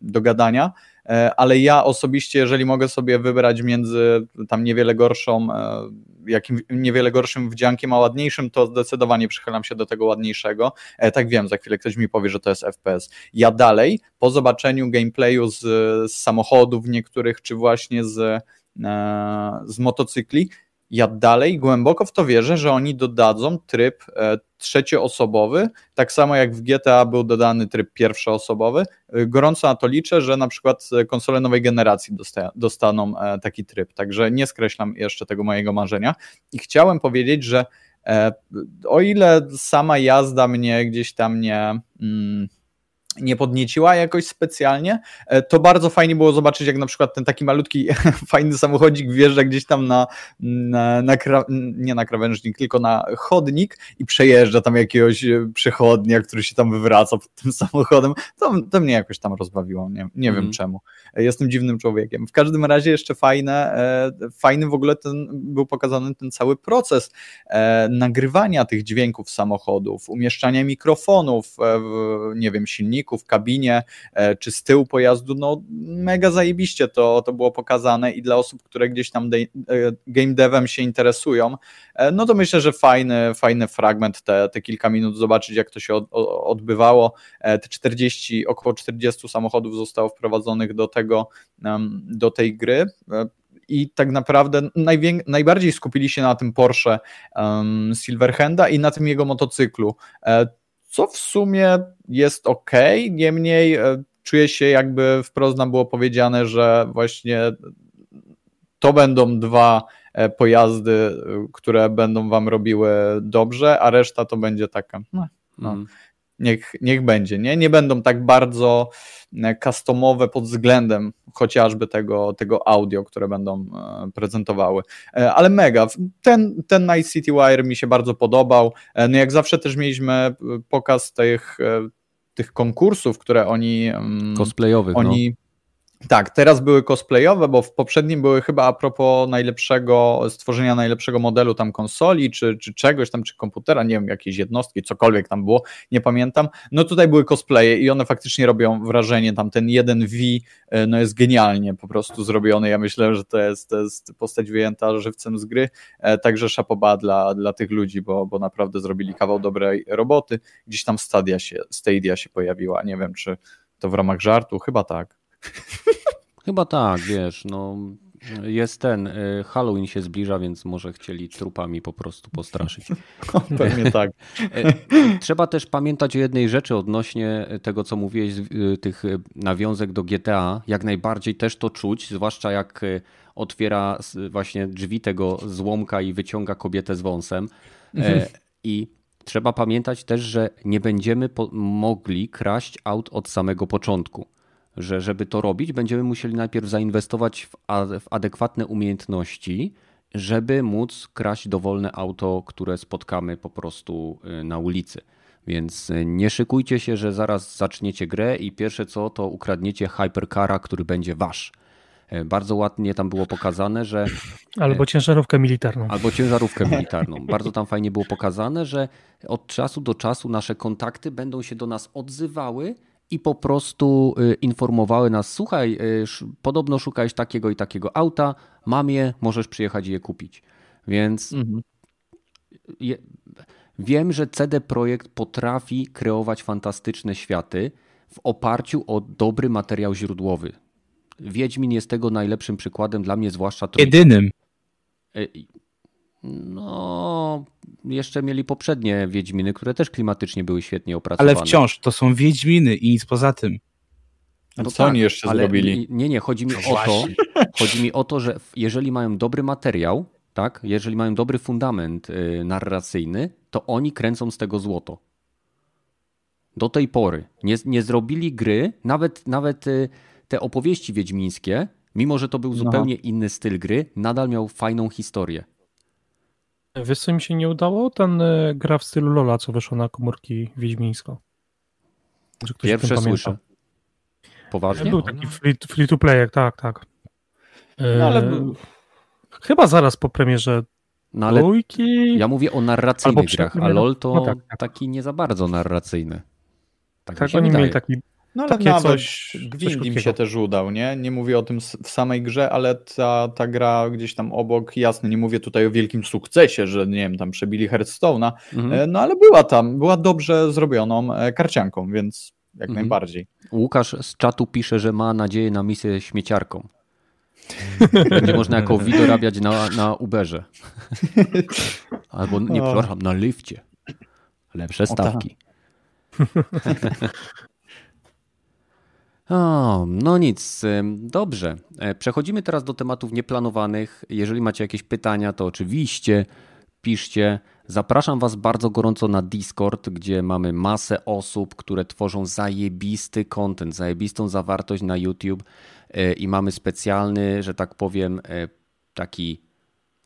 do gadania. E, ale ja osobiście, jeżeli mogę sobie wybrać między tam niewiele gorszą, e, jakim niewiele gorszym wdziankiem, a ładniejszym, to zdecydowanie przychylam się do tego ładniejszego. E, tak wiem, za chwilę ktoś mi powie, że to jest FPS. Ja dalej, po zobaczeniu gameplayu z, z samochodów niektórych, czy właśnie z, z motocykli, ja dalej głęboko w to wierzę, że oni dodadzą tryb e, trzecioosobowy, tak samo jak w GTA był dodany tryb pierwszoosobowy. E, gorąco na to liczę, że na przykład konsole nowej generacji dostaną e, taki tryb, także nie skreślam jeszcze tego mojego marzenia. I chciałem powiedzieć, że o ile sama jazda mnie gdzieś tam nie. Mm, nie podnieciła jakoś specjalnie, e, to bardzo fajnie było zobaczyć, jak na przykład ten taki malutki, fajny samochodzik wjeżdża gdzieś tam na, na, na nie na krawężnik, tylko na chodnik i przejeżdża tam jakiegoś e, przechodnia, który się tam wywraca pod tym samochodem. To, to mnie jakoś tam rozbawiło, nie, nie mm. wiem czemu. E, jestem dziwnym człowiekiem. W każdym razie jeszcze fajne, fajny w ogóle ten, był pokazany ten cały proces nagrywania tych dźwięków samochodów, umieszczania mikrofonów, nie wiem, silników, w kabinie e, czy z tyłu pojazdu, no mega zajebiście to, to było pokazane i dla osób, które gdzieś tam de, e, game devem się interesują, e, no to myślę, że fajny, fajny fragment, te, te kilka minut zobaczyć jak to się od, odbywało. Te 40, około 40 samochodów zostało wprowadzonych do tego, do tej gry i tak naprawdę najbardziej skupili się na tym Porsche um, Silverhanda i na tym jego motocyklu co w sumie jest ok, niemniej e, czuję się jakby wprost nam było powiedziane, że właśnie to będą dwa e, pojazdy, e, które będą wam robiły dobrze, a reszta to będzie taka, no, no mm. Niech, niech będzie, nie? Nie będą tak bardzo customowe pod względem chociażby tego, tego audio, które będą prezentowały. Ale mega. Ten, ten Night City Wire mi się bardzo podobał. No jak zawsze też mieliśmy pokaz tych, tych konkursów, które oni. Cosplayowych. Oni, no tak, teraz były cosplayowe, bo w poprzednim były chyba a propos najlepszego, stworzenia najlepszego modelu tam konsoli, czy, czy czegoś tam, czy komputera, nie wiem, jakiejś jednostki, cokolwiek tam było, nie pamiętam. No tutaj były cosplaye i one faktycznie robią wrażenie, tam ten jeden V e, no jest genialnie po prostu zrobiony. Ja myślę, że to jest, to jest postać wyjęta żywcem z gry, e, także szapoba dla, dla tych ludzi, bo, bo naprawdę zrobili kawał dobrej roboty. Gdzieś tam Stadia się, Stadia się pojawiła, nie wiem, czy to w ramach żartu, chyba tak. Chyba tak, wiesz, no jest ten, y, Halloween się zbliża, więc może chcieli trupami po prostu postraszyć. Pewnie tak. Y, trzeba też pamiętać o jednej rzeczy odnośnie tego, co mówiłeś, y, tych nawiązek do GTA. Jak najbardziej też to czuć, zwłaszcza jak otwiera właśnie drzwi tego złomka i wyciąga kobietę z wąsem. Mhm. I trzeba pamiętać też, że nie będziemy mogli kraść aut od samego początku że żeby to robić, będziemy musieli najpierw zainwestować w, w adekwatne umiejętności, żeby móc kraść dowolne auto, które spotkamy po prostu y, na ulicy. Więc y, nie szykujcie się, że zaraz zaczniecie grę i pierwsze co to ukradniecie hypercara, który będzie wasz. Y, bardzo ładnie tam było pokazane, że. Albo ciężarówkę militarną. Albo ciężarówkę militarną. Bardzo tam fajnie było pokazane, że od czasu do czasu nasze kontakty będą się do nas odzywały i po prostu y, informowały nas: Słuchaj, y, podobno szukałeś takiego i takiego auta, mam je, możesz przyjechać i je kupić. Więc mhm. je, wiem, że CD Projekt potrafi kreować fantastyczne światy w oparciu o dobry materiał źródłowy. Wiedźmin jest tego najlepszym przykładem dla mnie, zwłaszcza. Jedynym. No, jeszcze mieli poprzednie Wiedźminy, które też klimatycznie były świetnie opracowane. Ale wciąż to są Wiedźminy i nic poza tym. No co tak, oni jeszcze ale zrobili? Nie, nie, chodzi mi o to, chodzi mi o to, że jeżeli mają dobry materiał, tak, jeżeli mają dobry fundament y, narracyjny, to oni kręcą z tego złoto. Do tej pory nie, nie zrobili gry, nawet, nawet y, te opowieści wiedźmińskie, mimo że to był no. zupełnie no. inny styl gry, nadal miał fajną historię. Wiesz co mi się nie udało? Ten y, gra w stylu Lola, co wyszło na komórki wiedźmińsko. Pierwsze słyszę. Poważnie? Był taki free, free to play, tak, tak. No, ale... E, chyba zaraz po premierze no, ale dwójki. Ja mówię o narracyjnych grach, a LOL to no tak, tak. taki nie za bardzo narracyjny. Tak, tak oni wydaje. mieli taki no ale Takie nawet coś, Gwint im się też udał, nie? Nie mówię o tym w samej grze, ale ta, ta gra gdzieś tam obok, jasne, nie mówię tutaj o wielkim sukcesie, że nie wiem, tam przebili Hearthstone'a, mhm. E, no ale była tam, była dobrze zrobioną e, karcianką, więc jak mhm. najbardziej. Łukasz z czatu pisze, że ma nadzieję na misję śmieciarką. Będzie można jako wideo dorabiać na, na Uberze. Albo, nie, przepraszam, na lifcie. Lepsze stawki. O, no nic, dobrze. E, przechodzimy teraz do tematów nieplanowanych. Jeżeli macie jakieś pytania, to oczywiście piszcie. Zapraszam Was bardzo gorąco na Discord, gdzie mamy masę osób, które tworzą zajebisty content, zajebistą zawartość na YouTube e, i mamy specjalny, że tak powiem, e, taki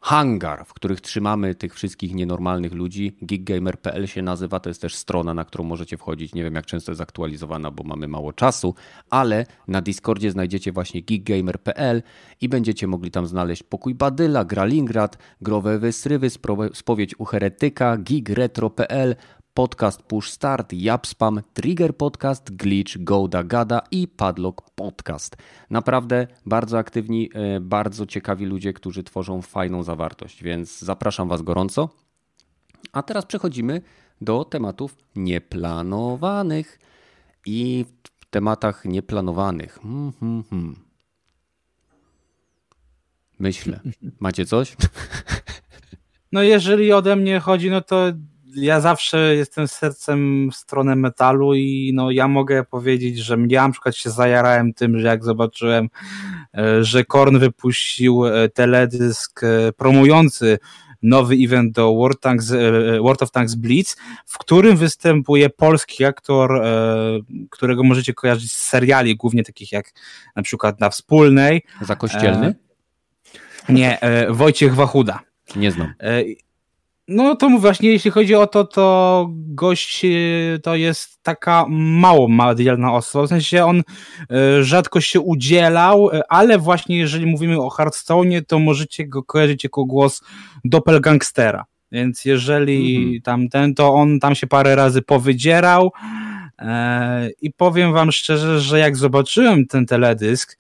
hangar, w których trzymamy tych wszystkich nienormalnych ludzi. Giggamer.pl się nazywa, to jest też strona, na którą możecie wchodzić. Nie wiem, jak często jest aktualizowana, bo mamy mało czasu, ale na Discordzie znajdziecie właśnie giggamer.pl i będziecie mogli tam znaleźć pokój Badyla, Gralingrad, growe wysrywy, spowiedź u heretyka, gigretro.pl, podcast Push Start, Japspam, Trigger Podcast, Glitch, Goda Gada i Padlock Podcast. Naprawdę bardzo aktywni, e, bardzo ciekawi ludzie, którzy tworzą fajną zawartość, więc zapraszam Was gorąco. A teraz przechodzimy do tematów nieplanowanych. I w tematach nieplanowanych. Hmm, hmm, hmm. Myślę. Macie coś? No jeżeli ode mnie chodzi, no to ja zawsze jestem sercem w stronę metalu i no ja mogę powiedzieć, że ja na przykład się zajarałem tym, że jak zobaczyłem, e, że Korn wypuścił e, teledysk e, promujący nowy event do World, Tanks, World of Tanks Blitz, w którym występuje polski aktor, którego możecie kojarzyć z seriali, głównie takich jak na przykład na Wspólnej. Zakościelny? Nie, Wojciech Wachuda. Nie znam. No to właśnie, jeśli chodzi o to, to gość e, to jest taka mało medialna osoba, w sensie on e, rzadko się udzielał, e, ale właśnie jeżeli mówimy o Hearthstone, to możecie go kojarzyć jako głos doppelgangstera. Więc jeżeli -hmm. tamten, to on tam się parę razy powydzierał i powiem wam szczerze, że jak zobaczyłem ten teledysk,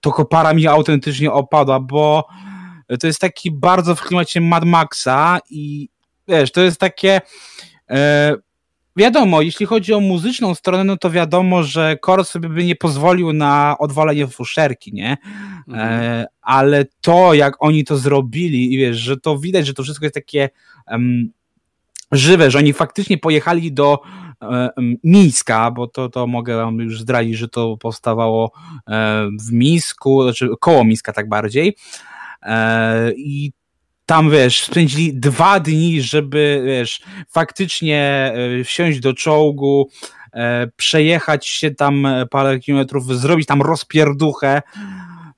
to kopara mi autentycznie opadła, bo to jest taki bardzo w klimacie Mad Maxa i wiesz, to jest takie e, wiadomo, jeśli chodzi o muzyczną stronę, no to wiadomo, że Kor sobie by nie pozwolił na odwalenie fuszerki, nie? Mhm. E, ale to, jak oni to zrobili i wiesz, że to widać, że to wszystko jest takie um, żywe, że oni faktycznie pojechali do e, Mińska, bo to, to mogę wam już zdradzić, że to powstawało e, w Mińsku, znaczy koło Mińska tak bardziej, I tam, wiesz, spędzili dwa dni, żeby, wiesz, faktycznie e, wsiąść do czołgu, e, przejechać się tam parę kilometrów, zrobić tam rozpierduchę,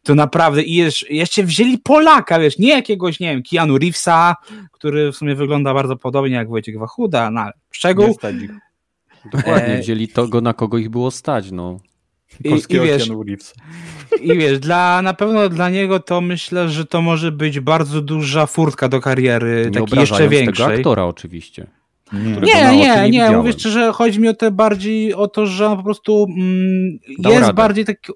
to naprawdę i jeszcze wzięli Polaka, wiesz, nie jakiegoś, nie wiem, Keanu Reevesa, który w sumie wygląda bardzo podobnie jak Wojciech Wachuda, no szczegół. Dokładnie, wzięli to, na kogo ich było stać, no. I, i wiesz, I wiesz, dla, na pewno dla niego to myślę, że to może być bardzo duża furtka do kariery, nie takiej jeszcze większej. tego aktora oczywiście. Nie, nie, nie, nie, mówię szczerze, chodzi mi o to bardziej o to, że on po prostu mm, jest radę. bardziej taki,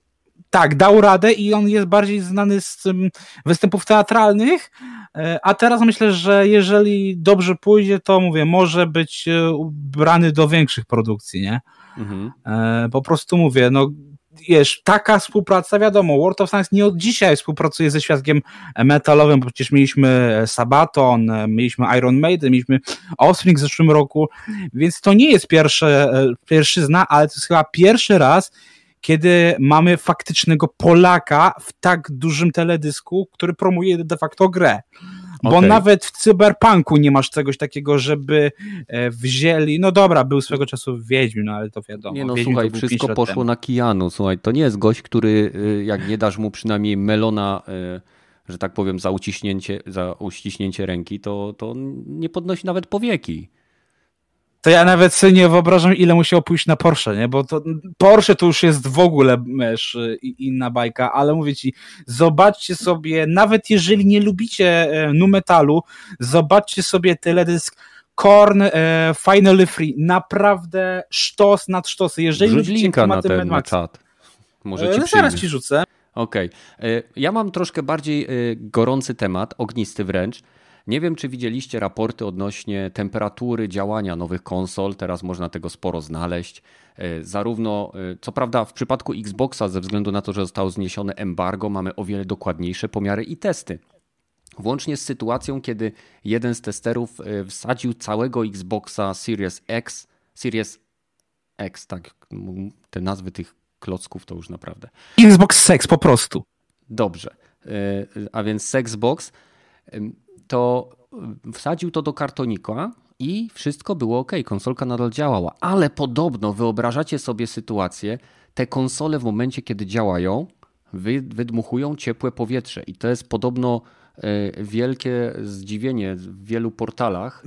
tak, dał radę i on jest bardziej znany z um, występów teatralnych, e, a teraz myślę, że jeżeli dobrze pójdzie, to mówię, może być e, brany do większych produkcji, nie? Mhm. E, po prostu mówię, no wiesz, taka współpraca, wiadomo, World of Tanks nie od dzisiaj współpracuje ze świadkiem metalowym, bo przecież mieliśmy Sabaton, mieliśmy Iron Maiden, mieliśmy Offspring w zeszłym roku, więc to nie jest pierwsze, pierwszyzna, ale to jest chyba pierwszy raz, kiedy mamy faktycznego Polaka w tak dużym teledysku, który promuje de facto grę. Bo okay. nawet w cyberpunku nie masz czegoś takiego, żeby e, wzięli. No dobra, był swego czasu Wiedźmin, no ale to wiadomo. Nie no, Wiedźmin słuchaj, wszystko poszło na Kijanu. Słuchaj, to nie jest gość, który y, jak nie dasz mu przynajmniej melona, y, że tak powiem, za uciśnięcie, za uściśnięcie ręki, to, to nie podnosi nawet powieki to ja nawet sobie nie wyobrażam, ile musiał pójść na Porsche, nie? Bo to Porsche to już jest w ogóle wiesz, inna bajka, ale mówię ci, zobaczcie sobie, nawet jeżeli nie lubicie e, nu metalu, zobaczcie sobie teledysk Korn e, Finally Free. Naprawdę sztos nad sztosy. Jeżeli Rzuć linka na ten na czat. Może ci e, zaraz ci rzucę. Okej. Okay. E, ja mam troszkę bardziej gorący temat, ognisty wręcz. Nie wiem, czy widzieliście raporty odnośnie temperatury działania nowych konsol. Teraz można tego sporo znaleźć. E, zarówno, e, co prawda, w przypadku Xboxa, ze względu na to, że zostało zniesione embargo, mamy o wiele dokładniejsze pomiary i testy. Włącznie z sytuacją, kiedy jeden z testerów e, wsadził całego Xboxa Series X, Series X, tak, te nazwy tych klocków to już naprawdę. Xbox Sex po prostu. Dobrze. A więc Sexbox to wsadził to do kartonika i wszystko było ok, konsolka nadal działała. Ale podobno wyobrażacie sobie sytuację, te konsole w momencie, kiedy działają, wydmuchują ciepłe powietrze i to jest podobno wielkie zdziwienie w wielu portalach.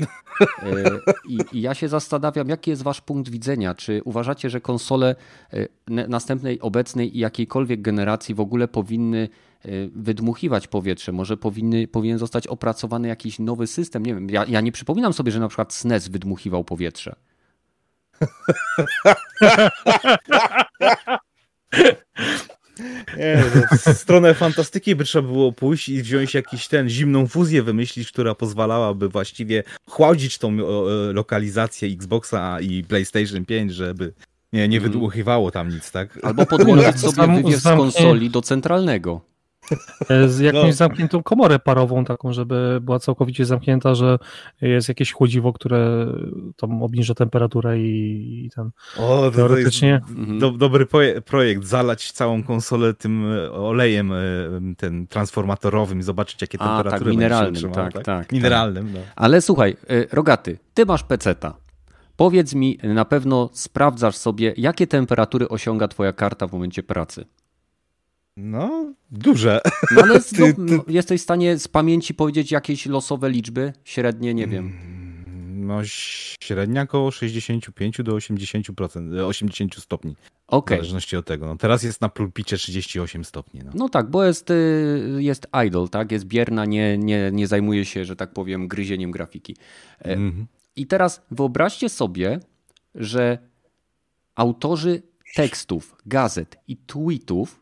E, I, I, ja się zastanawiam, jaki jest wasz punkt widzenia? Czy uważacie, że konsole e, następnej, obecnej i jakiejkolwiek generacji w ogóle powinny wydmuchiwać powietrze, może powinny, powinien zostać opracowany jakiś nowy system. Nie wiem, ja, ja nie przypominam sobie, że na przykład SNES wydmuchiwał powietrze. Nie, no, w stronę fantastyki by trzeba było pójść i wziąć jakiś ten zimną fuzję wymyślić, która pozwalałaby właściwie chłodzić tą lokalizację Xboxa i PlayStation 5, żeby nie, nie mhm. wydmuchiwało tam nic, tak? Albo podłączyć sobie wywiew z konsoli do centralnego. E, z jakąś no. zamkniętą komorę parową taką, żeby była całkowicie zamknięta, że jest jakieś chłodziwo, które tam obniża temperaturę i, i ten o, to teoretycznie... To mhm. do, dobry projekt, zalać całą konsolę tym e, olejem e, ten transformatorowym i zobaczyć jakie temperatury A, tak, mineralnym, tak, tak, tak, Mineralnym, tak. No. Ale słuchaj, Rogaty, ty masz peceta. Powiedz mi, na pewno sprawdzasz sobie, jakie temperatury osiąga twoja karta w momencie pracy. No, duże. No ale ty, ty... jesteś w stanie z pamięci powiedzieć jakieś losowe liczby? Średnie, nie wiem. Mm, no, średnia około 65 do 80%, 80 stopni. Okay. W zależności od tego. No, teraz jest na pulpicie 38 stopni. No, no tak, bo jest, y, jest idle, tak? Jest bierna, nie, nie, nie zajmuje się, że tak powiem, gryzieniem grafiki. Mm -hmm. I teraz wyobraźcie sobie, że autorzy tekstów, gazet i tweetów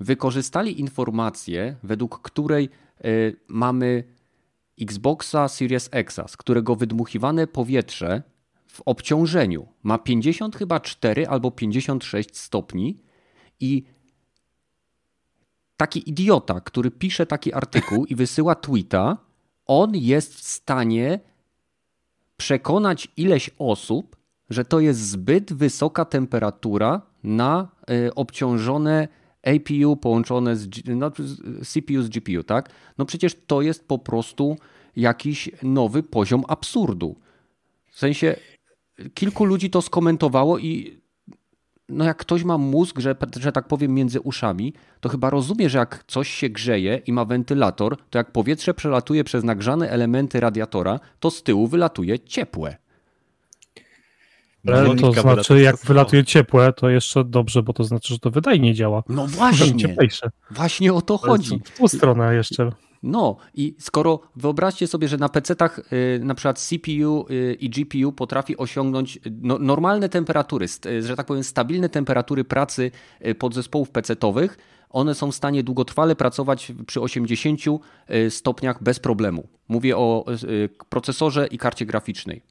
wykorzystali informację, według której y, mamy Xboxa Series X, z którego wydmuchiwane powietrze w obciążeniu ma 50 chyba 4 albo 56 stopni i taki idiota, który pisze taki artykuł i wysyła tweeta, on jest w stanie przekonać ileś osób, że to jest zbyt wysoka temperatura na y, obciążone APU połączone z no, CPU z GPU, tak? No przecież to jest po prostu jakiś nowy poziom absurdu. W sensie kilku ludzi to skomentowało i no jak ktoś ma mózg, że, że tak powiem, między uszami, to chyba rozumie, że jak coś się grzeje i ma wentylator, to jak powietrze przelatuje przez nagrzane elementy radiatora, to z tyłu wylatuje ciepłe. Ale to znaczy, jak wylatuje ciepłe, to jeszcze dobrze, bo to znaczy, że to wydajnie działa. No właśnie. Właśnie o to chodzi. W tą stronę jeszcze. No i skoro wyobraźcie sobie, że na PC-tach y, na przykład CPU y, i GPU potrafi osiągnąć no, normalne temperatury, że tak powiem stabilne temperatury pracy y, podzespołów PC-towych, one są w stanie długotrwale pracować przy 80 stopniach bez problemu. Mówię o procesorze i karcie graficznej.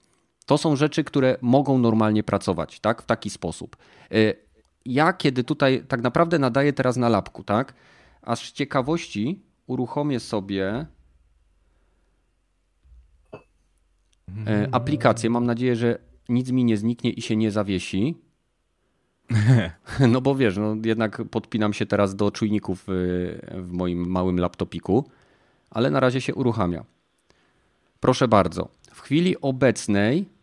To są rzeczy, które mogą normalnie pracować, tak? W taki sposób. Y, ja, kiedy tutaj tak naprawdę nadaję teraz na lapku, tak? Aż z ciekawości uruchomię sobie y, aplikację. Mam nadzieję, że nic mi nie zniknie i się nie zawiesi. No bo wiesz, no jednak podpinam się teraz do czujników y, w moim małym laptopiku, ale na razie się uruchamia. Proszę bardzo. W chwili obecnej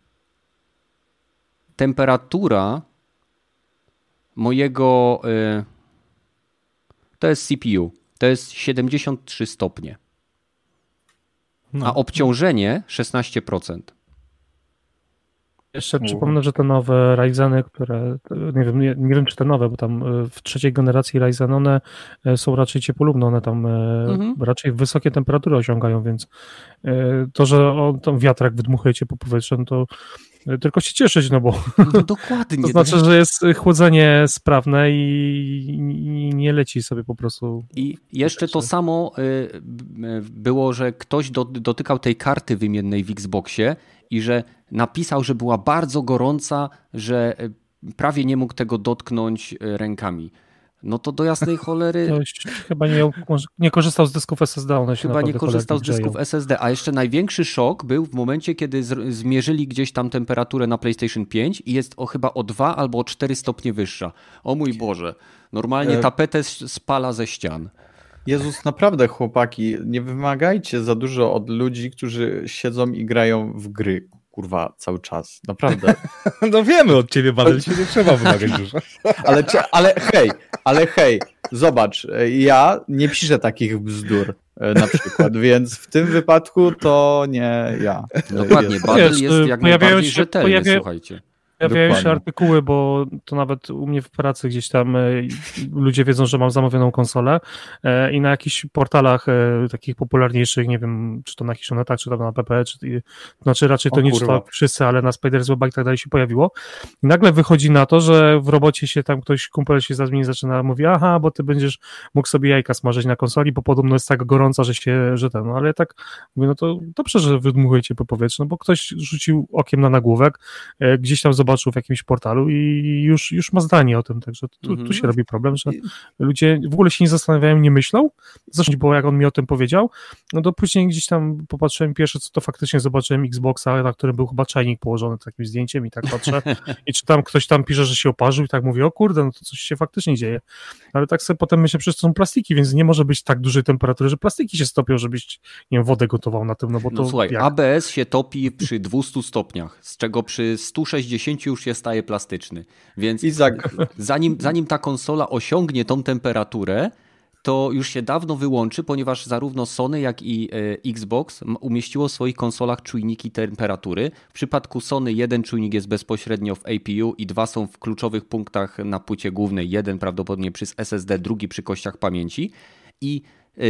temperatura mojego y, to jest CPU. To jest 73 stopnie. No. A obciążenie 16%. Jeszcze przypomnę, że te nowe Ryzeny, które, nie wiem, nie, nie, wiem czy te nowe, bo tam e, w trzeciej generacji Ryzen one e, są raczej ciepłolubne, one tam mhm. raczej wysokie temperatury osiągają, więc to, że on tam wiatrak wydmuchuje ciepło powietrze, no to tylko się cieszyć, no bo no dokładnie. to znaczy, że jest chłodzenie sprawne i nie leci sobie po prostu. I jeszcze to samo było, że ktoś dotykał tej karty wymiennej w Xboxie i że napisał, że była bardzo gorąca, że e, prawie nie mógł tego dotknąć rękami. No to do jasnej cholery. Ktoś chyba nie, nie korzystał z dysków SSD. One chyba nie korzystał z dysków SSD. A jeszcze największy szok był w momencie, kiedy zmierzyli gdzieś tam temperaturę na PlayStation 5 i jest o chyba o 2 albo o 4 stopnie wyższa. O mój Boże. Normalnie e, tapetę spala ze ścian. Jezus, naprawdę chłopaki, nie wymagajcie za dużo od ludzi, którzy siedzą i grają w gry kurwa, cały czas. Naprawdę. no wiemy od ciebie, Badel, się nie trzeba wymagać dużo. ale, ale hej, ale hej, zobacz, ja nie piszę takich bzdur e, na przykład, więc w tym wypadku to nie ja. Dokładnie, Badel jest jak najbardziej rzetelny, pojawia... słuchajcie. Pojawiają się artykuły, bo to nawet u mnie w pracy gdzieś tam e, ludzie wiedzą, że mam zamówioną konsolę e, i na jakichś portalach e, takich popularniejszych, nie wiem, czy to na Hishonetach, czy tam na PP, czy, znaczy raczej to o, nie czyta wszyscy, ale na Spider's Weba i tak dalej się pojawiło. I nagle wychodzi na to, że w robocie się tam ktoś, kumpel się zadzwoni zaczyna, mówi, aha, bo ty będziesz mógł sobie jajka smażyć na konsoli, bo podobno jest tak gorąca, że się, że ten, no ale tak mówię, no to dobrze, że wydmuchujecie po powietrzu, no bo ktoś rzucił okiem na nagłówek, gdzieś tam zobaczył zobaczył w jakimś portalu i już, już ma zdanie o tym, także tu, tu się mhm. robi problem, że ludzie w ogóle się nie zastanawiają, nie myślą, zresztą, bo jak on mi o tym powiedział, no to później gdzieś tam popatrzyłem pierwsze, co to faktycznie zobaczyłem Xboxa, na którym był chyba czajnik położony takim zdjęciem i tak patrzę i czy tam ktoś tam pisze, że się oparzył i tak mówi, o kurde, no to coś się faktycznie dzieje, ale tak sobie potem myślę, przecież to są plastiki, więc nie może być tak dużej temperatury, że plastiki się stopią, żebyś, nie wiem, wodę gotował na tym, no bo to... No słuchaj, jak? ABS się topi przy 200 stopniach, z czego przy 160 już się staje plastyczny. Więc Izak. Zanim, zanim ta konsola osiągnie tą temperaturę, to już się dawno wyłączy, ponieważ zarówno Sony, jak i e, Xbox umieściło w swoich konsolach czujniki temperatury. W przypadku Sony jeden czujnik jest bezpośrednio w APU i dwa są w kluczowych punktach na płycie głównej. Jeden prawdopodobnie przy SSD, drugi przy kościach pamięci. I e,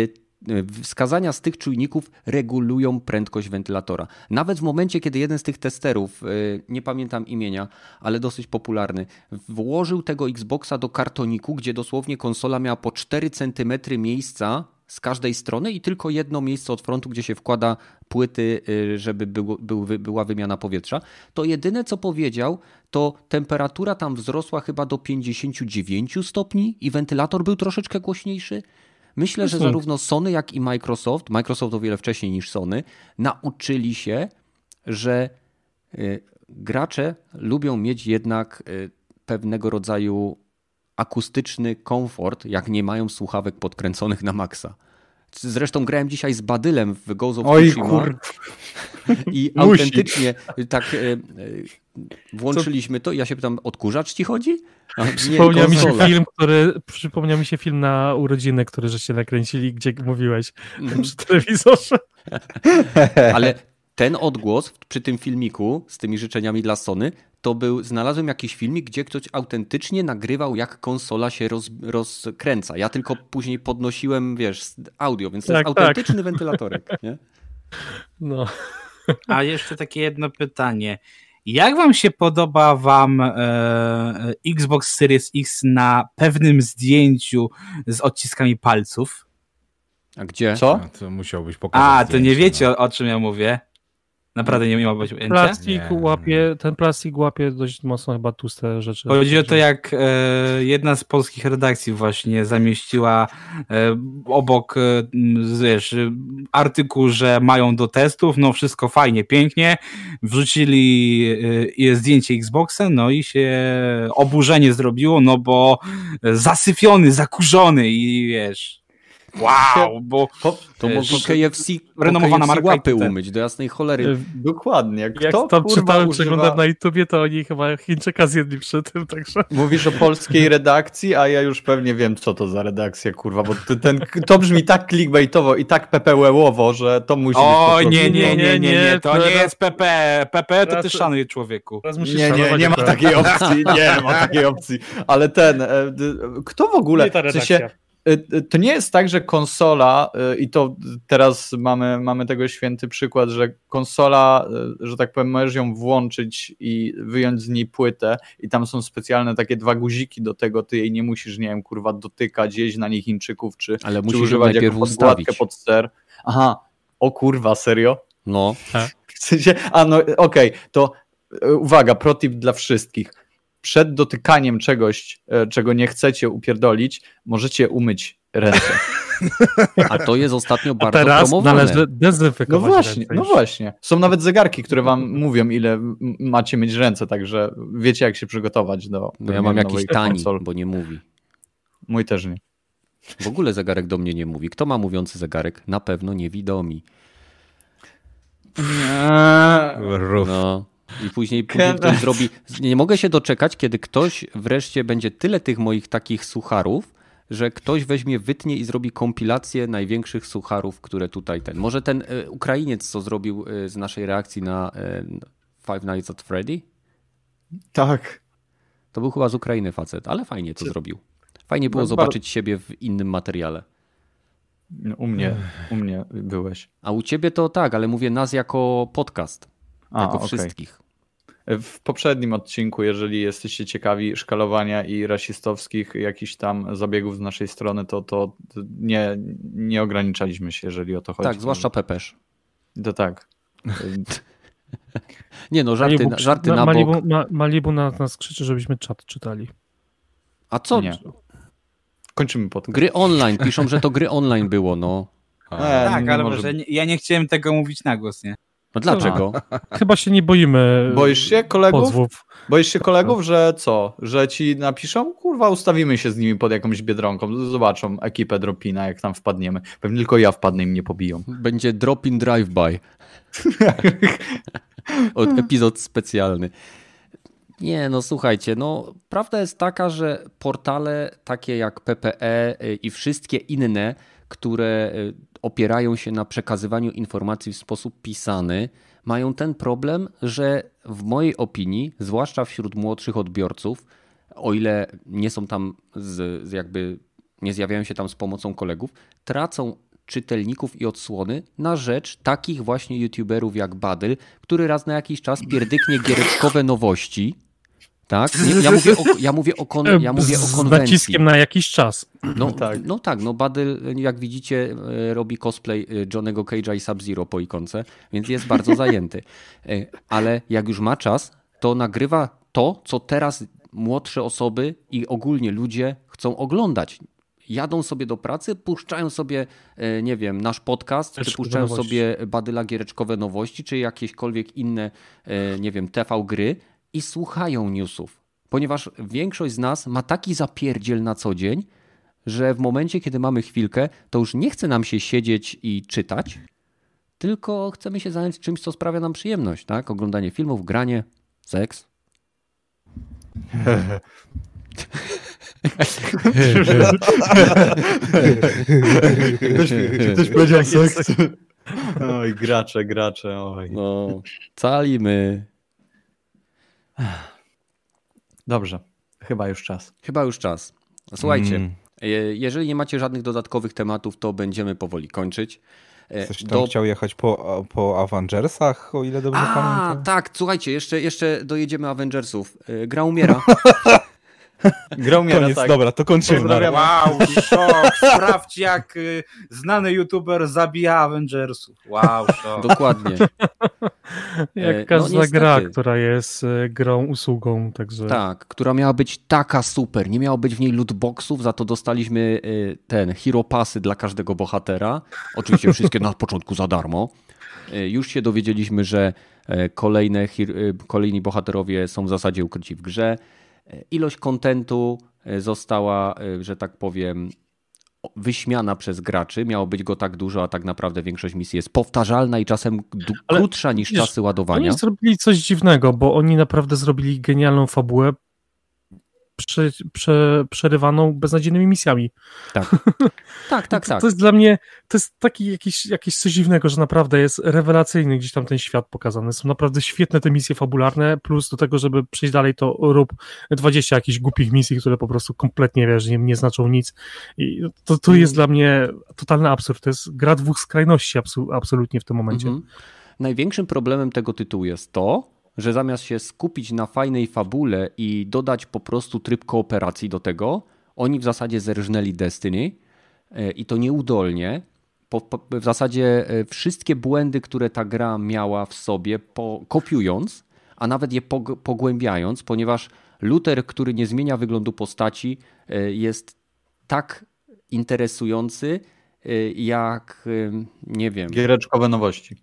wskazania z tych czujników regulują prędkość wentylatora. Nawet w momencie, kiedy jeden z tych testerów, e, nie pamiętam imienia, ale dosyć popularny, włożył tego Xboxa do kartoniku, gdzie dosłownie konsola miała po 4 cm miejsca z każdej strony i tylko jedno miejsce od frontu, gdzie się wkłada płyty, e, żeby był, był, była wymiana powietrza, to jedyne co powiedział, to temperatura tam wzrosła chyba do 59 stopni i wentylator był troszeczkę głośniejszy. Myślę, że zarówno Sony, jak i Microsoft, Microsoft o wiele wcześniej niż Sony, nauczyli się, że y, gracze lubią mieć jednak y, pewnego rodzaju akustyczny komfort, jak nie mają słuchawek podkręconych na maksa. Zresztą grałem dzisiaj z Badylem w Ghost of Tsushima i autentycznie tak e, włączyliśmy to i ja się pytam, odkurzacz ci chodzi? Przypomniał mi się film, który, przypomniał mi się film na urodziny, który żeście nakręcili, gdzie mówiłeś mm. przy telewizorze. Ale ten odgłos przy tym filmiku z tymi życzeniami dla Sony, to był, znalazłem jakiś filmik, gdzie ktoś autentycznie nagrywał, jak konsola się roz, rozkręca. Ja tylko później podnosiłem, wiesz, audio, więc to tak, jest tak. autentyczny tak. wentylatorek. Nie? No. A jeszcze takie jedno pytanie. Jak wam się podoba wam e, Xbox Series X na pewnym zdjęciu z odciskami palców? A gdzie? Co? A, to musiałbyś pokazać. A, to nie wiecie no. o, o czym ja mówię. Naprawdę nie, nie ma być ujęcia? Plastik nie. łapie, ten plastik łapie dość mocno chyba tłuste rzeczy. Chodzi o to, jak e, jedna z polskich redakcji właśnie zamieściła e, obok, e, wiesz, artykuł, że mają do testów, no wszystko fajnie, pięknie, wrzucili e, zdjęcie Xboxa, no i się oburzenie zrobiło, no bo zasyfiony, zakurzony i wiesz... Wow, bo to może KFC, renomowana KFC marka łapy umyć, do jasnej cholery. E, dokładnie. Kto, Jak tam czytałem, używa... przeglądam na YouTubie, to oni chyba Chińczyka zjedli przy tym, także... Mówisz o polskiej redakcji, a ja już pewnie wiem, co to za redakcja, kurwa, bo ten, to brzmi tak clickbaitowo i tak pepełełowo, że to musi o, być... O, nie, nie, nie, nie, nie, to nie jest PP. PP to ty szanuj człowieku. Nie, nie, nie ma takiej opcji, nie ma takiej opcji. Ale ten, e, kto w ogóle... Nie ta redakcja. Y, y, to nie jest tak, że konsola, y, i to teraz mamy, mamy tego święty przykład, że konsola, że tak powiem, możesz ją włączyć i wyjąć z niej płytę, i tam są specjalne takie dwa guziki do tego, ty jej nie musisz, nie wiem, kurwa, dotykać, jeść na nich Chińczyków, czy, Ale czy używać jako podkładkę pod ster. Aha, o kurwa, serio? No. W sensie, a no okej, okay, to uwaga, protip dla wszystkich przed dotykaniem czegoś, e, czego nie chcecie upierdolić, możecie umyć ręce. A to jest ostatnio bardzo A teraz promowane. należy dezynfekować No właśnie, ręce. no właśnie. Są nawet zegarki, które wam mówią, ile macie mieć ręce, także wiecie, jak się przygotować do. No ja mam jakiś tani, konsol. bo nie mówi. Mój też nie. W ogóle zegarek do mnie nie mówi. Kto ma mówiący zegarek? Na pewno niewidomi. No. I później, później ktoś zrobi. Nie mogę się doczekać, kiedy ktoś wreszcie będzie tyle tych moich takich sucharów, że ktoś weźmie, wytnie i zrobi kompilację największych sucharów, które tutaj ten. Może ten e, Ukrainiec, co zrobił e, z naszej reakcji na e, Five Nights at Freddy? Tak. To był chyba z Ukrainy facet, ale fajnie to Czy... zrobił. Fajnie było no, zobaczyć siebie w innym materiale. No, u mnie, u mnie byłeś. A u ciebie to tak, ale mówię nas jako podcast. A, jako okay. wszystkich. W poprzednim odcinku, jeżeli jesteście ciekawi szkalowania i rasistowskich jakichś tam zabiegów z naszej strony, to, to nie, nie ograniczaliśmy się, jeżeli o to chodzi. Tak, zwłaszcza Pepesz. To tak. nie no, żarty, Malibu, żarty na, Malibu, bok. Ma, Malibu na nas krzyczy, żebyśmy czat czytali. A co? Nie. Kończymy podcast. Gry online, piszą, że to gry online było, no. E, tak, ale może... ja nie chciałem tego mówić na głos, nie? No dlaczego? Chyba się nie boimy. Boisz się kolegów? Pozwów. Boisz się kolegów, że co? Że ci napiszą? Kurwa, ustawimy się z nimi pod jakąś biedronką. Zobaczą ekipę Dropina, jak tam wpadniemy. Pewnie tylko ja wpadnę i mnie pobiją. Będzie Dropin Drive-By. Epizod specjalny. Nie, no słuchajcie, no prawda jest taka, że portale takie jak PPE i wszystkie inne, które opierają się na przekazywaniu informacji w sposób pisany, mają ten problem, że w mojej opinii, zwłaszcza wśród młodszych odbiorców, o ile nie są tam z, z jakby nie zjawiają się tam z pomocą kolegów, tracą czytelników i odsłony na rzecz takich właśnie youtuberów jak Badyl, który raz na jakiś czas pierdyknie giereczkowe nowości, tak? Ja mówię o, ja mówię o, kon, ja mówię o konwencji. Z naciskiem na jakiś czas. No tak, no, tak no Badyl, jak widzicie, e, robi cosplay e, Johnego Cage'a i Sub-Zero po ikonce, więc jest bardzo zajęty. E, ale jak już ma czas, to nagrywa to, co teraz młodsze osoby i ogólnie ludzie chcą oglądać. Jadą sobie do pracy, puszczają sobie, nie wiem, nasz podcast, czy puszczają nowości. sobie Badyla Giereczkowe Nowości, czy jakiekolwiek inne, nie wiem, TV gry i słuchają newsów. Ponieważ większość z nas ma taki zapierdziel na co dzień, że w momencie, kiedy mamy chwilkę, to już nie chce nam się siedzieć i czytać, tylko chcemy się zająć czymś, co sprawia nam przyjemność, tak? Oglądanie filmów, granie, seks. ktoś, ktoś powiedział seks. Oj, gracze, gracze, oj. No, calimy. Dobrze, chyba już czas. Chyba już czas. Słuchajcie, mm. jeżeli nie macie żadnych dodatkowych tematów, to będziemy powoli kończyć. E, Ktoś tam Do... chciał jechać po, po Avengersach, o ile dobrze A, pamiętam? tak, słuchajcie, jeszcze, jeszcze dojedziemy Avengersów. E, gra umiera. Grą Koniec, tak. dobra, to kończymy. Wow, szok, sprawdź jak y, znany youtuber zabija Avengersów. Wow, szok. Dokładnie. jak e, każda no, gra, która jest y, grą, usługą, także... Tak, która miała być taka super, nie miało być w niej lootboxów, za to dostaliśmy y, ten hero passy dla każdego bohatera. Oczywiście wszystkie na początku za darmo. Już się dowiedzieliśmy, że kolejne, kolejni bohaterowie są w zasadzie ukryci w grze ilość kontentu e, została, e, że tak powiem, wyśmiana przez graczy. Miało być go tak dużo, a tak naprawdę większość misji jest powtarzalna i czasem krótsza niż wiesz, czasy ładowania. Oni zrobili coś dziwnego, bo oni naprawdę zrobili genialną fabułę, prze, prze, przerywaną beznadziejnymi misjami. Tak, tak, tak. To, tak. to jest dla mnie, to jest taki jakiś, jakiś coś dziwnego, że naprawdę jest rewelacyjny gdzieś tam ten świat pokazany. Są naprawdę świetne te misje fabularne, plus do tego, żeby przejść dalej, to rób 20 jakichś głupich misji, które po prostu kompletnie, wiesz, nie, nie znaczą nic. I to, to jest dla mnie totalny absurd. To jest gra dwóch skrajności absolutnie w tym momencie. Mhm. Największym problemem tego tytułu jest to, że zamiast się skupić na fajnej fabule i dodać po prostu tryb kooperacji do tego, oni w zasadzie zerżnęli Destiny e, i to nieudolnie. Po, po, w zasadzie e, wszystkie błędy, które ta gra miała w sobie, po, kopiując, a nawet je pogłębiając, ponieważ Luther, który nie zmienia wyglądu postaci, e, jest tak interesujący, jak nie wiem. Giereczkowe nowości.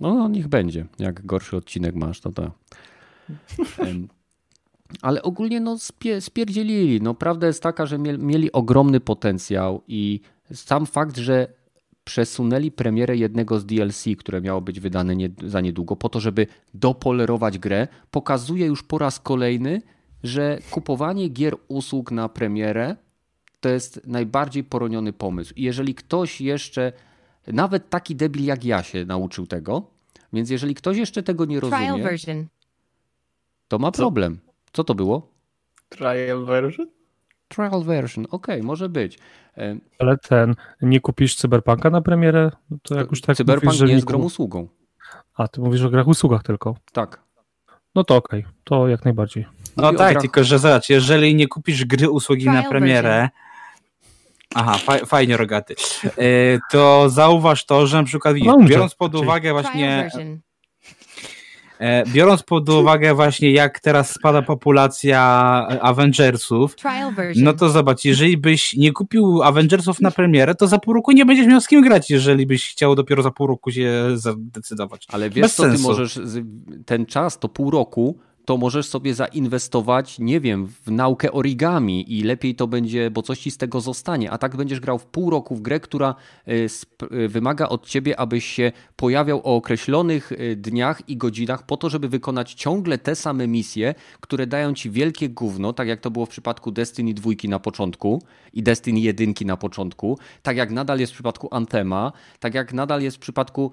No, no, niech będzie. Jak gorszy odcinek masz, to to. Ale ogólnie no spierdzielili. No, prawda jest taka, że mieli ogromny potencjał i sam fakt, że przesunęli premierę jednego z DLC, które miało być wydane nie, za niedługo, po to, żeby dopolerować grę, pokazuje już po raz kolejny, że kupowanie gier usług na premierę to jest najbardziej poroniony pomysł. I jeżeli ktoś jeszcze nawet taki debil jak ja się nauczył tego. Więc jeżeli ktoś jeszcze tego nie rozumie, to ma problem. Co to było? Trial version? Trial version, okej, okay, może być. Ale ten, nie kupisz Cyberpunka na premierę? No to jak już tak Cyberpunk mówisz, nie jest grą usługą. A, ty mówisz o grach usługach tylko? Tak. No to okej, okay. to jak najbardziej. No tak, grach... tylko że zobacz, jeżeli nie kupisz gry usługi Trial na premierę, version Aha, fajnie rogaty. E, to zauważ to, że na przykład biorąc pod uwagę właśnie e, biorąc pod uwagę właśnie jak teraz spada populacja Avengersów, no to zobacz, jeżeli byś nie kupił Avengersów na premierę, to za pół roku nie będziesz miał z kim grać, jeżeli byś chciał dopiero za pół roku się zadecydować. Ale wiesz Bez co, sensu. ty możesz ten czas, to pół roku to możesz sobie zainwestować, nie wiem, w naukę origami i lepiej to będzie, bo coś ci z tego zostanie. A tak będziesz grał w pół roku w grę, która e, e, wymaga od ciebie, abyś się pojawiał o określonych e, dniach i godzinach po to, żeby wykonać ciągle te same misje, które dają ci wielkie gówno, tak jak to było w przypadku Destiny 2 na początku i Destiny 1 na początku, tak jak nadal jest w przypadku Anthema, tak jak nadal jest w przypadku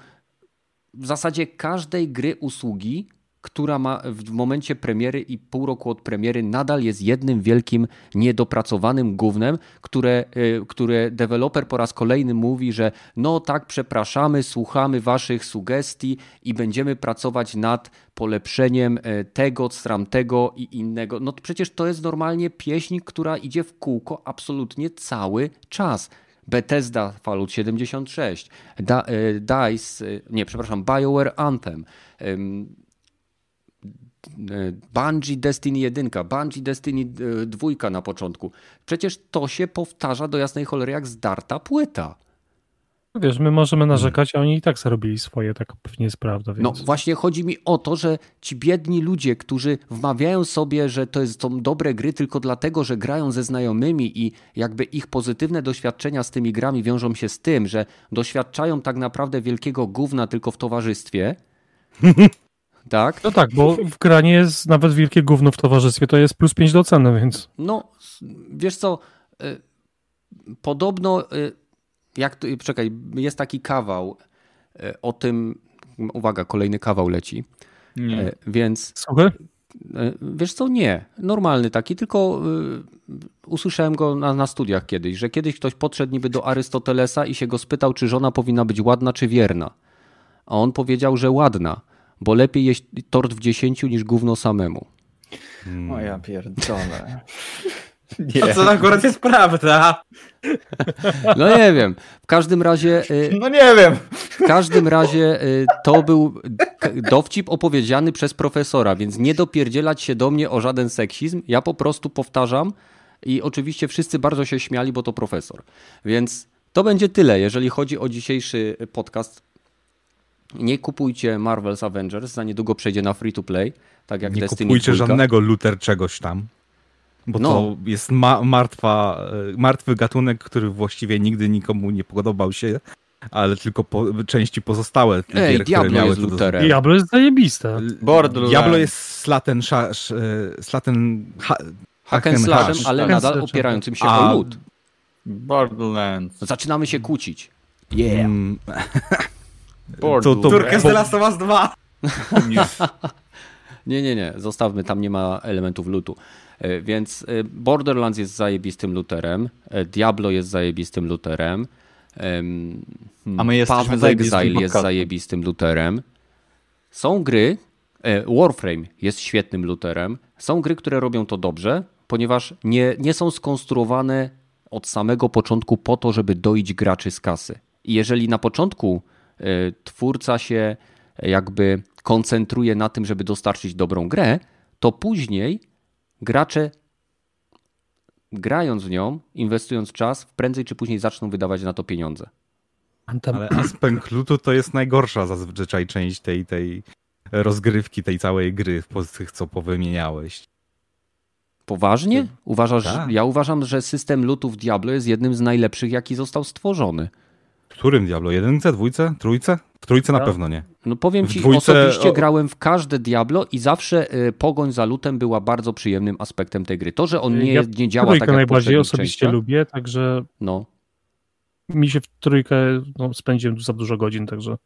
w zasadzie każdej gry usługi, która ma w momencie premiery i pół roku od premiery nadal jest jednym wielkim niedopracowanym gównem, które, e, które deweloper po raz kolejny mówi, że no tak, przepraszamy, słuchamy waszych sugestii i będziemy pracować nad polepszeniem e, tego, tego i innego. No przecież to jest normalnie pieśń, która idzie w kółko absolutnie cały czas. Bethesda Fallout 76, da, e, DICE, nie, przepraszam, BioWare Anthem, E, Bungie Destiny 1, Bungie Destiny 2 e, na początku. Przecież to się powtarza do jasnej cholery jak zdarta płyta. Wiesz, my możemy narzekać, a oni i tak zarobili swoje, tak pewnie jest prawda. Więc... No właśnie chodzi mi o to, że ci biedni ludzie, którzy wmawiają sobie, że to jest, są dobre gry tylko dlatego, że grają ze znajomymi i jakby ich pozytywne doświadczenia z tymi grami wiążą się z tym, że doświadczają tak naprawdę wielkiego gówna tylko w towarzystwie, tak? No tak, bo w granie jest nawet wielkie gówno w towarzystwie, to jest plus 5 do ceny, więc... No, wiesz co, y, podobno, y, jak to, czekaj, jest taki kawał y, o tym, uwaga, kolejny kawał leci, nie. więc... Słuchaj? Wiesz co, nie. Normalny taki, tylko usłyszałem go na, na, studiach kiedyś, że kiedyś ktoś podszedł niby do Arystotelesa i się go spytał, czy żona powinna być ładna czy wierna. A on powiedział, że ładna bo lepiej jeść tort w dziesięciu niż gówno samemu. Hmm. O ja pierdolę. Nie. A co akurat jest prawda? No nie wiem. W każdym razie. Y, no nie wiem. W każdym razie y, to był dowcip opowiedziany przez profesora, więc nie dopierdzielać się do mnie o żaden seksizm. Ja po prostu powtarzam i oczywiście wszyscy bardzo się śmiali, bo to profesor. Więc to będzie tyle, jeżeli chodzi o dzisiejszy podcast. Nie kupujcie Marvel's Avengers, za niedługo przejdzie na free to play, tak jak nie Destiny kupujcie 2. żadnego Luther czegoś tam. Bo no. to jest ma martwa, e, martwy gatunek, który właściwie nigdy nikomu nie podobał się, ale tylko po, części pozostałe Ej, gier, Diablo jest Lutherem. Diablo jest zajebiste. Diablo jest slaten, szasz, e, slaten ha, hack and slashem, ale nadal opierającym się A, o lód. Borderlands. Zaczynamy się kłócić. Yeah. Mm. to, to, Turkę z The Last of Us 2. nie, nie, nie. Zostawmy, tam nie ma elementów lutu. E, więc e, Borderlands jest zajebistym luterem, e, Diablo jest zajebistym luterem, a my jesteśmy Exile jest zajebistym luterem. Są gry, Warframe jest świetnym luterem, są gry, które robią to dobrze, ponieważ nie, nie są skonstruowane od samego początku po to, żeby doić graczy z kasy. I jeżeli na początku twórca się jakby koncentruje na tym, żeby dostarczyć dobrą grę, to później gracze grając w nią, inwestując czas, prędzej czy później zaczną wydawać na to pieniądze. Ale aspekt lutu to jest najgorsza zazwyczaj część tej, tej rozgrywki, tej całej gry, z tych, co powymieniałeś. Poważnie? Uważasz, tak. Ja uważam, że system lutu w Diablo jest jednym z najlepszych, jaki został stworzony. Którym Diablo? Jedynce, dwójce, trójce? W trójce na pewno nie. No powiem ci, dwójce... osobiście grałem w każde Diablo i zawsze y, pogoń za lutem była bardzo przyjemnym aspektem tej gry. To, że on nie, ja nie działa tak jak najbardziej osobiście częściach, lubię, także no. mi się w trójkę no, spędziłem za dużo godzin, także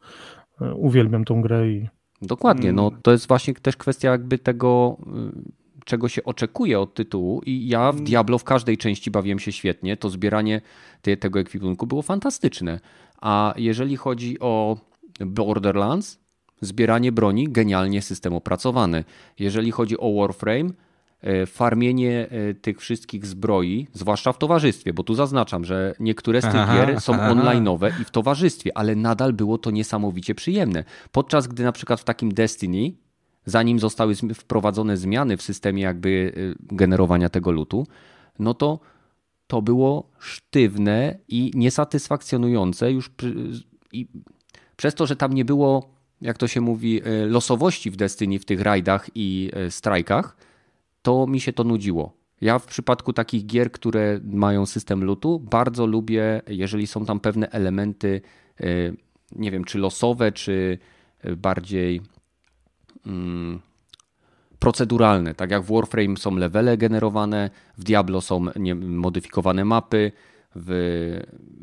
y, uwielbiam tą grę i Dokładnie, no to jest właśnie też kwestia jakby tego y, czego się oczekuje od tytułu i ja w Diablo w każdej części bawiłem się świetnie, to zbieranie tego ekwipunku było fantastyczne. A jeżeli chodzi o Borderlands, zbieranie broni, genialnie system opracowany. Jeżeli chodzi o Warframe, e, farmienie e, tych wszystkich zbroi, zwłaszcza w towarzystwie, bo tu zaznaczam, że niektóre z tych aha, gier są online'owe i w towarzystwie, ale nadal było to niesamowicie przyjemne. Podczas gdy na przykład w takim Destiny, zanim zostały wprowadzone zmiany w systemie jakby e, generowania tego lutu, no to to było sztywne i niesatysfakcjonujące już i przez to, że tam nie było, jak to się mówi, e, losowości w Destiny w tych rajdach i e, strajkach, to mi się to nudziło. Ja w przypadku takich gier, które mają system lutu, bardzo lubię, jeżeli są tam pewne elementy, nie wiem, czy losowe, czy bardziej proceduralne. Tak jak w Warframe są levele generowane, w Diablo są modyfikowane mapy, w,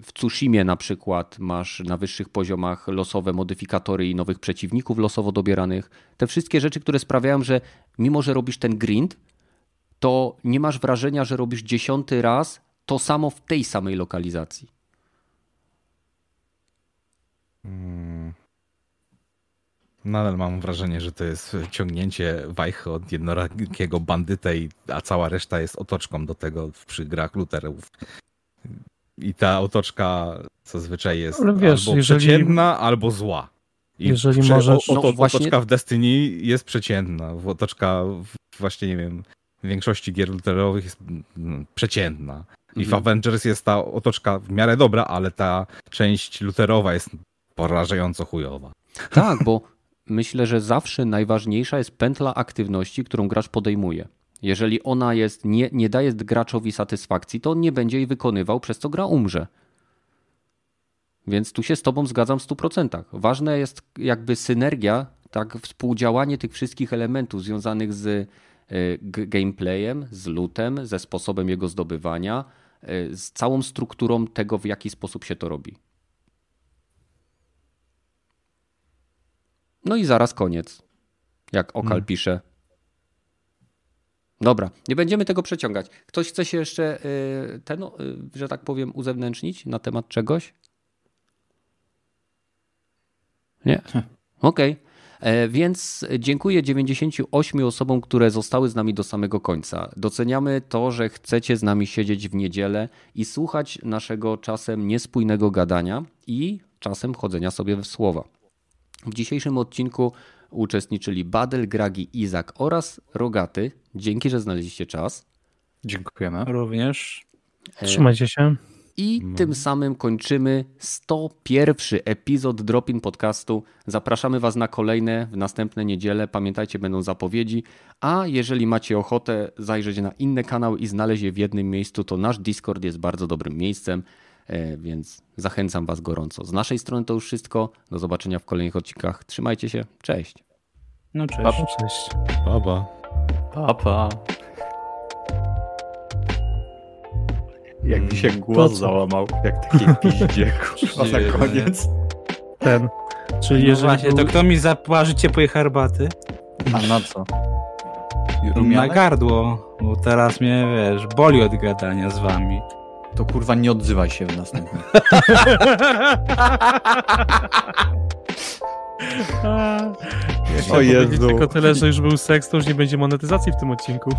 w Tsushimie na przykład masz na wyższych poziomach losowe modyfikatory i nowych przeciwników losowo dobieranych. Te wszystkie rzeczy, które sprawiają, że mimo, że robisz ten grind, to nie masz wrażenia, że robisz dziesiąty raz to samo w tej samej lokalizacji. Hmm. Nadal mam wrażenie, że to jest ciągnięcie wajchy od jednorakiego bandyta, a cała reszta jest otoczką do tego przy grach luterów. I ta otoczka zazwyczaj jest wiesz, albo jeżeli... przeciętna, albo zła. I jeżeli prze... możesz... O, no, właśnie... Otoczka w Destiny jest przeciętna. Otoczka w, właśnie, nie wiem, w większości gier luterowych jest no, przeciętna. I w mhm. Avengers jest ta otoczka w miarę dobra, ale ta część luterowa jest porażająco chujowa. Tak, bo myślę, że zawsze najważniejsza jest pętla aktywności, którą gracz podejmuje. Jeżeli ona jest, nie, nie daje graczowi satysfakcji, to on nie będzie jej wykonywał, przez co gra umrze. Więc tu się z Tobą zgadzam w 100%. Ważna jest jakby synergia, tak, współdziałanie tych wszystkich elementów związanych z y, gameplayem, z lootem, ze sposobem jego zdobywania, y, z całą strukturą tego, w jaki sposób się to robi. No i zaraz koniec. Jak Okal hmm. pisze, Dobra, nie będziemy tego przeciągać. Ktoś chce się jeszcze y, ten, y, że tak powiem, uzewnętrznić na temat czegoś? Nie? Okej. Okay. E, więc dziękuję 98 osobom, które zostały z nami do samego końca. Doceniamy to, że chcecie z nami siedzieć w niedzielę i słuchać naszego czasem niespójnego gadania i czasem chodzenia sobie w słowa. W dzisiejszym odcinku uczestniczyli Badel, Gragi, Izak oraz Rogaty. Dzięki, że znaleźliście czas. Dziękujemy. Również. E, Trzymajcie się. I no. tym samym kończymy 101 epizod Dropin Podcastu. Zapraszamy Was na kolejne w następne niedzielę. Pamiętajcie, będą zapowiedzi. A jeżeli macie ochotę zajrzeć na inne kanały i znaleźć je w jednym miejscu, to nasz Discord jest bardzo dobrym miejscem, więc zachęcam Was gorąco. Z naszej strony to już wszystko. Do zobaczenia w kolejnych odcinkach. Trzymajcie się. Cześć. No cześć. Pa, cześć. Baba. Pa, pa. Jak mi się głos załamał, jak taki piździe, kurwa, na koniec. Ten. Czyli no jeżeli właśnie, to kto mi zapłaży ciepłej herbaty? A na co? Rumianek? Na gardło, bo teraz mnie, wiesz, boli od gadania z wami. To kurwa nie odzywaj się w następnym. Ja o Jezu. Tylko tyle, że już był seks, to już nie będzie monetyzacji w tym odcinku.